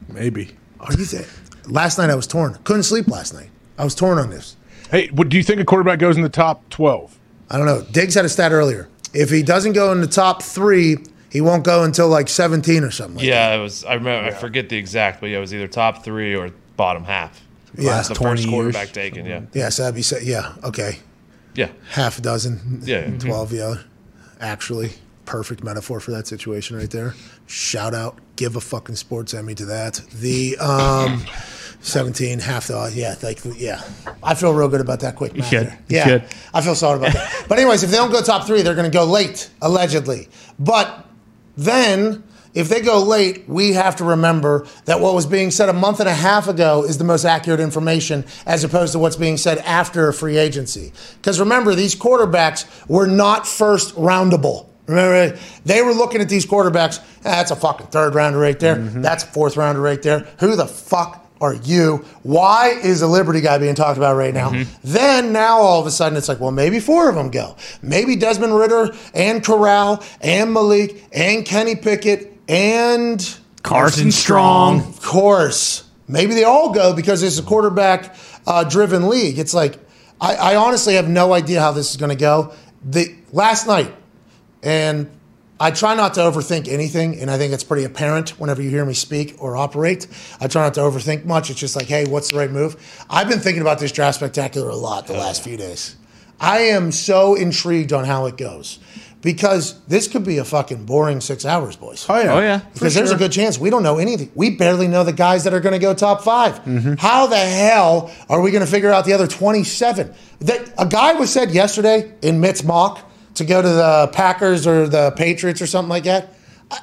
maybe. Are you th- Last night I was torn. Couldn't sleep last night. I was torn on this. Hey, what, do you think a quarterback goes in the top twelve? I don't know. Diggs had a stat earlier. If he doesn't go in the top three, he won't go until like 17 or something. Like Yeah, it was. I remember. I forget the exact, but yeah, it was either top three or bottom half. Yeah. That's the 20 first years. quarterback taken. Yeah, Yeah, so that'd be sa- yeah, okay. yeah. Half a dozen. Yeah. Mhm. 12, yeah. Actually, perfect metaphor for that situation right there. Shout out, give a fucking sports Emmy to that. The um 17, half the yeah, like yeah. I feel real good about that quick math should. You Yeah. should. I feel solid about that. But anyways, if they don't go top 3, they're going to go late allegedly. But then if they go late, we have to remember that what was being said a month and a half ago is the most accurate information as opposed to what's being said after free agency. Because remember, these quarterbacks were not first roundable. Remember, they were looking at these quarterbacks. "Ah, That's a fucking third rounder right there. That's a fourth rounder right there. Who the fuck are you? Why is the Liberty guy being talked about right now? Then now all of a sudden it's like, well, maybe four of them go. Maybe Desmond Ridder and Corral and Malik and Kenny Pickett and Carson Strong. of course. Maybe they all go because it's a quarterback uh, driven league. It's like, I, I honestly have no idea how this is going to go. The Last night, and I try not to overthink anything, and I think it's pretty apparent whenever you hear me speak or operate. I try not to overthink much. It's just like, hey, what's the right move? I've been thinking about this draft spectacular a lot the last few days. I am so intrigued on how it goes because this could be a fucking boring six hours, boys. Oh yeah. Oh yeah. Because there's a good chance we don't know anything. We barely know the guys that are going to go top 5 mm-hmm. How the hell are we going to figure out the other 27? That a guy was said yesterday in Mitt's mock to go to the Packers or the Patriots or something like that. I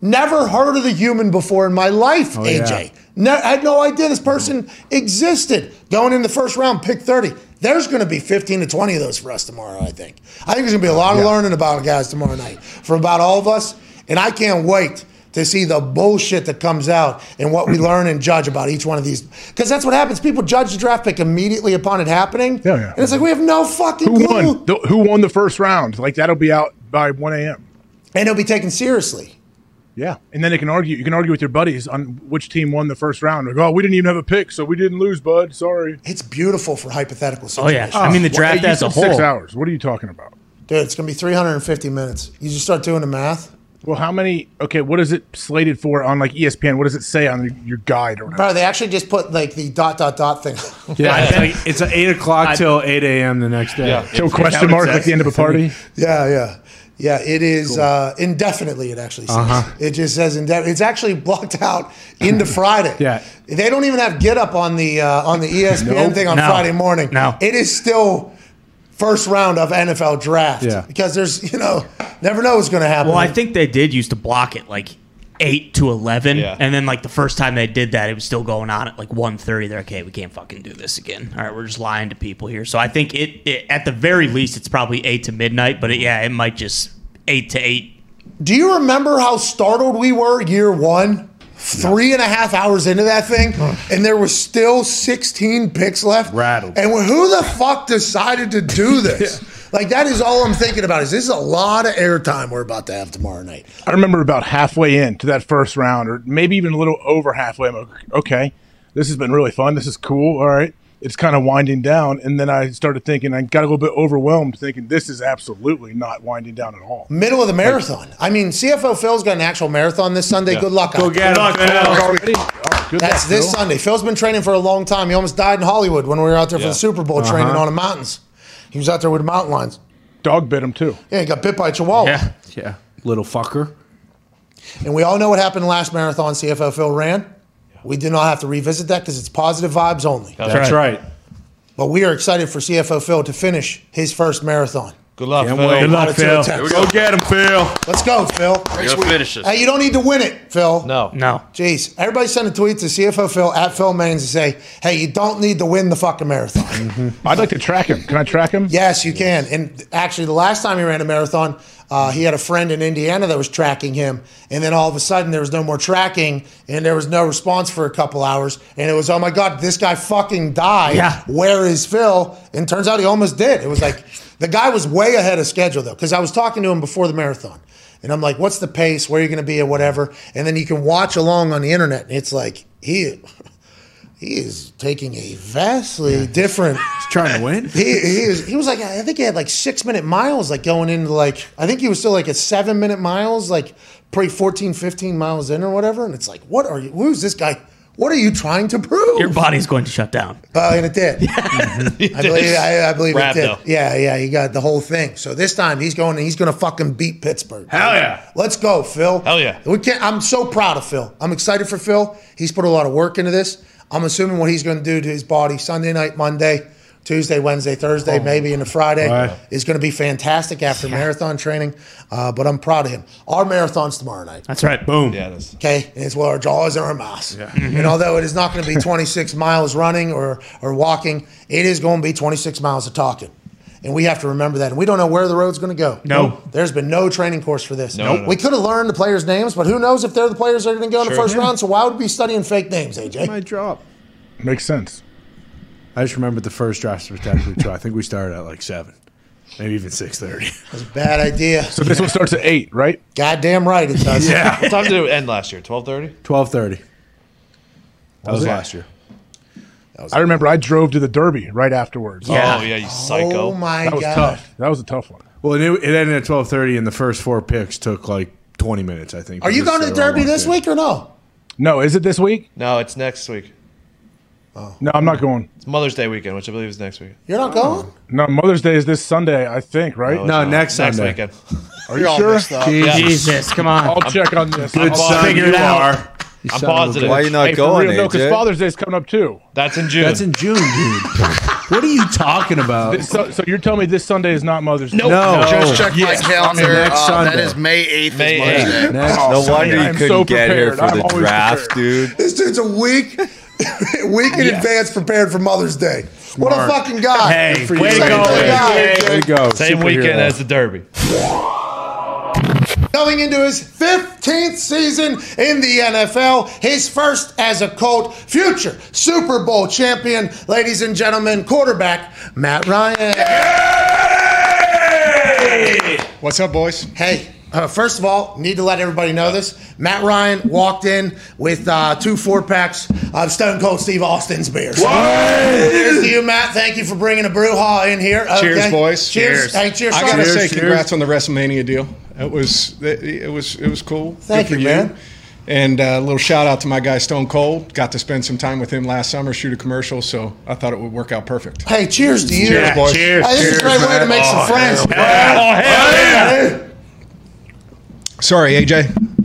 never heard of the human before in my life, AJ. yeah. No, I had no idea this person existed. Going in the first round, pick 30. There's going to be 15 to 20 of those for us tomorrow, I think. I think there's going to be a lot of learning about guys tomorrow night for about all of us. And I can't wait to see the bullshit that comes out and what we learn and judge about each one of these. Because that's what happens. People judge the draft pick immediately upon it happening. Yeah, yeah. And it's like, we have no fucking Who clue. won? The, who won the first round? Like that'll be out by one a.m. And it'll be taken seriously. Yeah, and then they can argue. You can argue with your buddies on which team won the first round. Like, oh, we didn't even have a pick, so we didn't lose, bud. Sorry. It's beautiful for hypothetical Oh situations. yeah. I mean the draft you as a said Six whole. hours. What are you talking about? Dude, it's going to be 350 minutes. You just start doing the math. Well, how many? Okay, what is it slated for on like ESPN? What does it say on your guide or whatever? Bro, they actually just put like the dot dot dot thing. Yeah, it's, like, it's at eight o'clock till eight a.m. the next day. Yeah. Till question mark like the end of a party. yeah, yeah. Yeah, it is uh, indefinitely. It actually says Uh-huh. it just says indefinitely. It's actually blocked out into Friday. Yeah. they don't even have get up on the uh, on the ESPN thing on No. Friday morning. No. it is still first round of NFL draft. Yeah. because there's you know never know what's going to happen. Well, I think they did used to block it like eight to eleven, Yeah. and then like the first time they did that, it was still going on at like 1.30. They're like, okay, we can't fucking do this again. All right, we're just lying to people here. So I think it, it at the very least it's probably eight to midnight, but it, yeah, it might just eight to eight. Do you remember how startled we were year one? Three and a half hours into that thing, and there was still 16 picks left. Rattled. And who the fuck decided to do this? Like, that is all I'm thinking about is this is a lot of airtime we're about to have tomorrow night. I remember about halfway in to that first round, or maybe even a little over halfway. I'm like, okay, this has been really fun. This is cool. All right. It's kind of winding down. And then I started thinking, I got a little bit overwhelmed thinking this is absolutely not winding down at all. Middle of the marathon. I mean, CFO Phil's got an actual marathon this Sunday. Good luck. Go guys. get him. Phil. Already? Oh, good That's luck, this Phil. Sunday. Phil's been training for a long time. He almost died in Hollywood when we were out there for the Super Bowl training uh-huh. on the mountains. He was out there with the mountain lions. Dog bit him too. Yeah, he got bit by a chihuahua. Yeah, Yeah, little fucker. And we all know what happened last marathon CFO Phil ran. We do not have to revisit that because it's positive vibes only. That's right. But we are excited for CFO Phil to finish his first marathon. Good luck, Can't Phil. wait. Good luck, Out of two Phil. attempts. Go get him, Phil. Let's go, Phil. We're gonna finish this. Hey, you don't need to win it, Phil. No. no. Jeez. Everybody send a tweet to CFO Phil at Phil Maines and say, hey, you don't need to win the fucking marathon. I'd like to track him. Can I track him? Yes, you can. And actually, the last time he ran a marathon, uh, he had a friend in Indiana that was tracking him. And then all of a sudden, there was no more tracking and there was no response for a couple hours. And it was, oh my God, this guy fucking died. Yeah. Where is Phil? And turns out he almost did. It was like, the guy was way ahead of schedule, though, because I was talking to him before the marathon. And I'm like, what's the pace? Where are you going to be or whatever? And then you can watch along on the internet. And it's like, he. He is taking a vastly different He's trying to win. he, he, is, he was like I think he had like six minute miles like going into like I think he was still like at seven minute miles like probably 14 15 miles in or whatever and it's like what are you who's this guy What are you trying to prove? Your body's going to shut down. Uh, and it did. I believe, I, I believe Rap, it did. though. Yeah, yeah, he got the whole thing. So this time he's going. He's going to fucking beat Pittsburgh. Hell yeah. Let's go, Phil. Hell yeah. We can't. I'm so proud of Phil. I'm excited for Phil. He's put a lot of work into this. I'm assuming what he's going to do to his body Sunday night, Monday, Tuesday, Wednesday, Thursday, maybe into Friday Right. is going to be fantastic after marathon training. Uh, but I'm proud of him. Our marathon's tomorrow night. That's right. Boom. Yeah, that's Okay, and it's where our jaws and our mouths. And although it is not going to be 26 miles running or or walking, it is going to be 26 miles of talking. And we have to remember that. And we don't know where the road's going to go. No. There's been no training course for this. No, no, no. We could have learned the players' names, but who knows if they're the players that are going to go in the Sure. first round? So why would we be studying fake names, AJ? Might drop. Makes sense. I just remembered the first draft spectacular too. I think we started at like seven, maybe even six thirty. That's a bad idea. So this one starts at eight, right? Goddamn right it does. Yeah, what time did it end last year? Twelve thirty. twelve thirty. That was it? last year. I remember I drove to the Derby right afterwards. Yeah. Oh yeah, you psycho. Oh my god, that was god. tough. That was a tough one. Well, it, it ended at twelve thirty, and the first four picks took like twenty minutes. I think. Are you going to the They were all Derby oh, this locked week or no? No, is it this week? No, it's next week. Oh. No, I'm not going. It's Mother's Day weekend, which I believe is next week. You're not going? No, Mother's Day is this Sunday, I think, right? it's No, not. next next Sunday. weekend. Are you You're sure? messed Jesus, come on. I'll check on this. Good I'm son, figure you it out. are. You I'm son of a positive. bitch. Why are you not Hey, going, real, no, because Father's Day is coming up too. That's in June. That's in June, dude. what are you talking about? So, so you're telling me this Sunday is not Mother's Day? Nope. No. Just check my calendar. Next Uh, that Sunday. is May 8th. May 8th. Day. Next- No sorry, wonder you couldn't so get here for I'm the draft, prepared. dude. This dude's a week, week in advance prepared for Mother's Day. What a Smart. fucking guy! Hey, for way you. to go, Hey, AJ. There you go. Same Superhero. weekend as the Derby. Going into his 15th season in the NFL, his first as a Colt, future Super Bowl champion, ladies and gentlemen, quarterback Matt Ryan. What's up, boys? Hey, uh, first of all, need to let everybody know this. Matt Ryan walked in with uh, two four packs of Stone Cold Steve Austin's beers. Cheers to you, Matt. Thank you for bringing a brouhaha in here. Okay. Cheers, boys. Cheers. Hey, cheers. I gotta Cheers. say, Cheers. congrats on the WrestleMania deal. It was it, it was it was cool. Thank for you, man. And uh, a little shout out to my guy Stone Cold. Got to spend some time with him last summer, shoot a commercial, so I thought it would work out perfect. Hey, cheers to you. Cheers, boys. Hey, this is a great way to make some friends. Oh hell yeah! Sorry, AJ.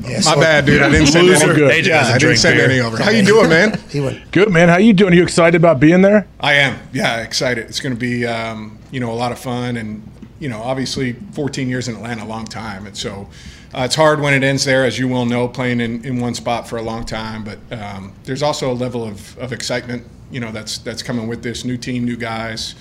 Yeah, my sorry. bad, dude. I didn't send Loser. any. Good. AJ Yeah, doesn't I didn't drink send beer. any over. How you doing, man? He went. Good man. How you doing? Are you excited about being there? I am. Yeah, excited. It's going to be, um, you know, a lot of fun, and you know, obviously, 14 years in Atlanta, a long time, and so uh, it's hard when it ends there, as you well know, playing in, in one spot for a long time. But um, there's also a level of, of excitement, you know, that's that's coming with this new team, new guys,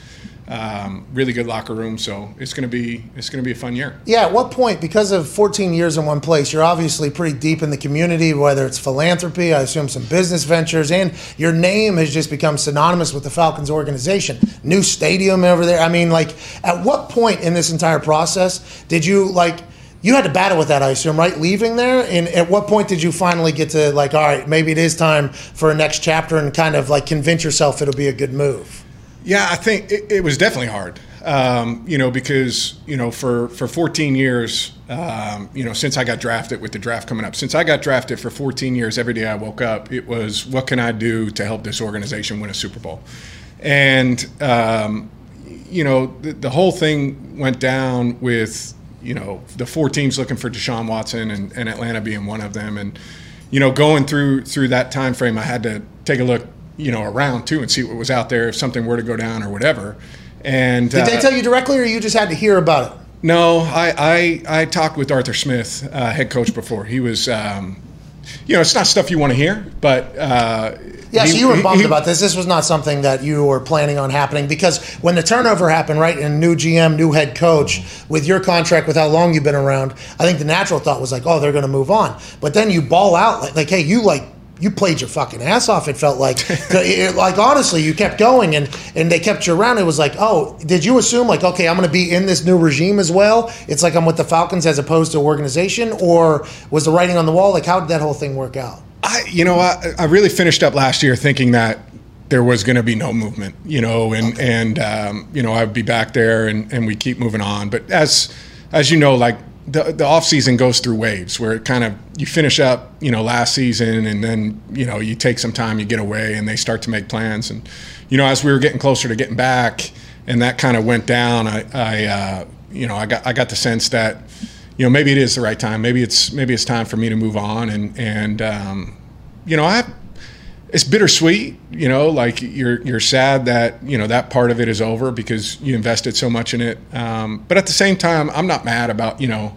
um, really good locker room. So it's to be it's to be a fun year. Yeah, at what point, because of 14 years in one place, you're obviously pretty deep in the community, whether it's philanthropy, I assume some business ventures, and your name has just become synonymous with the Falcons organization. New stadium over there. I mean, like, at what point in this entire process did you, like, you had to battle with that, I assume, right? Leaving there, and at what point did you finally get to like, all right, maybe it is time for a next chapter, and kind of like convince yourself it'll be a good move? Yeah, I think it, it was definitely hard. Um, you know, because you know, for for 14 years, um, you know, since I got drafted with the draft coming up, since I got drafted for 14 years, every day I woke up, it was what can I do to help this organization win a Super Bowl, and um, you know, the, the whole thing went down with you know the four teams looking for Deshaun Watson and, and Atlanta being one of them, and you know, going through through that time frame, I had to take a look, you know, around too and see what was out there if something were to go down or whatever. And Did uh, they tell you directly, or you just had to hear about it? no, I, I I talked with Arthur Smith, uh, head coach, before. He was, um, you know, it's not stuff you want to hear, but uh, Yeah, he- so you were he- bummed he- about this. This was not something that you were planning on happening because when the turnover happened, right, and new GM, new head coach, with your contract, with how long you've been around, I think the natural thought was like, oh, they're going to move on. But then you ball out like, like, hey, you like. You played your fucking ass off. It felt like, it- like honestly, you kept going, and and they kept you around. It was like, oh, did you assume like, okay, I'm going to be in this new regime as well? It's like I'm with the Falcons as opposed to organization, or was the writing on the wall? Like, how did that whole thing work out? I, you know, I, I really finished up last year thinking that there was going to be no movement, you know, and and um, you know I'd be back there and and we keep moving on. But as as you know, like the the off season goes through waves where it kind of you finish up you know last season and then you know you take some time you get away and they start to make plans. And you know as we were getting closer to getting back and that kind of went down I, I uh, you know I got I got the sense that you know maybe it is the right time. Maybe it's maybe it's time for me to move on. And and um, you know I it's bittersweet, you know, like you're you're sad that you know that part of it is over because you invested so much in it. Um, but at the same time, I'm not mad about you know,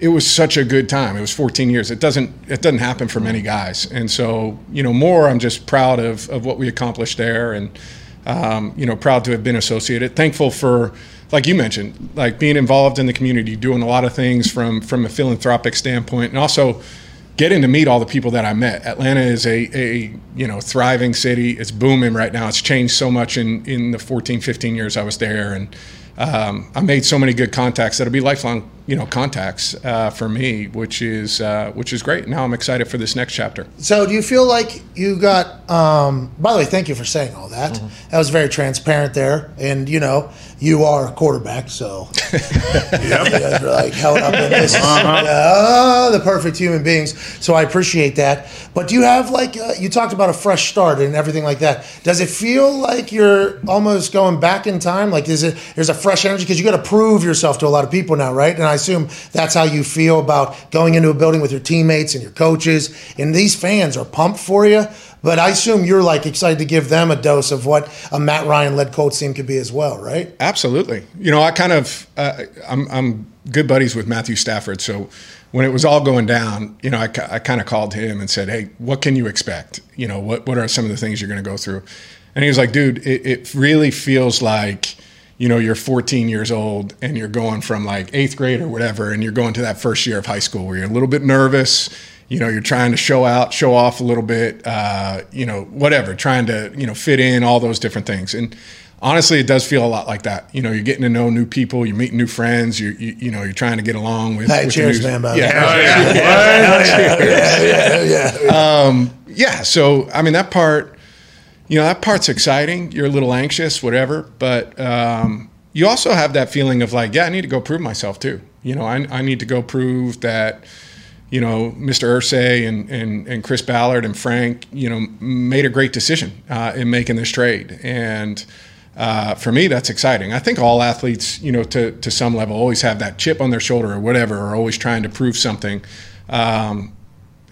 it was such a good time. It was 14 years. It doesn't it doesn't happen for many guys, and so you know, more I'm just proud of of what we accomplished there, and um, you know, proud to have been associated. Thankful for. Like you mentioned, like being involved in the community, doing a lot of things from from a philanthropic standpoint, and also getting to meet all the people that I met. Atlanta is a, a you know thriving city. It's booming right now. It's changed so much in in the 14, 15 years I was there, and um, I made so many good contacts that'll be lifelong you know contacts uh, for me, which is uh, which is great. Now I'm excited for this next chapter. So, do you feel like you got? Um, by the way, thank you for saying all that. Mm-hmm. That was very transparent there, and you know, you are a quarterback, so you guys are like held up in this. Uh-huh. uh, the perfect human beings. So I appreciate that. But do you have like uh, you talked about a fresh start and everything like that? Does it feel like you're almost going back in time? Like, is it there's a fresh energy because you got to prove yourself to a lot of people now, right? And I assume that's how you feel about going into a building with your teammates and your coaches, and these fans are pumped for you. But I assume you're like excited to give them a dose of what a Matt Ryan led Colts team could be as well, right? Absolutely. You know, I kind of uh, I'm I'm good buddies with Matthew Stafford, so when it was all going down, you know, I, I kind of called him and said, "Hey, what can you expect? You know, what what are some of the things you're going to go through?" And he was like, "Dude, it, it really feels like." You know, you're 14 years old and you're going from like eighth grade or whatever, and you're going to that first year of high school where you're a little bit nervous. You know, you're trying to show out, show off a little bit. Uh, you know, whatever, trying to you know fit in, all those different things. And honestly, it does feel a lot like that. You know, you're getting to know new people, you're meeting new friends, you you, you know, you're trying to get along with. Hey, with cheers, new- man, by the Yeah, yeah, Yeah, yeah, yeah, yeah. Um, yeah. So I mean, that part, you know, that part's exciting. You're a little anxious, whatever, but um, you also have that feeling of like, yeah, I need to go prove myself too. You know, I, I need to go prove that. You know, Mr. Irsay and, and, and Chris Ballard and Frank, you know, made a great decision uh, in making this trade. And uh, for me, that's exciting. I think all athletes, you know, to, to some level, always have that chip on their shoulder or whatever, or always trying to prove something. Um,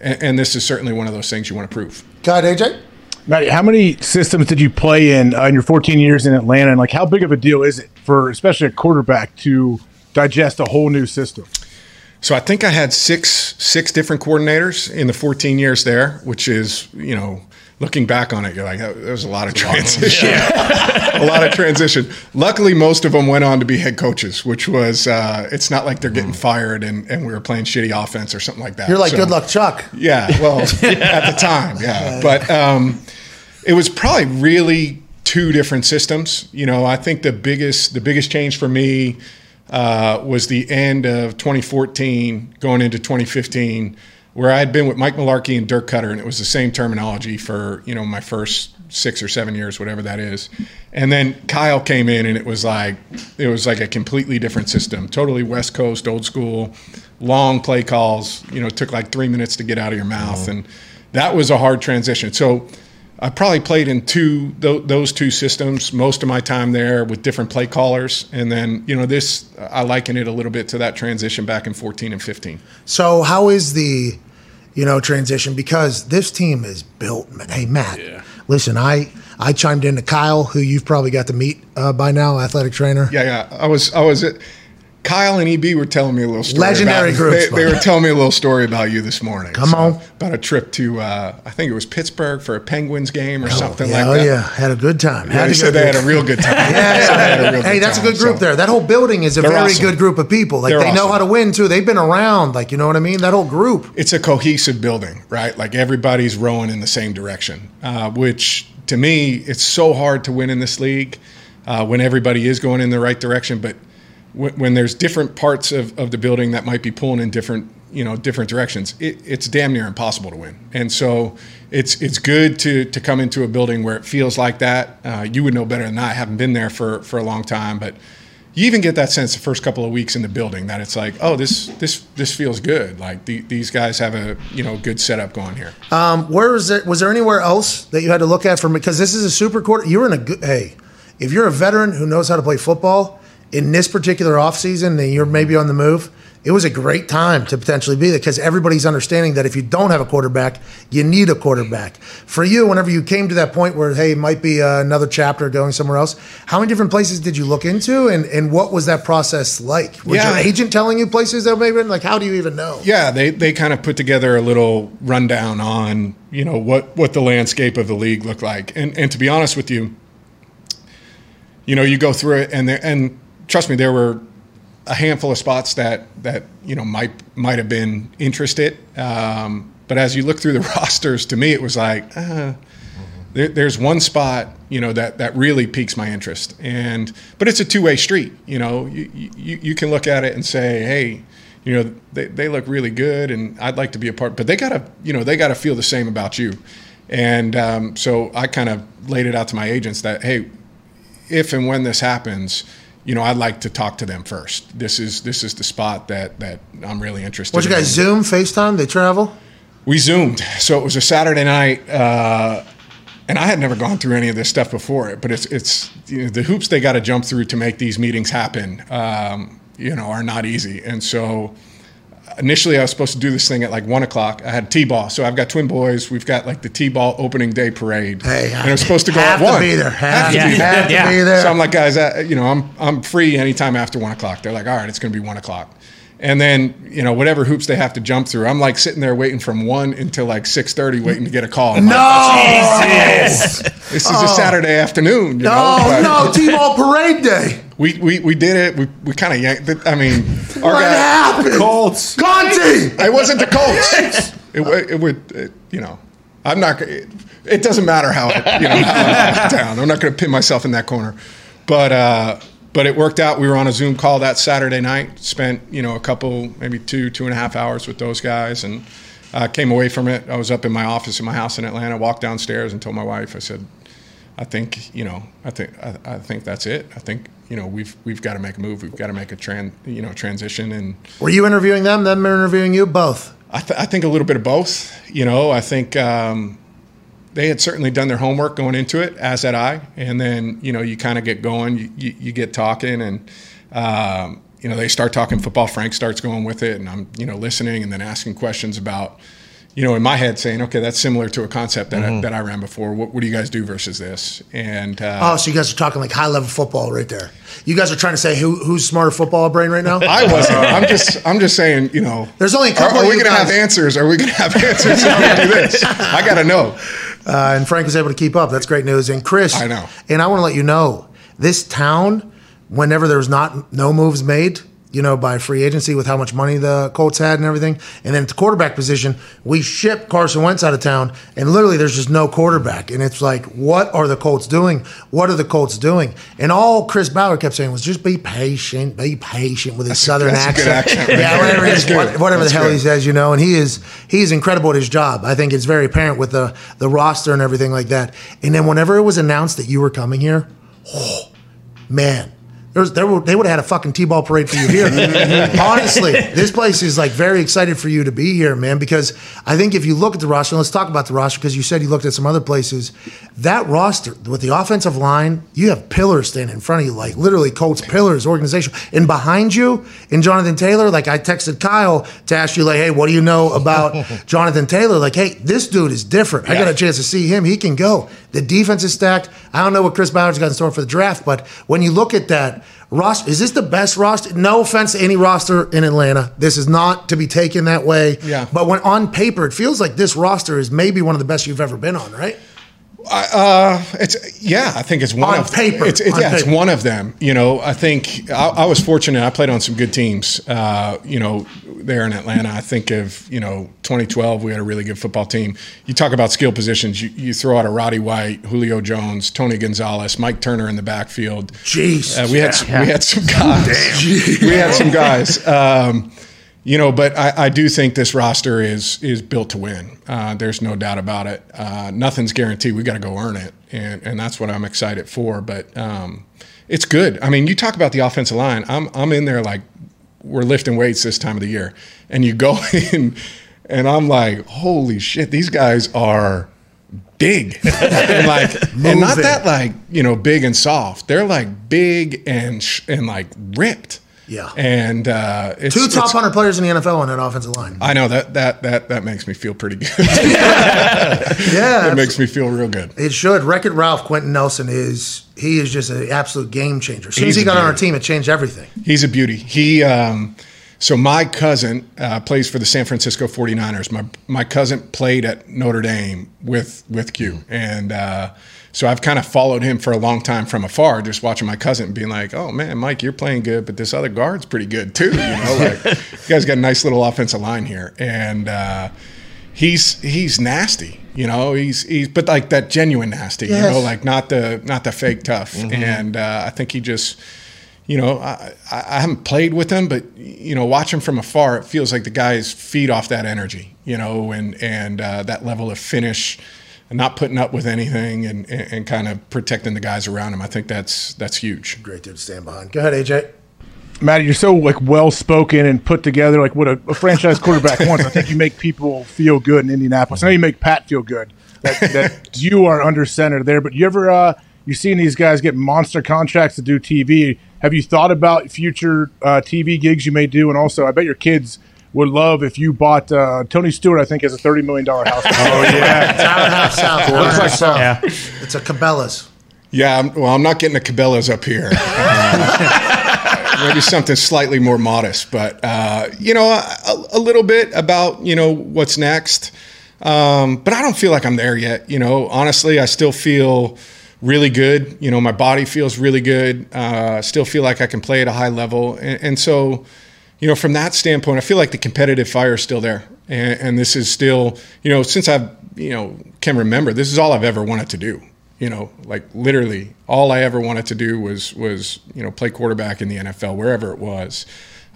and, and this is certainly one of those things you want to prove. It, AJ? Matty, how many systems did you play in uh, in your 14 years in Atlanta? And like, how big of a deal is it for, especially a quarterback, to digest a whole new system? So I think I had six six different coordinators in the 14 years there, which is you know looking back on it, you're like there was a lot of transition, a lot of transition. Luckily, most of them went on to be head coaches, which was uh, it's not like they're getting fired and, and we were playing shitty offense or something like that. You're like So- good luck, Chuck. yeah, well, at the time, yeah. But um, it was probably really two different systems. You know, I think the biggest the biggest change for me uh, was the end of 2014 going into 2015, where I had been with Mike Mularkey and Dirk Koetter, and it was the same terminology for you know my first six or seven years, whatever that is. And then Kyle came in, and it was like it was like a completely different system, totally West Coast, old school, long play calls. You know, it took like three minutes to get out of your mouth, and that was a hard transition. So. I probably played in two th- those two systems most of my time there with different play callers, and then you know this I liken it a little bit to that transition back in 14 and 15. So how is the, you know, transition? Because this team is built. Hey, Matt, listen, I I chimed in to Kyle, who you've probably got to meet uh, by now, athletic trainer. Yeah, yeah. I was I was Kyle and EB were telling me a little story. Legendary about, groups, They, they were telling me a little story about you this morning. Come on. about a trip to uh, I think it was Pittsburgh for a Penguins game or something yeah, like oh that. Oh, yeah, had a good time. Yeah, Had said they had a real good time. Yeah, They said they had a real Hey, that's a good group so- there. That whole building is a They're very awesome. good group of people. Like They're they know awesome. how to win too. They've been around. Like you know what I mean. That whole group. it's a cohesive building, right? Like everybody's rowing in the same direction, uh, which to me, it's so hard to win in this league uh, when everybody is going in the right direction. But when, when there's different parts of, of the building that might be pulling in different, you know, different directions, it, it's damn near impossible to win. And so it's it's good to to come into a building where it feels like that. Uh, you would know better than I. Haven't been there for for a long time, but you even get that sense the first couple of weeks in the building that it's like, oh, this this this feels good. Like the, these guys have a you know good setup going here. Um, where was it? Was there anywhere else that you had to look at from? Because this is a super quarter. You're in a good. Hey, if you're a veteran who knows how to play football in this particular offseason and you're maybe on the move, it was a great time to potentially be there because everybody's understanding that if you don't have a quarterback, you need a quarterback. For you, whenever you came to that point where, hey, it might be uh, another chapter going somewhere else, how many different places did you look into and, and what was that process like? Was Yeah. your agent telling you places that maybe, like, how do you even know? Yeah, they they kind of put together a little rundown on you know what what the landscape of the league looked like, and and to be honest with you, you know you go through it and there and trust me, there were a handful of spots that that you know might might have been interested, um, but as you look through the rosters, to me it was like. Uh, there, there's one spot, you know, that, that really piques my interest, and but it's a two way street. You know, you, you you can look at it and say, hey, you know, they, they look really good, and I'd like to be a part. But they gotta, you know, they gotta feel the same about you, and um, so I kind of laid it out to my agents that, hey, if and when this happens, you know, I'd like to talk to them first. This is this is the spot that that I'm really interested. What you in. guys Zoom, FaceTime? They travel? We zoomed, so it was a Saturday night, uh, and I had never gone through any of this stuff before. But it's it's you know, the hoops they got to jump through to make these meetings happen. Um, you know, are not easy, and so. Initially, I was supposed to do this thing at like one o'clock. I had T-ball, so I've got twin boys. We've got like the T-ball opening day parade, Hey, and it was supposed to go have at to one. be there. Have, Yeah. to, be, have to Yeah. be there. So I'm like, guys, uh, you know, I'm I'm free anytime after one o'clock. They're like, all right, it's going to be one o'clock. And then you know whatever hoops they have to jump through, I'm like sitting there waiting from one until like six thirty, waiting to get a call. I'm like, no, this is a Saturday afternoon. You know, no, but no, T-ball parade day. We, we we did it. We we kind of yanked it. I mean, our What guy. happened? Colts. Conti. It wasn't the Colts. it, wa- it would, it, you know, I'm not. gonna- It, it doesn't matter how you know how down. I'm not going to pin myself in that corner. But uh, but it worked out. We were on a Zoom call that Saturday night. Spent you know a couple, maybe two two and a half hours with those guys, and uh, came away from it. I was up in my office in my house in Atlanta. Walked downstairs and told my wife. I said, I think you know, I think I, I think that's it. I think you know we've we've got to make a move. We've got to make a tran you know transition and. Were you interviewing them? Them interviewing you? Both. I, th- I think a little bit of both. You know, I think um, they had certainly done their homework going into it, as had I. And then, you know, you kind of get going, you, you, you get talking, and, um, you know, they start talking football. Frank starts going with it, and I'm, you know, listening and then asking questions about, you know, in my head saying, okay, that's similar to a concept that, I, that I ran before. What, what do you guys do versus this? And, uh, Oh, so you guys are talking like high level football right there. You guys are trying to say who who's smarter football brain right now? I wasn't. I'm just. I'm just saying. You know, There's only a couple Are, are of we you going to have guys- answers? Are we going to have answers? How we do this? I got to know. Uh, and Frank was able to keep up. That's great news. And Chris, I know. And I want to let you know, this town, whenever there's not no moves made, you know, by free agency with how much money the Colts had and everything, and then at the quarterback position, we ship Carson Wentz out of town, and literally there's just no quarterback, and it's like, what are the Colts doing? What are the Colts doing? And all Chris Ballard kept saying was just be patient, be patient with his southern that's good accent. accent right yeah, whatever, is, That's good. what- whatever the hell good. he says, you know, and he is he's incredible at his job. I think it's very apparent with the the roster and everything like that. And then whenever it was announced that you were coming here, oh, man. There's, there were, they would have had a fucking T-ball parade for you here. Honestly, this place is like very excited for you to be here, man. Because I think if you look at the roster, and let's talk about the roster because you said you looked at some other places. That roster with the offensive line, you have pillars standing in front of you, like literally Colts pillars, organization, and behind you, in Jonathan Taylor. Like I texted Kyle to ask you, like, hey, what do you know about Jonathan Taylor? Like, hey, this dude is different. I got a chance to see him. He can go. The defense is stacked. I don't know what Chris Ballard's got in store for the draft, but when you look at that roster, is this the best roster? No offense to any roster in Atlanta. This is not to be taken that way. Yeah. But when on paper, it feels like this roster is maybe one of the best you've ever been on, right? Uh, it's yeah. I think it's one On of paper. It's, it's On yeah, it's one of them. You know, I think I, I was fortunate. I played on some good teams. Uh, you know, there in Atlanta. I think of you know 2012. We had a really good football team. You talk about skill positions. You, you throw out a Roddy White, Julio Jones, Tony Gonzalez, Mike Turner in the backfield. Jeez. Uh, we had some, we had some guys. we had some guys. Um, you know, but I, I do think this roster is is built to win. Uh, there's no doubt about it. Uh, nothing's guaranteed. We got to go earn it, and and that's what I'm excited for. But um, it's good. I mean, you talk about the offensive line. I'm I'm in there like we're lifting weights this time of the year, and you go in, and I'm like, holy shit, these guys are big, and like, and not that like you know big and soft. They're like big and sh- and like ripped. Yeah. and uh, it's, Two top hundred players in the NFL on that offensive line. I know that that that that makes me feel pretty good. Yeah, it makes me feel real good. It should. Wreck-It Ralph Quenton Nelson is he is just an absolute game changer. As soon as he got on our team, it changed everything. He's a beauty. He um, so my cousin uh, plays for the San Francisco 49ers. My my cousin played at Notre Dame with with Q. And uh, so I've kind of followed him for a long time from afar, just watching my cousin being like, "Oh man, Mike, you're playing good, but this other guard's pretty good too." You know, like you guys got a nice little offensive line here. And uh, he's he's nasty. You know, he's he's but like that genuine nasty. You know, like not the not the fake tough. And uh, I think he just you know, I, I I haven't played with him, but you know, watch him from afar, it feels like the guys feed off that energy, you know, and and uh, that level of finish, and not putting up with anything, and, and, and kind of protecting the guys around him. I think that's that's huge. Great dude to stand behind. Go ahead, AJ. Matty, you're so like well spoken and put together, like what a, a franchise quarterback wants. I think you make people feel good in Indianapolis. I know you make Pat feel good that, that you are under center there. But you ever uh, you seen these guys get monster contracts to do TV? Have you thought about future uh, TV gigs you may do? And also, I bet your kids would love if you bought uh, Tony Stewart. I think has a thirty million dollar house. oh yeah, Hour and a half south. hour Looks like south. Yeah. It's a Cabela's. Yeah, I'm, well, I'm not getting a Cabela's up here. Uh, maybe something slightly more modest, but uh, you know, a, a little bit about you know what's next. Um, but I don't feel like I'm there yet. You know, honestly, I still feel really good. You know, my body feels really good. Uh, still feel like I can play at a high level, and, and so you know, from that standpoint, I feel like the competitive fire is still there, and, and this is still, you know, since I've, you know, can remember, this is all I've ever wanted to do. You know, like literally, all I ever wanted to do was was you know play quarterback in the NFL wherever it was,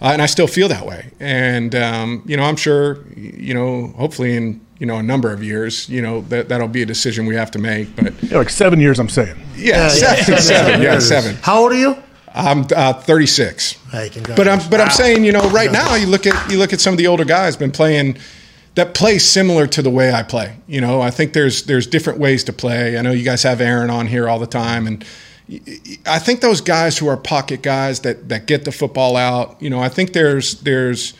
uh, and I still feel that way. And um, you know, I'm sure, you know, hopefully in you know a number of years, you know that that'll be a decision we have to make. But Yeah, like seven years. I'm saying. yeah, seven, seven, yeah, seven. How old are you? I'm uh, 36. Hey, But I'm but I'm saying you know right now you look at you look at some of the older guys been playing that play similar to the way I play. You know I think there's there's different ways to play. I know you guys have Aaron on here all the time and. I think those guys who are pocket guys that, that get the football out, you know, I think there's there's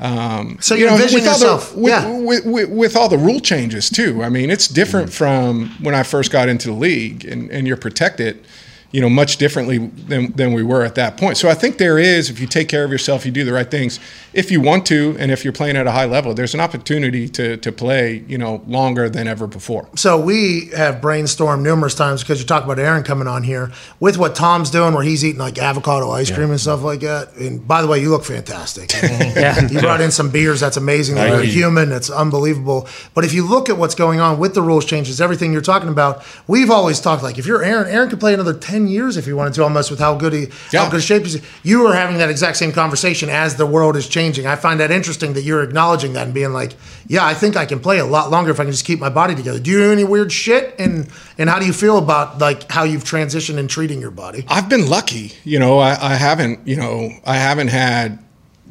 um, So you you envision with all the- yourself, with, yeah. with, with, with all the rule changes too. I mean, it's different from when I first got into the league, and, and you're protected, you know, much differently than, than we were at that point. So I think there is, if you take care of yourself, you do the right things, if you want to, and if you're playing at a high level, there's an opportunity to, to play, you know, longer than ever before. So we have brainstormed numerous times because you talk about Aaron coming on here with what Tom's doing, where he's eating like avocado ice cream and stuff like that. And by the way, you look fantastic. Yeah. You brought in some beers. That's amazing. You're a human. That's unbelievable. But if you look at what's going on with the rules changes, everything you're talking about, we've always talked like if you're Aaron, Aaron could play another ten years if he wanted to, almost with how good he, Yeah. how good shape he's. You are having that exact same conversation as the world is changing. I find that interesting that you're acknowledging that and being like, yeah, I think I can play a lot longer if I can just keep my body together. Do you do any weird shit? And and how do you feel about like how you've transitioned in treating your body? I've been lucky, you know. I, I haven't, you know, I haven't had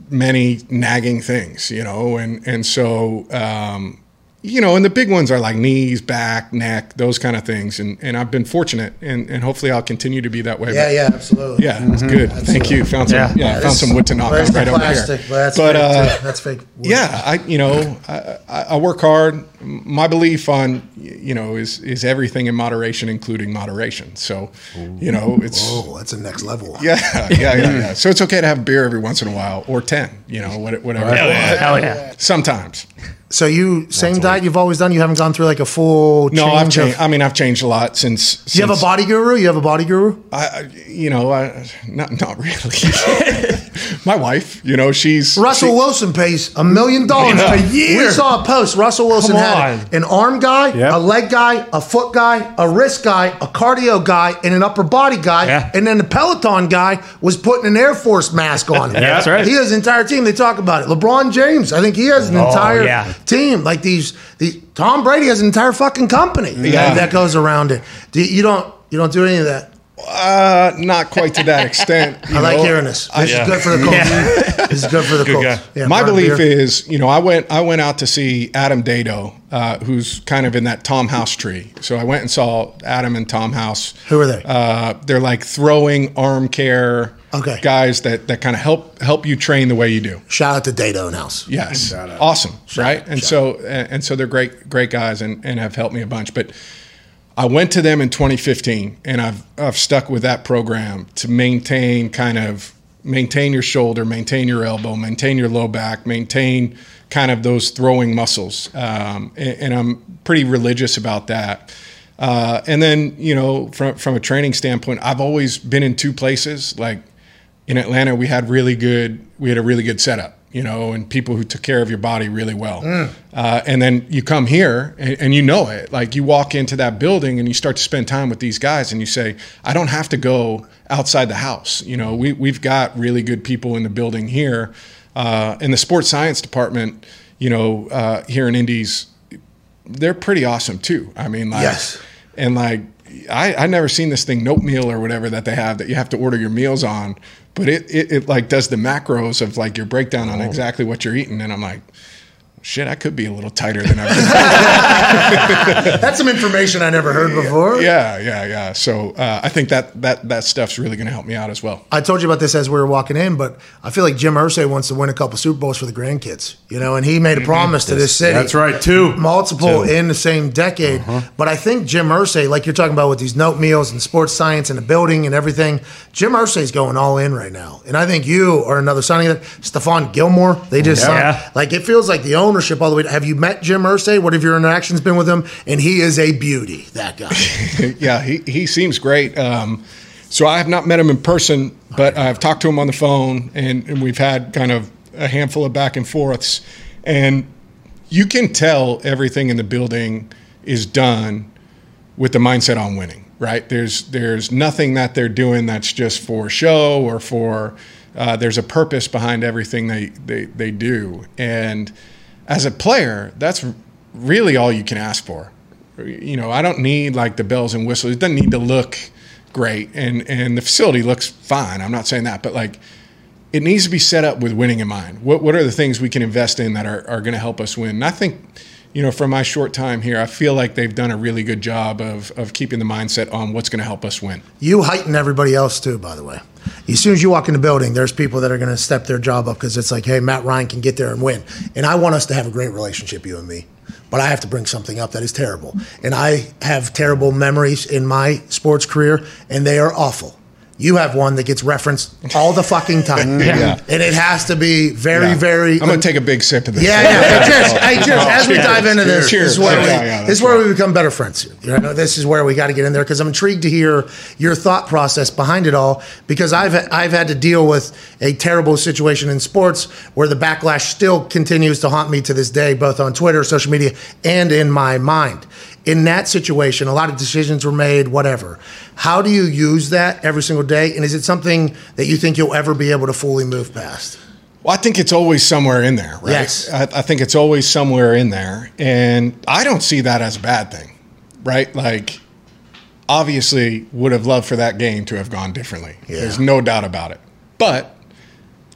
many nagging things, you know, and and so, um, you know, and the big ones are like knees, back, neck, those kind of things, and and I've been fortunate, and and hopefully I'll continue to be that way. Yeah, But- yeah, absolutely. yeah, it's good. Thank you. Found some, Yeah. yeah, found some wood to knock Where's out the right over here. plastic? Well, that's but fake, uh, that's fake. wood. yeah, I you know I, I I work hard. My belief on you know is is everything in moderation, including moderation. So, you know, it's Oh, that's a next level. yeah, yeah, yeah, yeah. So it's okay to have beer every once in a while, or ten. You know, what- whatever. Hell yeah. Sometimes. So you same diet you've always done. You haven't gone through like a full. No, I've changed. Of, I mean, I've changed a lot since. do you have a body guru? You have a body guru? I, you know, I, not not really. My wife, you know, she's Russell she- Wilson pays a million dollars a year. We saw a post. Russell Wilson had an arm guy, Yeah. a leg guy, a foot guy, a wrist guy, a cardio guy, and an upper body guy. Yeah. And then the Peloton guy was putting an Air Force mask on him. Yeah, that's right. He has an entire team. They talk about it. LeBron James, I think he has an Oh, entire yeah. Team. Like these, these. Tom Brady has an entire fucking company Yeah. that goes around it. Do you, don't you don't do any of that? Uh, not quite to that extent. I like know. hearing this. This I- is good for the Colts. This is good for the Good Colts. Yeah, My belief Beer. is, you know, I went I went out to see Adam Dedeaux, uh, who's kind of in that Tom House tree. So I went and saw Adam and Tom House. Who are they? Uh, they're like throwing arm care Okay. guys that, that kind of help help you train the way you do. Shout out to Dedeaux and House. Yes, awesome, right? And so and, and so they're great great guys and, and have helped me a bunch. But I went to them in 2015, and I've I've stuck with that program to maintain kind of maintain your shoulder, maintain your elbow, maintain your low back, maintain kind of those throwing muscles. Um, and, and I'm pretty religious about that. Uh, and then you know from from a training standpoint, I've always been in two places like in Atlanta, we had really good we had a really good setup, you know, and people who took care of your body really well. Uh, and then you come here and, and you know it. Like you walk into that building and you start to spend time with these guys, and you say, I don't have to go outside the house. You know, we we've got really good people in the building here. Uh, in the sports science department, you know, uh, here in Indies, they're pretty awesome too. I mean, like, Yes. and like I I never seen this thing Note Meal or whatever that they have that you have to order your meals on, but it it, it like does the macros of like your breakdown on oh. exactly what you're eating, and I'm like. Shit, I could be a little tighter than I That's some information I never heard before. Yeah, yeah, yeah. So uh, I think that that that stuff's really going to help me out as well. I told you about this as we were walking in, but I feel like Jim Irsay wants to win a couple Super Bowls for the grandkids, you know, and he made a promise to this city. That's right, two. Multiple Two. in the same decade. But I think Jim Irsay, like you're talking about with these note meals and sports science and the building and everything, Jim Irsay's going all in right now. And I think you are another signing of that. Stephon Gilmore, they just Yeah. signed. Like it feels like the ownership all the way. Have you met Jim Irsay? What have your interactions been with him? And he is a beauty, that guy. yeah, he, he seems great. Um, so I have not met him in person, but I've talked to him on the phone, and, and we've had kind of a handful of back and forths. And you can tell everything in the building is done with the mindset on winning, right? There's there's nothing that they're doing that's just for show or for. Uh, there's a purpose behind everything they, they they do, and as a player, that's really all you can ask for. You know, I don't need like the bells and whistles. It doesn't need to look great, and and the facility looks fine. I'm not saying that, but like it needs to be set up with winning in mind. What what are the things we can invest in that are, are going to help us win? And I think, you know, from my short time here, I feel like they've done a really good job of of keeping the mindset on what's going to help us win. You heighten everybody else too, by the way. As soon as you walk in the building, there's people that are going to step their job up because it's like, hey, Matt Ryan can get there and win. And I want us to have a great relationship, you and me. But I have to bring something up that is terrible. And I have terrible memories in my sports career, and they are awful. You have one that gets referenced all the fucking time. Yeah. And it has to be very, Yeah. very. I'm going to take a big sip of this. Yeah, yeah. Cheers. Hey, cheers. Oh, as we dive into this, Cheers. this is where, we, yeah, this is where right. we become better friends. You know, this is where we got to get in there because I'm intrigued to hear your thought process behind it all. Because I've I've had to deal with a terrible situation in sports where the backlash still continues to haunt me to this day, both on Twitter, social media, and in my mind. In that situation, a lot of decisions were made, whatever. How do you use that every single day? And is it something that you think you'll ever be able to fully move past? Well, I think it's always somewhere in there, right? Yes. I, I think it's always somewhere in there. And I don't see that as a bad thing, right? Like, obviously, would have loved for that game to have gone differently. There's no doubt about it. But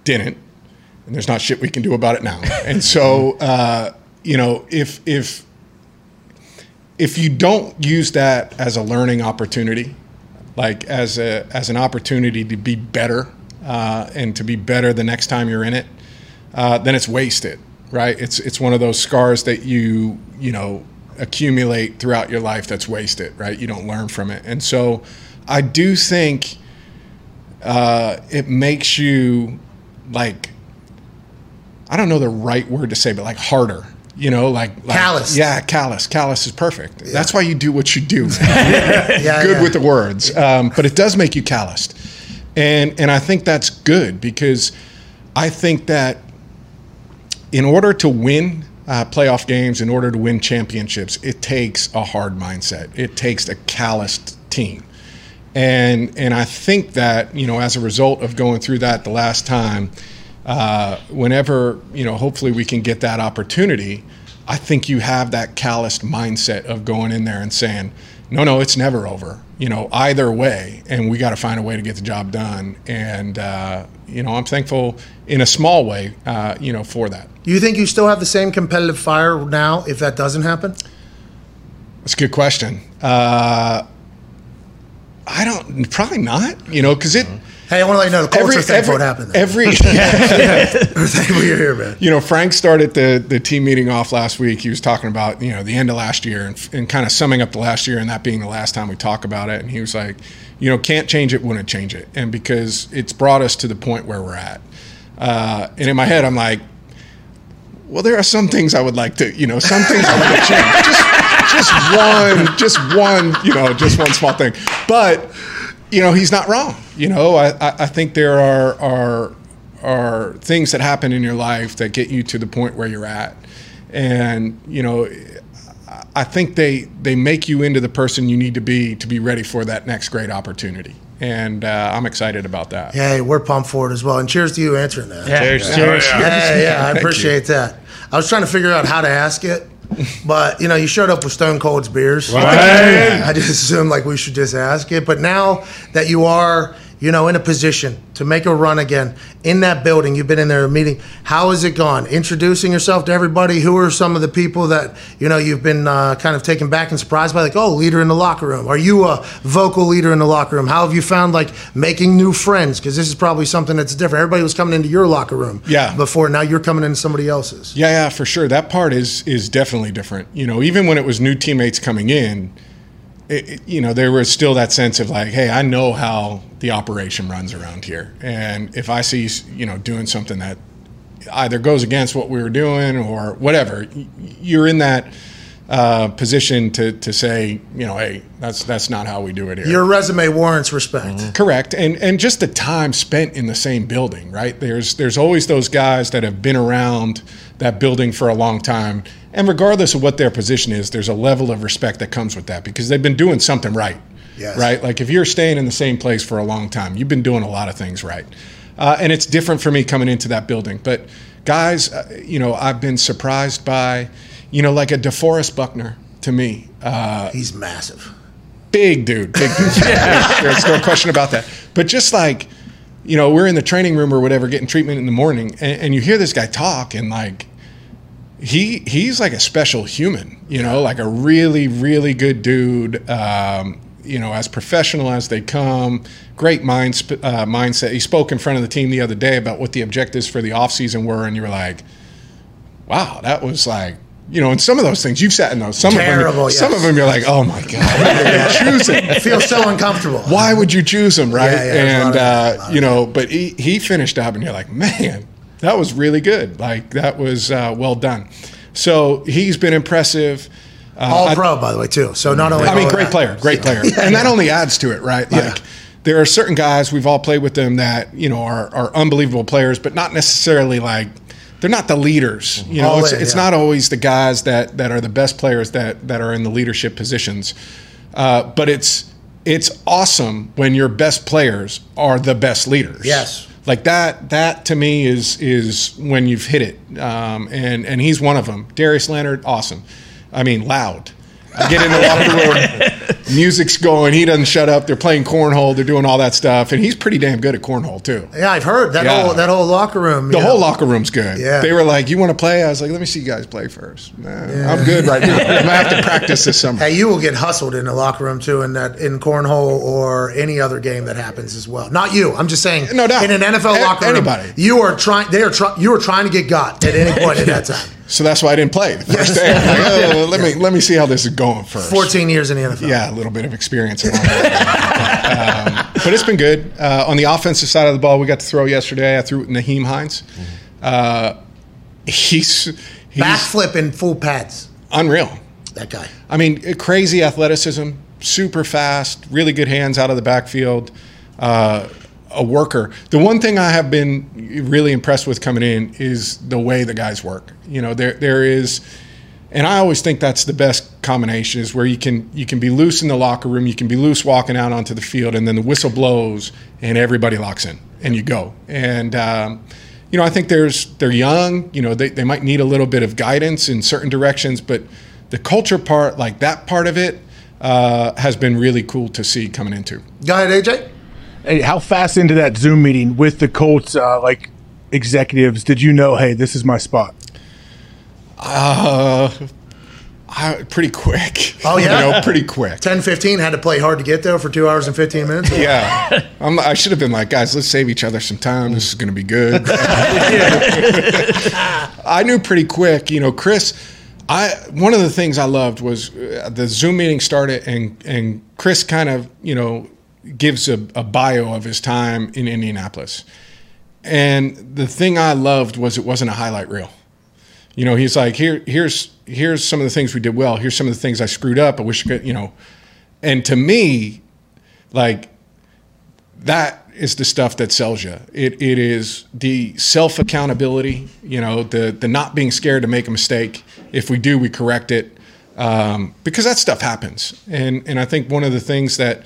didn't. And there's not shit we can do about it now. And so, uh, you know, if, if, if you don't use that as a learning opportunity, like as a as an opportunity to be better uh, and to be better the next time you're in it, uh, then it's wasted, right? It's it's one of those scars that you you know accumulate throughout your life that's wasted, right? You don't learn from it, and so I do think uh, it makes you like I don't know the right word to say, but like harder. You know, like, like Callous. Yeah, callous. Callous is perfect. That's why you do what you do. Yeah, good yeah. with the words, um, but it does make you calloused, and and I think that's good because I think that in order to win uh, playoff games, in order to win championships, it takes a hard mindset. It takes a calloused team, and and I think that you know as a result of going through that the last time, uh, whenever you know hopefully we can get that opportunity, I think you have that calloused mindset of going in there and saying, no, no, it's never over. you know, either way, and we got to find a way to get the job done. And uh, you know, I'm thankful in a small way, uh, you know, for that. Do you think you still have the same competitive fire now if that doesn't happen? That's a good question. Uh, I don't, probably not. You know, because it. Hey, I want to let you know the culture thing for what happened. There. Every, We're you're here, man. you know, Frank started the the team meeting off last week. He was talking about you know the end of last year and, and kind of summing up the last year and that being the last time we talk about it. And he was like, you know, can't change it, wouldn't change it, and because it's brought us to the point where we're at. Uh, and in my head, I'm like, well, there are some things I would like to, you know, some things I would change. Just, just one, just one, you know, just one small thing. But, you know, he's not wrong. You know, I, I, I think there are, are, are things that happen in your life that get you to the point where you're at. And, you know, I think they, they make you into the person you need to be to be ready for that next great opportunity. And uh, I'm excited about that. Hey, we're pumped for it as well. And cheers to you answering that. Yeah. Cheers. Cheers. Yeah, yeah, I Thank appreciate that. I was trying to figure out how to ask it, but you know, you showed up with Stone Cold's beers. I just assumed like we should just ask it. But now that you are, you know, in a position to make a run again in that building, you've been in there a meeting. How has it gone? Introducing yourself to everybody. Who are some of the people that you know you've been uh, kind of taken back and surprised by? Like, oh, leader in the locker room. Are you a vocal leader in the locker room? How have you found like making new friends? Because this is probably something that's different. Everybody was coming into your locker room, Yeah. before. Now you're coming into somebody else's. Yeah, yeah, for sure. That part is is definitely different. You know, even when it was new teammates coming in, it, it- you know, there was still that sense of like, hey, I know how the operation runs around here, and if I see you know doing something that either goes against what we were doing or whatever, you're in that uh, position to to say, you know, hey, that's that's not how we do it here. Your resume warrants respect. Correct, and and just the time spent in the same building, right? There's there's always those guys that have been around that building for a long time, and regardless of what their position is, there's a level of respect that comes with that because they've been doing something right, Yes. right? Like if you're staying in the same place for a long time, you've been doing a lot of things right, uh, and it's different for me coming into that building. But guys, uh, you know, I've been surprised by, you know, like a DeForest Buckner to me. Uh, He's massive. big dude, big dude. there's, there's no question about that. But just like, you know, we're in the training room or whatever, getting treatment in the morning, and, and you hear this guy talk, and like, he he's like a special human, you know, like a really really good dude. Um, you know, as professional as they come, great mind sp- uh, mindset. He spoke in front of the team the other day about what the objectives for the offseason were, and you were like, wow, that was like. You know, and some of those things you've sat in those. Some Terrible, of them, some of them, you're like, oh my god, you choose it? It feels so uncomfortable. Why would you choose him, right? Yeah, yeah, there's a lot and of that, a lot uh, you know, but he he finished up, and you're like, man, that was really good. Like that was uh, well done. So he's been impressive. Uh, All I- pro, by the way, too. So not only I mean, great player, great player, and that only adds to it, right? Yeah. Like there are certain guys we've all played with them that you know are, are unbelievable players, but not necessarily like they're not the leaders. You know, All it's, in, it's yeah. not always the guys that that are the best players that that are in the leadership positions, uh, but it's it's awesome when your best players are the best leaders. Yes. Like that, that to me is is when you've hit it, um, and and he's one of them. Darius Leonard, awesome. I mean, loud. I get in the locker room, music's going. He doesn't shut up. They're playing cornhole. They're doing all that stuff, and he's pretty damn good at cornhole too. Yeah, I've heard that Yeah. whole that whole locker room. The you whole locker room's good. Yeah. They were like, "You want to play?" I was like, "Let me see you guys play first. Nah, I'm good right now. I'm gonna have to practice this summer. Hey, you will get hustled in the locker room too, in that in cornhole or any other game that happens as well. Not you. I'm just saying. No doubt. In an NFL A- locker room, anybody. you are trying. They are trying. You are trying to get got at any point at that time. So that's why I didn't play the first day. Like, oh, let me let me see how this is going first. 14 years in the NFL. Yeah, a little bit of experience. um, but it's been good. Uh, on the offensive side of the ball, we got to throw yesterday. I threw it Nyheim Hines. Uh, he's he's Backflip in full pads. unreal. That guy. I mean, crazy athleticism, super fast, really good hands out of the backfield, uh, a worker. The one thing I have been really impressed with coming in is the way the guys work. You know, there there is, and I always think that's the best combination is where you can you can be loose in the locker room, you can be loose walking out onto the field, and then the whistle blows and everybody locks in and you go. And um, you know, I think there's they're young. You know, they they might need a little bit of guidance in certain directions, but the culture part, like that part of it, uh, has been really cool to see coming into. Go ahead, AJ. Hey, how fast into that Zoom meeting with the Colts uh, like executives did you know? Hey, this is my spot. Uh, I, pretty quick. Oh, yeah? you know, pretty quick. 10 15 had to play hard to get there for two hours and 15 minutes. Yeah, I'm, I should have been like, guys, let's save each other some time. This is going to be good. I knew pretty quick. You know, Chris. I one of the things I loved was uh, the Zoom meeting started, and and Chris kind of you know gives a, a bio of his time in Indianapolis, and the thing I loved was it wasn't a highlight reel. You know, he's like, here, here's here's some of the things we did well. Here's some of the things I screwed up. I wish I could, you know. And to me, like that is the stuff that sells you. It it is the self accountability. You know, the the not being scared to make a mistake. If we do, we correct it um, because that stuff happens. And and I think one of the things that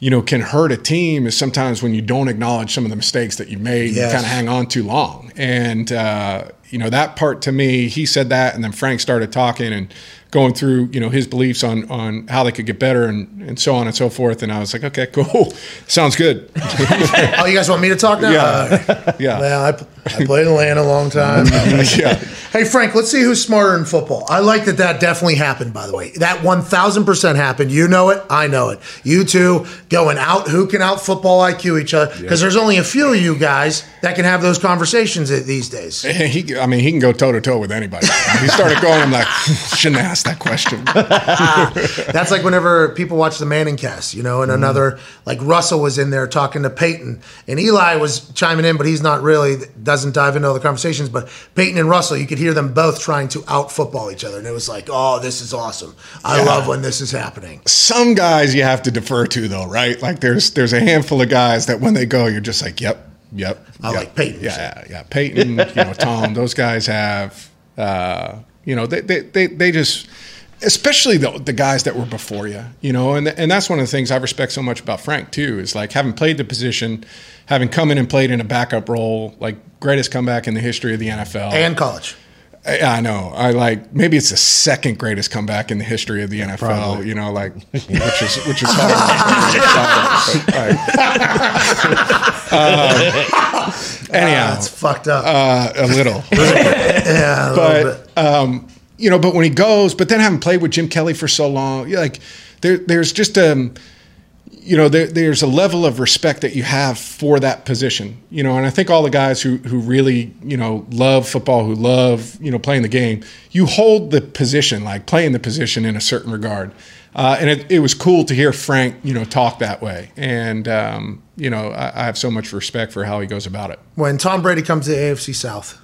you know can hurt a team is sometimes when you don't acknowledge some of the mistakes that you made. Yes. You kind of hang on too long. And uh, you know that part to me, he said that, and then Frank started talking and going through you know his beliefs on on how they could get better and and so on and so forth. And I was like, okay, cool, sounds good. oh, you guys want me to talk now? Yeah. Uh, yeah. well, I, I played in Atlanta a long time. yeah. Hey, Frank, let's see who's smarter in football. I like that that definitely happened, by the way. That 1000% happened. You know it. I know it. You two going out, who can out football IQ each other? Because there's only a few of you guys that can have those conversations these days. He, I mean, he can go toe to toe with anybody. He started going. I'm like, shouldn't ask that question. That's like whenever people watch the Manning cast, you know, and mm-hmm. another, like Russell was in there talking to Peyton, and Eli was chiming in, but he's not really, doesn't dive into all the conversations. But Peyton and Russell, you could hear them both trying to out football each other. And it was like, oh, this is awesome. I Yeah. love when this is happening. Some guys you have to defer to, though, right? Like there's there's a handful of guys that when they go, you're just like, yep, yep. I yep. like Peyton. Yeah, yeah, yeah. Peyton, you know, Tom. Those guys have, uh, you know, they they they, they just. Especially the, the guys that were before you, you know, and and that's one of the things I respect so much about Frank too. Is like having played the position, having come in and played in a backup role, like greatest comeback in the history of the NFL And college. I, I know. I like maybe it's the second greatest comeback in the history of the NFL. probably. You know, like which is which is hard. But, uh, anyhow, That's fucked up. uh, a little, yeah, a little bit. um, you know, but when he goes, but then having played with Jim Kelly for so long, like there, there's just um, you know, there, there's a level of respect that you have for that position, you know, and I think all the guys who who really you know love football, who love you know playing the game, you hold the position, like playing the position in a certain regard. Uh, and it, it was cool to hear Frank, you know, talk that way. And, um, you know, I, I have so much respect for how he goes about it. when Tom Brady comes to AFC South,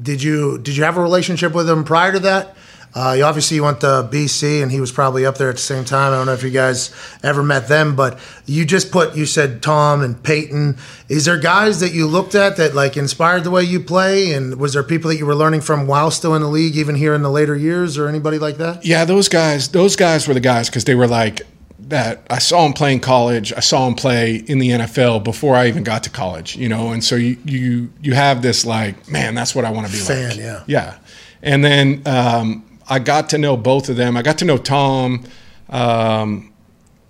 did you did you have a relationship with him prior to that? Uh, you obviously you went to BC, and he was probably up there at the same time. I don't know if you guys ever met them, but you just put you said Tom and Peyton. Is there guys that you looked at that like inspired the way you play? And was there people that you were learning from while still in the league, even here in the later years, or anybody like that? Yeah, those guys, those guys were the guys because they were like that. I saw him play in college. I saw him play in the NFL before I even got to college. You know, and so you you you have this like, man, that's what I want to be Fan, like. yeah. yeah. And then um, I got to know both of them. I got to know Tom. Um,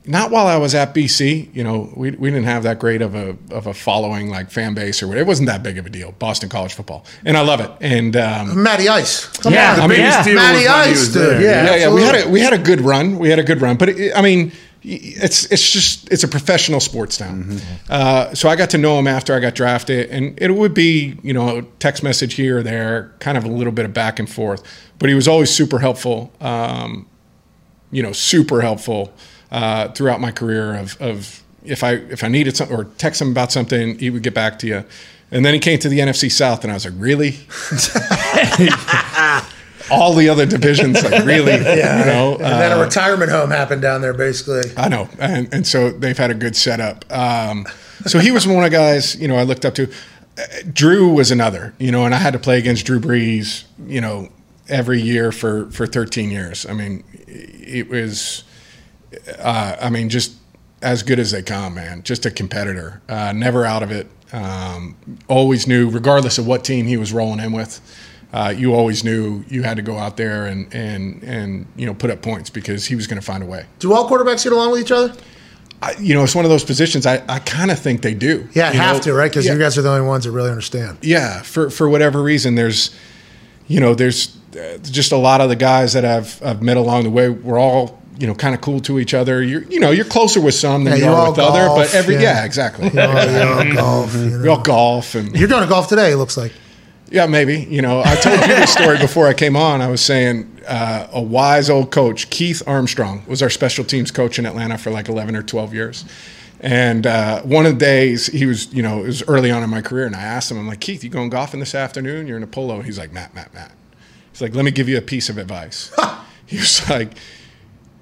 not while I was at BC, you know, we, we didn't have that great of a of a following like fan base or whatever. It wasn't that big of a deal. Boston college football, and I love it. And um, Matty Ice, come Yeah, on, the I mean, biggest deal was Matty when he Ice, was dude. there. Yeah, yeah, yeah, we had a we had a good run. We had a good run, but it, I mean, it's it's just it's a professional sports town. Uh, so I got to know him after I got drafted, and it would be you know a text message here or there, kind of a little bit of back and forth. But he was always super helpful. Um, you know, super helpful uh, throughout my career. Of, of if I if I needed something or text him about something, he would get back to you. And then he came to the NFC South, and I was like, really? All the other divisions, like really, Yeah. you know. and then a uh, retirement home happened down there, basically. I know, and and so they've had a good setup. Um, so he was one of the guys, you know, I looked up to. Uh, Drew was another, you know, and I had to play against Drew Brees, you know, every year for for 13 years. I mean, it was, uh, I mean, just as good as they come, man. Just a competitor, uh, never out of it. Um, always knew, regardless of what team he was rolling in with. uh, you always knew you had to go out there and and and you know put up points because he was going to find a way. Do all quarterbacks get along with each other? I, you know, it's one of those positions. I, I kind of think they do. Yeah, have know? to, right? Because Yeah. you guys are the only ones that really understand. yeah for for whatever reason there's you know there's uh, just a lot of the guys that I've I've met along the way we're all you know kind of cool to each other you're you know you're closer with some than Yeah, you you are all with other but every yeah. yeah, exactly Oh, yeah, golf. You we know. all golf and You're going to golf today. It looks like. yeah maybe you know I told you the story before I came on I was saying uh, a wise old coach Keith Armstrong was our special teams coach in Atlanta for like 11 or 12 years and uh, one of the days he was, you know, it was early on in my career, and I asked him, I'm like, Keith, you going golfing this afternoon? You're in a polo. He's like, Matt, Matt, Matt. He's like, let me give you a piece of advice. he was like,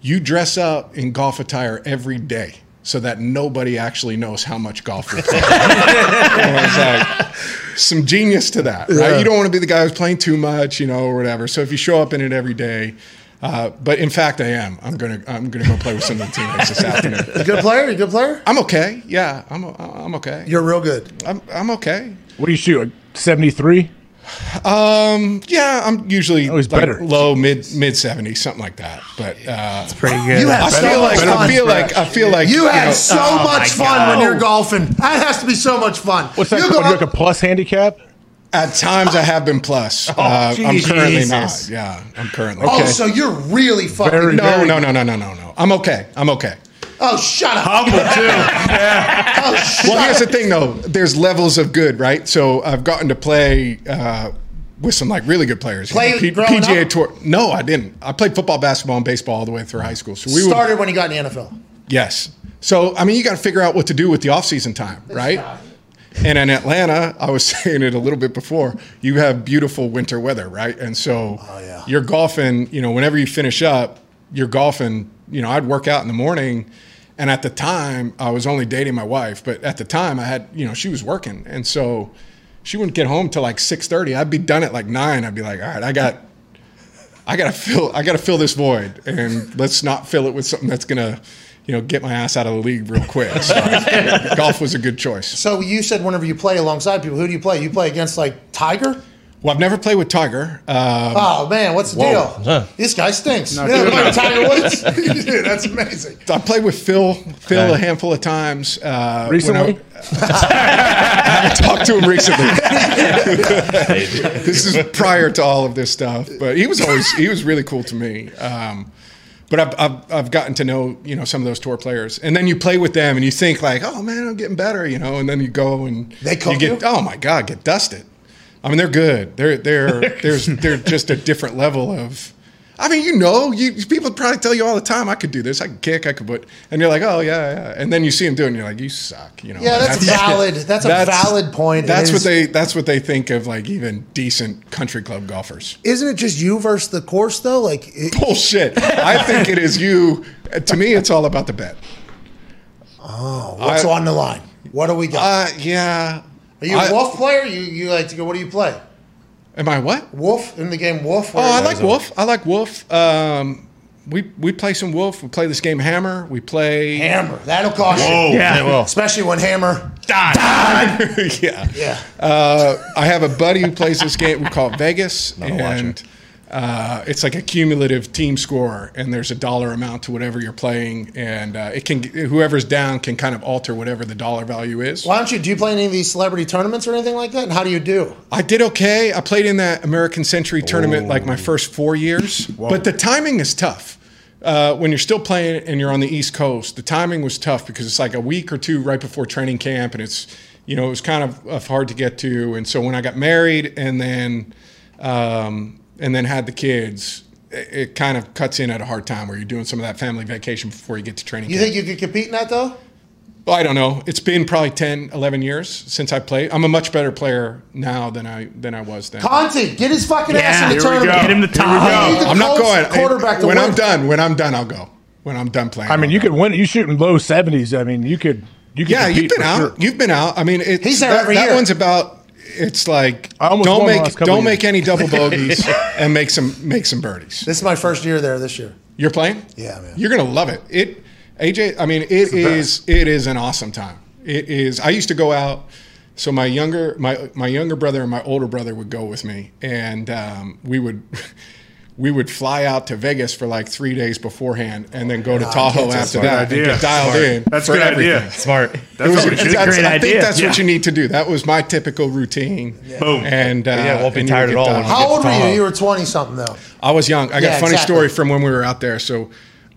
you dress up in golf attire every day so that nobody actually knows how much golf you're playing. and I was like, some genius to that, right? Yeah. You don't want to be the guy who's playing too much, you know, or whatever. So if you show up in it every day, uh, but in fact, I am. I'm gonna I'm gonna go play with some of the teammates this afternoon. You good player? You good player? I'm okay. Yeah, I'm I'm okay. You're real good. I'm I'm okay. What do you shoot? Like 73? Um, yeah, I'm usually always like better. low mid mid 70s, something like that. But uh, Pretty good. You had I so feel like I fun. feel like I feel like You had know, so Oh, much fun God. when you're golfing. That has to be so much fun. What's that You called? go- like a plus handicap? at times I have been plus. uh, I'm currently Jesus. not. Yeah, I'm currently. oh, so you're really fucking. Very- no, no, no, no, no, no, no. I'm okay. I'm okay. Oh, shut up. Humble too. Oh, shut Well, here's up. the thing, though. There's levels of good, right? So I've gotten to play uh, with some like really good players. Play P- PGA up? Tour. No, I didn't. I played football, basketball, and baseball all the way through high school. So we would Started when you got in the NFL. Yes. So I mean, you got to figure out what to do with the off-season time, right? And in Atlanta, I was saying it a little bit before. You have beautiful winter weather, right? And so yeah. you're golfing. You know, whenever you finish up, you're golfing. You know, I'd work out in the morning, and at the time, I was only dating my wife. But at the time, I had, you know, she was working, and so she wouldn't get home till like six thirty. I'd be done at like nine. I'd be like, all right, I got I gotta fill I gotta fill this void, and let's not fill it with something that's gonna, you know, get my ass out of the league real quick. So golf was a good choice. So you said whenever you play alongside people, who do you play? You play against like Tiger? Well, I've never played with Tiger. Um, Oh man, what's the deal? This guy stinks. You know, like Tiger Woods. Dude, that's amazing. I played with Phil Phil a handful of times. Uh, when Recently? I, I talked to him recently. this is prior to all of this stuff, but he was always he was really cool to me. Um, but I've, I've, I've gotten to know you know some of those tour players, and then you play with them, and you think like, oh man, I'm getting better, you know, and then you go and They cook you get you? oh my god, get dusted. I mean, they're good. They're they're there's they're just a different level of. I mean, you know, you people probably tell you all the time, I could do this, I could kick, I could put, and you're like, oh yeah, yeah, and then you see them doing, it, and you're like, you suck, you know. Yeah, that's valid. That's a valid point. That's It what is- they that's what they think of like even decent country club golfers. Isn't it just you versus the course though? Like, it, Bullshit. I think it is you. To me, it's all about the bet. Oh, what's I- on the line? What do we got? Uh, yeah. Are you a I- wolf player? You you like to go? What do you play? Am I what? Wolf in the game. Wolf. Oh, I like Wolf. I like Wolf. Um, we we play some Wolf. We play this game Hammer. We play Hammer. That'll cost Whoa. you. Yeah. Well, Especially when Hammer. yeah. Yeah. Uh, I have a buddy who plays this game. We call it Vegas, Not a watcher. and uh, it's like a cumulative team score, and there's a dollar amount to whatever you're playing, and uh, it can whoever's down can kind of alter whatever the dollar value is. Why don't you? Do you play any of these celebrity tournaments or anything like that? And how do you do? I did okay. I played in that American Century tournament like my first four years, but the timing is tough. Uh, when you're still playing and you're on the East Coast, the timing was tough because it's like a week or two right before training camp, and it's you know it was kind of, of hard to get to. And so when I got married and then um, and then had the kids, it, it kind of cuts in at a hard time where you're doing some of that family vacation before you get to training. You camp. think you could compete in that though? Well, I don't know. It's been probably 10, 11 years since I played. I'm a much better player now than I than I was then. Conti, get his fucking ass in the here tournament. Get him the We top. the I'm not going. Quarterback to when win. I'm done, when I'm done, I'll go. When I'm done playing. I mean, I'll you go. could win. You shoot in low 70s. I mean, you could. You could Yeah, you've been out. sure. You've been out. I mean, it's, He's there that, every that year. one's about. It's like I almost don't make don't make any double bogeys and make some make some birdies. This is my first year there this year. You're playing? Yeah, man. You're gonna love it. It AJ. I mean, it is it is an awesome time. It is. I used to go out so my younger my my younger brother and my older brother would go with me, and um, we would. We would fly out to Vegas for like three days beforehand, and then go to Nah, Tahoe that's a after that idea. and get dialed Smart. in. That's a for good everything. idea. Smart. That's It was- what that's- Great I think idea. that's what you need to do. That was my typical routine. Boom. And uh, Yeah, won't be you tired would at get all when dialed How old were you? You were 20 something, though. I was young. I got Yeah, a funny exactly. story from when we were out there. So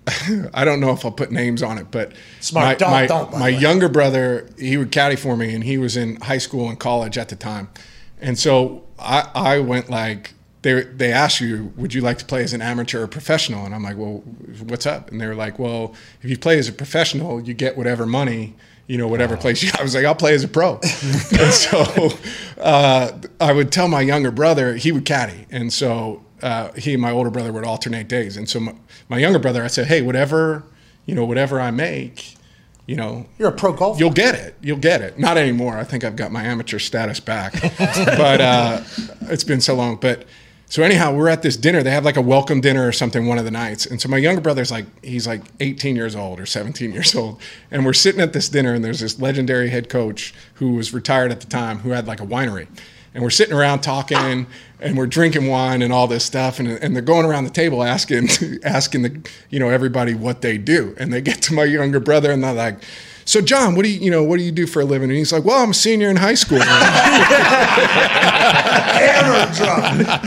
I don't know if I'll put names on it, but Smart. my, Don't- my, don't, my younger brother, he would caddy for me, and he was in high school and college at the time. And so I, I went like, they, they asked you, would you like to play as an amateur or professional? And I'm like, well, what's up? And they were like, well, if you play as a professional, you get whatever money, you know, whatever place you. I was like, I'll play as a pro. and so uh, I would tell my younger brother, he would caddy. And so uh, he and my older brother would alternate days. And so my, my younger brother, I said, hey, whatever, you know, whatever I make, you know, You're a pro golfer. You'll get it. You'll get it. Not anymore. I think I've got my amateur status back. but uh, it's been so long. But so anyhow, we're at this dinner. They have like a welcome dinner or something one of the nights. And so my younger brother's like, he's like 18 years old or 17 years old. And we're sitting at this dinner, and there's this legendary head coach who was retired at the time who had like a winery. And we're sitting around talking, and we're drinking wine and all this stuff, and, and they're going around the table asking, asking the, you know, everybody what they do. And they get to my younger brother, and they're like, "So John, what do you, you know, what do you do for a living?" And he's like, "Well, I'm a senior in high school." Hammer drop.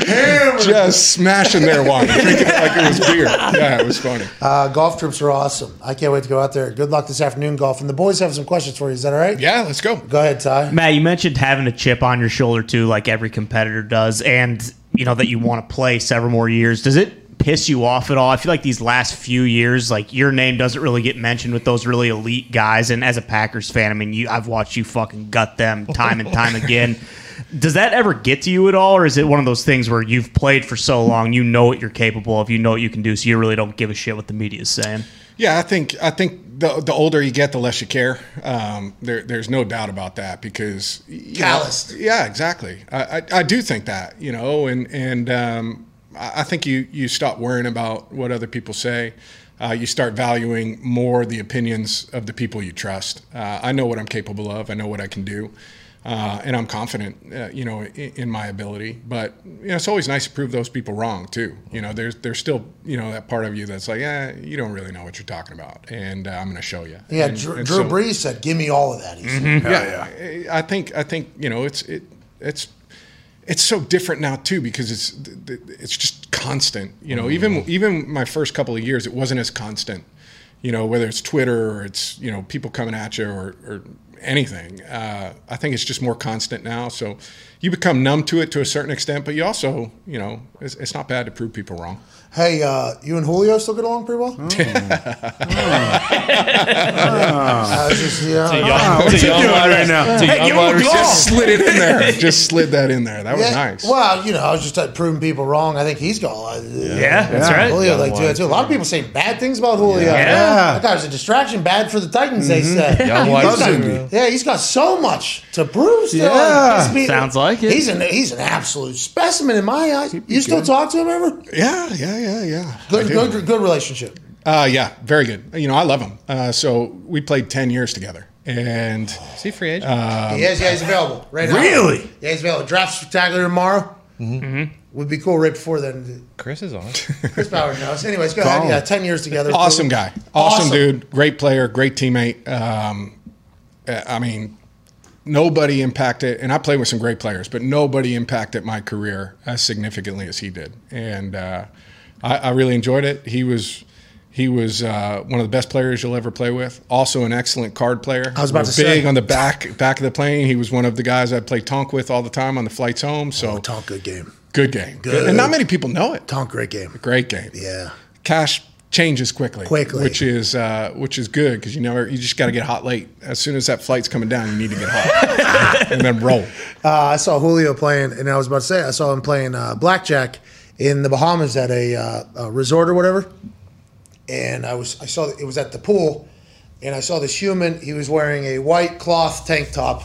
Hammer Just smashing their wine, drinking it like it was beer. Yeah, it was funny. Uh, golf trips are awesome. I can't wait to go out there. Good luck this afternoon, golf. And the boys have some questions for you. Is that all right? Yeah, let's go. Go ahead, Ty. Matt, you mentioned having a chip on your shoulder too, like every competitor does, and you know that you want to play several more years. Does it piss you off at all? I feel like these last few years, like your name doesn't really get mentioned with those really elite guys. And as a Packers fan, I mean, you I've watched you fucking gut them time and time again. Does that ever get to you at all, or is it one of those things where you've played for so long, you know what you're capable of, you know what you can do, so you really don't give a shit what the media is saying? Yeah, I think I think the the older you get, the less you care. Um, there, there's no doubt about that because you know- yeah, exactly. I, I, I do think that you know, and and um, I I think you you stop worrying about what other people say. Uh, you start valuing more the opinions of the people you trust. Uh, I know what I'm capable of. I know what I can do. Uh, and I'm confident, uh, you know, in, in my ability. But you know, it's always nice to prove those people wrong too. You know, there's there's still you know that part of you that's like, yeah, you don't really know what you're talking about, and uh, I'm going to show you. Yeah, And- Drew, and Drew so- Brees said, "Give me all of that." He said. yeah, I think I think you know it's it it's it's so different now too because it's it's just constant. You know, even even my first couple of years, it wasn't as constant. You know, whether it's Twitter or it's you know people coming at you or, or anything. Uh, I think it's just more constant now. So you become numb to it to a certain extent, but you also you know it's, it's not bad to prove people wrong. Hey, uh, you and Julio still get along pretty well? Uh, it's just, yeah. It's a young, Ah, it's a young doing right now? It's Hey, young give him a Just slid it in there. Just slid that in there. That was Yeah, nice. Well, you know, I was just uh, proving people wrong. I think he's got. Uh, Yeah, that's right. Julio like do too. A lot of people say bad things about Julio. Yeah. that guy was a distraction. Bad for the Titans. They said. Young He wide loves it. receiver. Yeah, he's got so much to prove. Still. Yeah. He's be- Sounds like it. He's an he's an absolute specimen in my eyes. You still talk to him ever? Yeah, yeah, yeah, yeah. Good, good, good relationship. Uh, yeah, very good. You know, I love him. Uh, so we played ten years together, and Is he free agent? yes, yeah, he's available right now. Really? Yeah, he's available. Draft spectacular tomorrow. Mm-hmm. Would be cool right before then. Chris is on. Chris Ballard knows. Anyways, go ahead. Call Yeah, ten years together. awesome Cool. guy, awesome, Awesome. dude, great player, great teammate. Um, I mean, nobody impacted, and I played with some great players, but nobody impacted my career as significantly as he did, and uh, I, I really enjoyed it. He was. He was uh, one of the best players you'll ever play with. Also, an excellent card player. I was about We're to say. big on the back back of the plane. He was one of the guys I played tonk with all the time on the flights home. So Oh, Tonk, good game. good game, Good. and not many people know it. Tonk, great game. Great game. Yeah. Cash changes quickly, Quickly. which is uh, which is good because you never you just got to get hot late. As soon as that flight's coming down, you need to get hot and then roll. Uh, I saw Julio playing, and I was about to say I saw him playing uh, blackjack in the Bahamas at a, uh, a resort or whatever. And I was I saw it was at the pool, and I saw this human. He was wearing a white cloth tank top,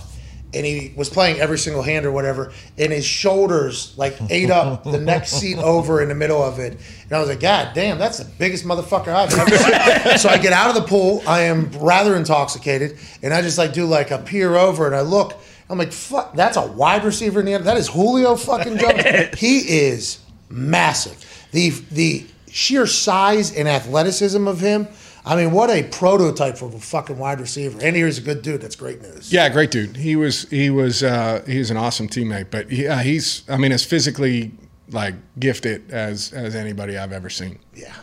and he was playing every single hand or whatever. And his shoulders like ate up the next seat over in the middle of it. And I was like, God damn, that's the biggest motherfucker I've ever seen. so I get out of the pool. I am rather intoxicated, and I just like do like a peer over, and I look. I'm like, fuck, that's a wide receiver in the end. That is Julio fucking Jones. he is massive. The the sheer size and athleticism of him. I mean, what a prototype for a fucking wide receiver. And here's a good dude. That's great news. Yeah, great dude. He was he was uh, he was an awesome teammate. But yeah, he's I mean as physically like gifted as as anybody I've ever seen. Yeah.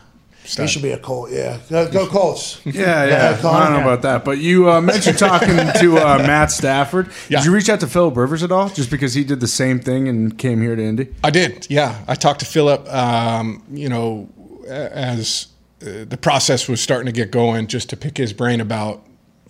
He should be a Colt. Yeah, go, go Colts. Yeah, yeah. I don't know about that, but you uh, mentioned talking to uh, Matt Stafford. Yeah. Did you reach out to Philip Rivers at all, just because he did the same thing and came here to Indy? I did. Yeah, I talked to Philip. Um, you know, as uh, the process was starting to get going, just to pick his brain about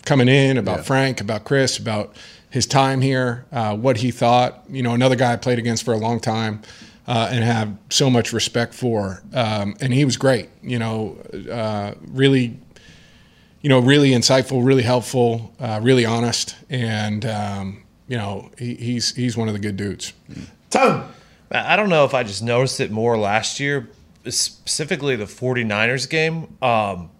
coming in, about Frank, about Chris, about his time here, uh, what he thought. You know, another guy I played against for a long time. Uh, and have so much respect for, um, and he was great. You know, uh, really you know, really insightful, really helpful, uh, really honest, and um, you know, he, he's he's one of the good dudes. Tone. I don't know if I just noticed it more last year, specifically the 49ers game. Um,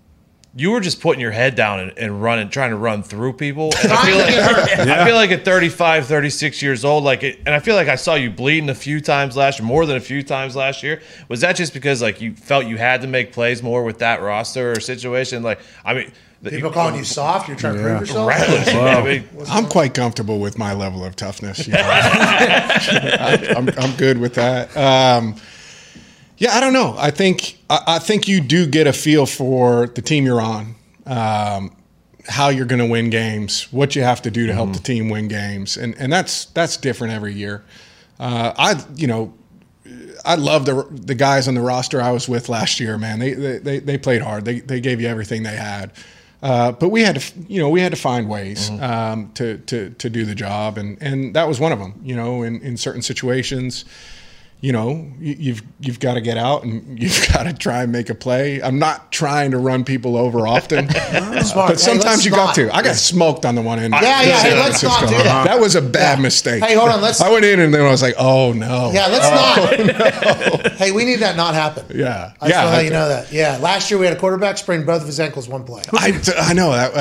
you were just putting your head down and, and running, trying to run through people. And I feel like, I feel like at 35, 36 years old, like, it, and I feel like I saw you bleeding a few times last year, more than a few times last year. Was that just because like you felt you had to make plays more with that roster or situation? Like, I mean, the- People calling you soft. You're trying to prove yourself. Reckless. I mean, I'm quite comfortable with my level of toughness. You know? I, am I'm good with that. Um, yeah, I don't know. I think I, I think you do get a feel for the team you're on, um, how you're going to win games, what you have to do to help the team win games, and and that's that's different every year. Uh, I you know. I love the the guys on the roster I was with last year, man. They they, they played hard. They they gave you everything they had. Uh, but we had to, you know, we had to find ways um, to, to to do the job, and and that was one of them. You know, in, in certain situations, you know, you, you've you've got to get out and you've got to try and make a play. I'm not trying to run people over often, but Hey, sometimes let's you got to. I got smoked on the one end. Yeah, yeah, hey, let's not do that. That was a bad mistake. Hey, hold on, let's- I went in and then I was like, oh no. Yeah, let's not. Hey, we need that not happen. Yeah. I Yeah, want to let you know that. Yeah, last year we had a quarterback sprain both of his ankles one play. I, I know that.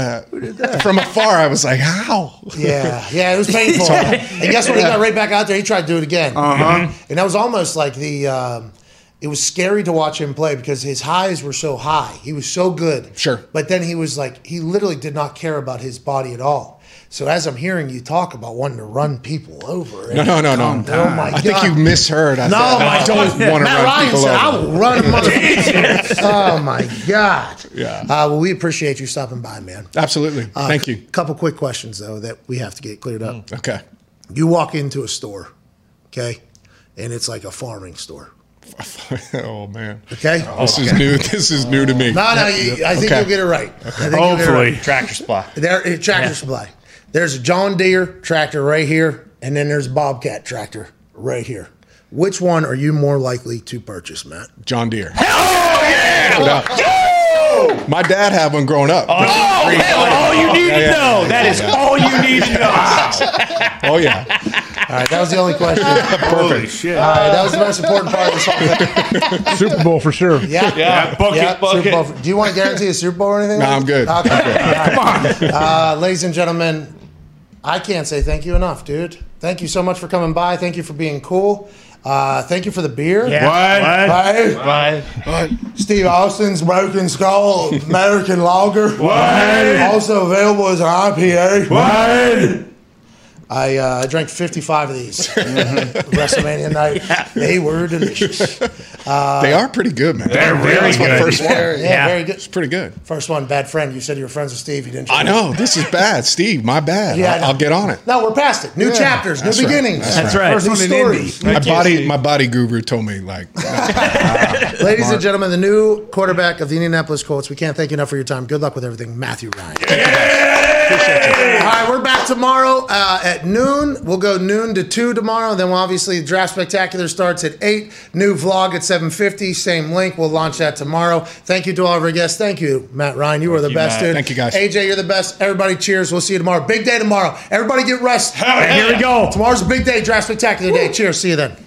Uh, From afar, I was like, how? Yeah, yeah, it was painful. and guess what? He got right back out there. He tried to do it again. Uh-huh. And that was almost like the. Um, it was scary to watch him play because his highs were so high. He was so good. Sure. But then he was like, he literally did not care about his body at all. So as I'm hearing you talk about wanting to run people over, No, no, no, no. Oh my I think you misheard. I No, I don't God. want to Matt run Ryan people said, over. I will run motherfuckers. oh my God. Yeah. Uh, well, we appreciate you stopping by, man. Absolutely. Uh, Thank you. A Couple quick questions though that we have to get cleared up. Okay. You walk into a store, okay, and it's like a farming store. oh man. Okay. This is new. This is new to me. No, no, you, I think Okay. you'll get it right. I think you'll get it Hopefully. right. tractor supply. There, uh, tractor supply. There's a John Deere tractor right here, and then there's a Bobcat tractor right here. Which one are you more likely to purchase, Matt? John Deere. Hell yeah. My dad had one growing up. Oh, hell, all you need Yeah, to yeah, know. yeah, That yeah, is yeah. all you need to know. Oh yeah. All right, that was the only question. Holy shit. All right, that was the most important part of this whole thing. Super Bowl for sure. Yeah, Yeah, bucket, yeah, bucket. Super Bowl. Do you want to guarantee a Super Bowl or anything? No, like I'm good. Okay. Come on, uh, ladies and gentlemen. I can't say thank you enough, dude. Thank you so much for coming by. Thank you for being cool. Uh, thank you for the beer. Yeah. Hey, Right. Steve Austin's Broken Skull American Lager. What? Also available as an IPA. I uh, drank 55 of these WrestleMania night. They were delicious. they are pretty good, man. They're very That's my good. first one. Yeah, Yeah. very good. It's pretty good. First one, bad friend. You said you were friends with Steve. You didn't. I know this is bad, Steve. My bad. Yeah, I I'll, get on it. No, we're past it. New Yeah, chapters, new right. beginnings. That's right. First First new one in stories. My body, my body guru told me like, Ladies and gentlemen, the new quarterback of the Indianapolis Colts. We can't thank you enough for your time. Good luck with everything, Matthew Ryan. All right, we're back tomorrow uh, at noon. We'll go noon to two tomorrow. Then, we'll obviously, draft spectacular starts at eight. New vlog at seven fifty. Same link. We'll launch that tomorrow. Thank you to all of our guests. Thank you, Matt Ryan. You are the you, best, Matt. dude. Thank you, guys. AJ, you're the best. Everybody, cheers. We'll see you tomorrow. Big day tomorrow. Everybody, get rest. Here we go. Tomorrow's a big day. Draft spectacular day. Cheers. See you then.